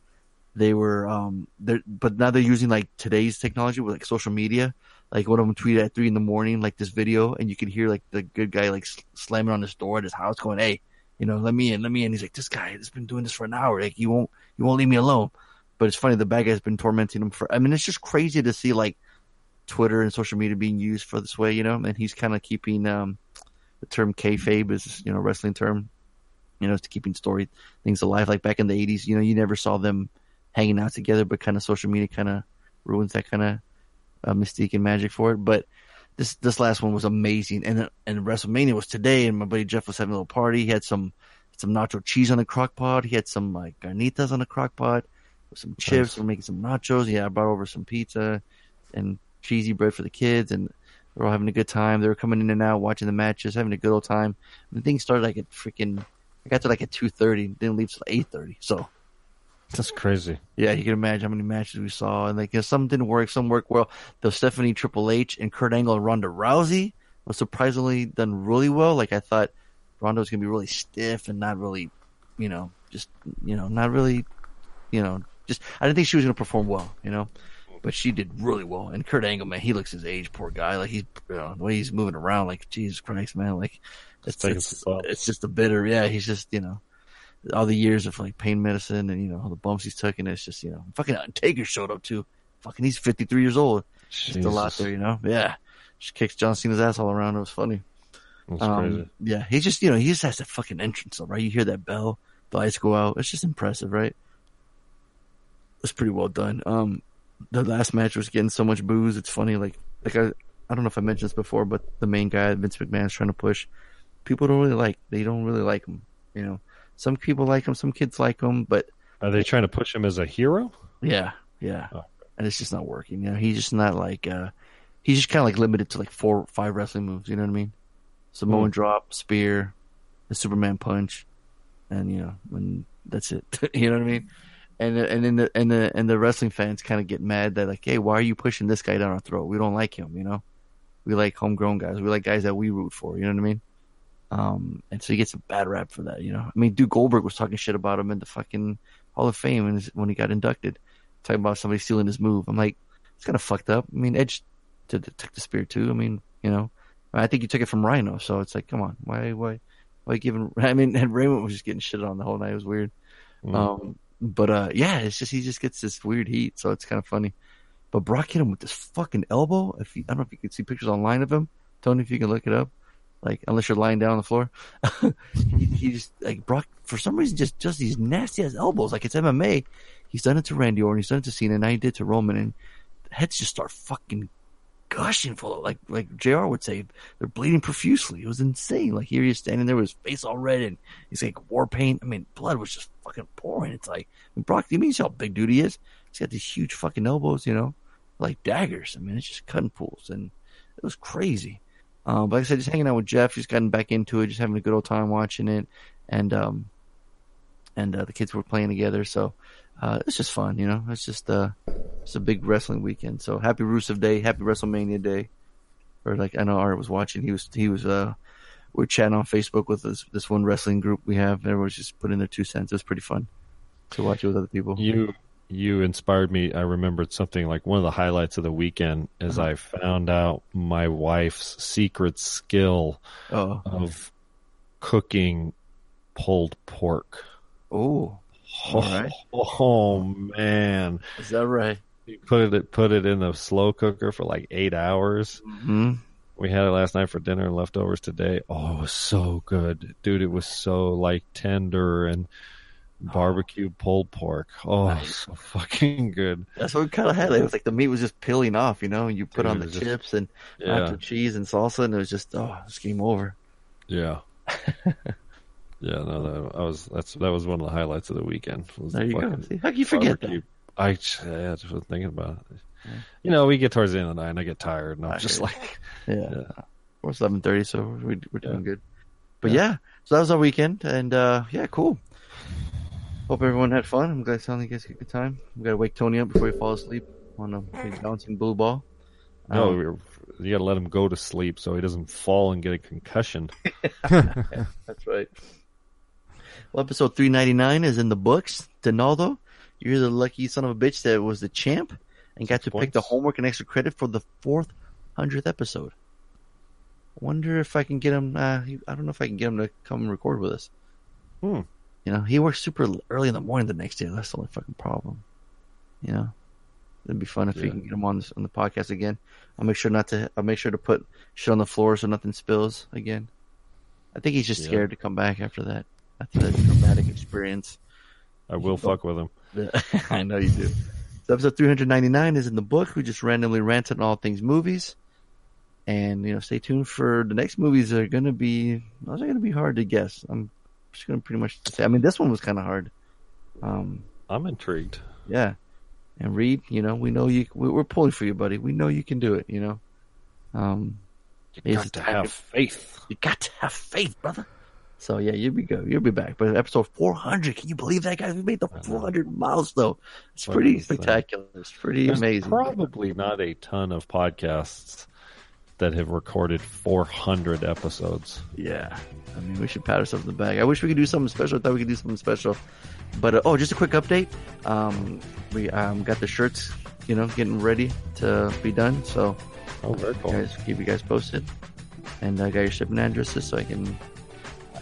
they were um they're but now they're using like today's technology with like social media. Like one of them tweeted at three in the morning like this video, and you could hear like the good guy like slamming on his door at his house, going, "Hey, you know, let me in, let me in." He's like, "This guy has been doing this for an hour. Like, you won't, you won't leave me alone." But it's funny, the bad guy's been tormenting him for. I mean, it's just crazy to see like Twitter and social media being used for this way, you know. And he's kind of keeping um the term kayfabe is you know wrestling term, you know, it's keeping story things alive. Like back in the '80s, you know, you never saw them hanging out together, but kind of social media kind of ruins that kind of uh, mystique and magic for it. But this this last one was amazing, and and WrestleMania was today, and my buddy Jeff was having a little party. He had some some nacho cheese on the crock pot. He had some like carnitas on the crock pot with some chips. We're making some nachos. Yeah, I brought over some pizza and cheesy bread for the kids, and they're all having a good time. They were coming in and out, watching the matches, having a good old time. And the thing started like at freaking. I got to like at two thirty, didn't leave till eight thirty. So That's crazy. yeah, you can imagine how many matches we saw, and like some didn't work, some worked well. The Stephanie Triple H and Kurt Angle and Ronda Rousey was surprisingly done really well. Like I thought Ronda was gonna be really stiff and not really, you know, just you know, not really, you know, just I didn't think she was gonna perform well, you know. But she did really well, and Kurt Angle, man, he looks his age, poor guy. Like he's you know, the way he's moving around, like Jesus Christ, man, like it's it's, some it's just a bitter, yeah. He's just you know all the years of like pain medicine and you know all the bumps he's taken. It's just you know fucking Taker showed up too. Fucking he's fifty three years old. Still a lot there, you know. Yeah, just kicks John Cena's ass all around. It was funny. That's Um, crazy. yeah, he just you know he just has that fucking entrance, though, right? You hear that bell, the lights go out. It's just impressive, right? It's pretty well done. Um, the last match was getting so much boos. It's funny, like like I I don't know if I mentioned this before, but the main guy Vince McMahon's trying to push. People don't really like. They don't really like him. You know, some people like him, some kids like him, but Are they trying to push him as a hero? yeah, yeah. Oh. And it's just not working. You know, he's just not like uh he's just kinda like limited to like four five wrestling moves, you know what I mean? Samoan Hmm. drop, spear, the Superman punch, and you know, and that's it. you know what I mean? And and then the and the and the wrestling fans kind of get mad that like, hey, why are you pushing this guy down our throat? We don't like him, you know. We like homegrown guys. We like guys that we root for. You know what I mean? Um, and so he gets a bad rap for that. You know, I mean, Duke Goldberg was talking shit about him in the fucking Hall of Fame when, he got inducted, talking about somebody stealing his move. I'm like, it's kind of fucked up. I mean, Edge took the, took the spear too. I mean, you know, I think you took it from Rhino, so it's like, come on, why, why, why giving? I mean, and Raymond was just getting shit on the whole night. It was weird. Mm. Um, but uh, yeah, it's just he just gets this weird heat, so it's kind of funny. But Brock hit him with this fucking elbow. If you, I don't know if you can see pictures online of him, Tony, if you can look it up. Like unless you're lying down on the floor, he, he just like Brock for some reason just just these nasty ass elbows. Like it's MMA. He's done it to Randy Orton. He's done it to Cena. Now he did to Roman, and heads just start fucking gushing full of like like J.R. would say they're bleeding profusely. It was insane. Like here he is standing there with his face all red and he's like war paint. I mean, blood was just fucking pouring. It's like mean, Brock. You mean how big dude he is? He's got these huge fucking elbows, you know, like daggers. I mean, it's just cutting pools, and it was crazy. Um, but like I said, just hanging out with Jeff, just gotten back into it, just having a good old time watching it, and um, and uh, the kids were playing together, so uh, it's just fun, you know. It's just uh, it's a big wrestling weekend. So happy Rusev Day, happy WrestleMania Day. Or like I know Art was watching, he was he was uh we're chatting on Facebook with this this one wrestling group we have. Everyone's just putting their two cents. It was pretty fun to watch it with other people. You you inspired me. I remembered something like one of the highlights of the weekend is Uh-huh. I found out my wife's secret skill Oh, of cooking pulled pork. oh, Oh, right. oh man. is that right? You put it put it in the slow cooker for like eight hours. Hmm. We had it last night for dinner and leftovers today. Oh, it was so good, dude! It was so like tender and barbecue pulled pork. Oh, was so fucking good. That's what we kind of had. It was like the meat was just peeling off, you know. And you put Dude, on the just- chips and Yeah, cheese and salsa, and it was just oh, it's game over. yeah, yeah. No, that I was that's that was one of the highlights of the weekend. There the you go. See, how can you forget that? barbecue. I yeah, I just was thinking about it. You know, we get towards the end of the night and I get tired, and I'm I just hear like, Yeah. Well, it's eleven thirty, so we, we're doing Yeah. good. But yeah. so that was our weekend, and uh, yeah, cool. Hope everyone had fun. I'm glad it sounded like you guys had a good time. We gotta wake Tony up before he falls asleep on a big bouncing blue ball. no, Um, we you got to let him go to sleep so he doesn't fall and get a concussion. That's right. Well, episode 399 is in the books. Donaldo, you're the lucky son of a bitch that was the champ and got to pick the homework and extra credit for the 400th episode. Wonder if I can get him. Uh, I don't know if I can get him to come record with us. Hmm. You know, he works super early in the morning the next day. That's the only fucking problem. You know, it'd be fun if we can get him on this, on the podcast again. I'll make sure not to. I'll make sure to put shit on the floor so nothing spills again. I think he's just Yeah. scared to come back after that. After that traumatic experience. I will fuck with him. I know you do. So episode 399 is in the book. We just randomly ranted on all things movies. And, you know, stay tuned for the next movies that are going to be, those are going to be hard to guess. I'm just going to pretty much say, I mean, this one was kind of hard. Um, I'm intrigued. yeah. And Reed, you know, we know you, we- we're pulling for you, buddy. We know you can do it, you know. Um, You got to have faith. you got to have faith, brother. So yeah, you'll be go. You'll be back. But episode 400, can you believe that, guys? We made the 400 milestone. It's What pretty that? spectacular. It's pretty There's amazing. probably not a ton of podcasts that have recorded 400 episodes. Yeah. I mean, we should pat ourselves in the back. I wish we could do something special. I thought we could do something special. But, uh, oh, just a quick update. Um, we um, got the shirts, you know, getting ready to be done. So, Oh, very cool. guys, keep you guys posted. And I got your shipping addresses so I can.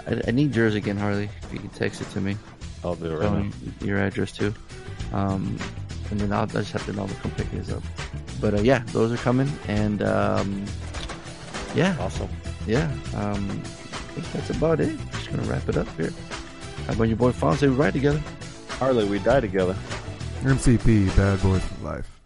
I, I need yours again, Harley. If you can text it to me. I'll do it right now. your address too. Um, and then I'll, I just have to know to come pick these up. But uh, yeah, those are coming. And um, yeah, Awesome. yeah. Um, I think that's about it. Just gonna wrap it up here. How about your boy Fonz? Say we ride together. Harley, we die together. MCP, bad boy for life.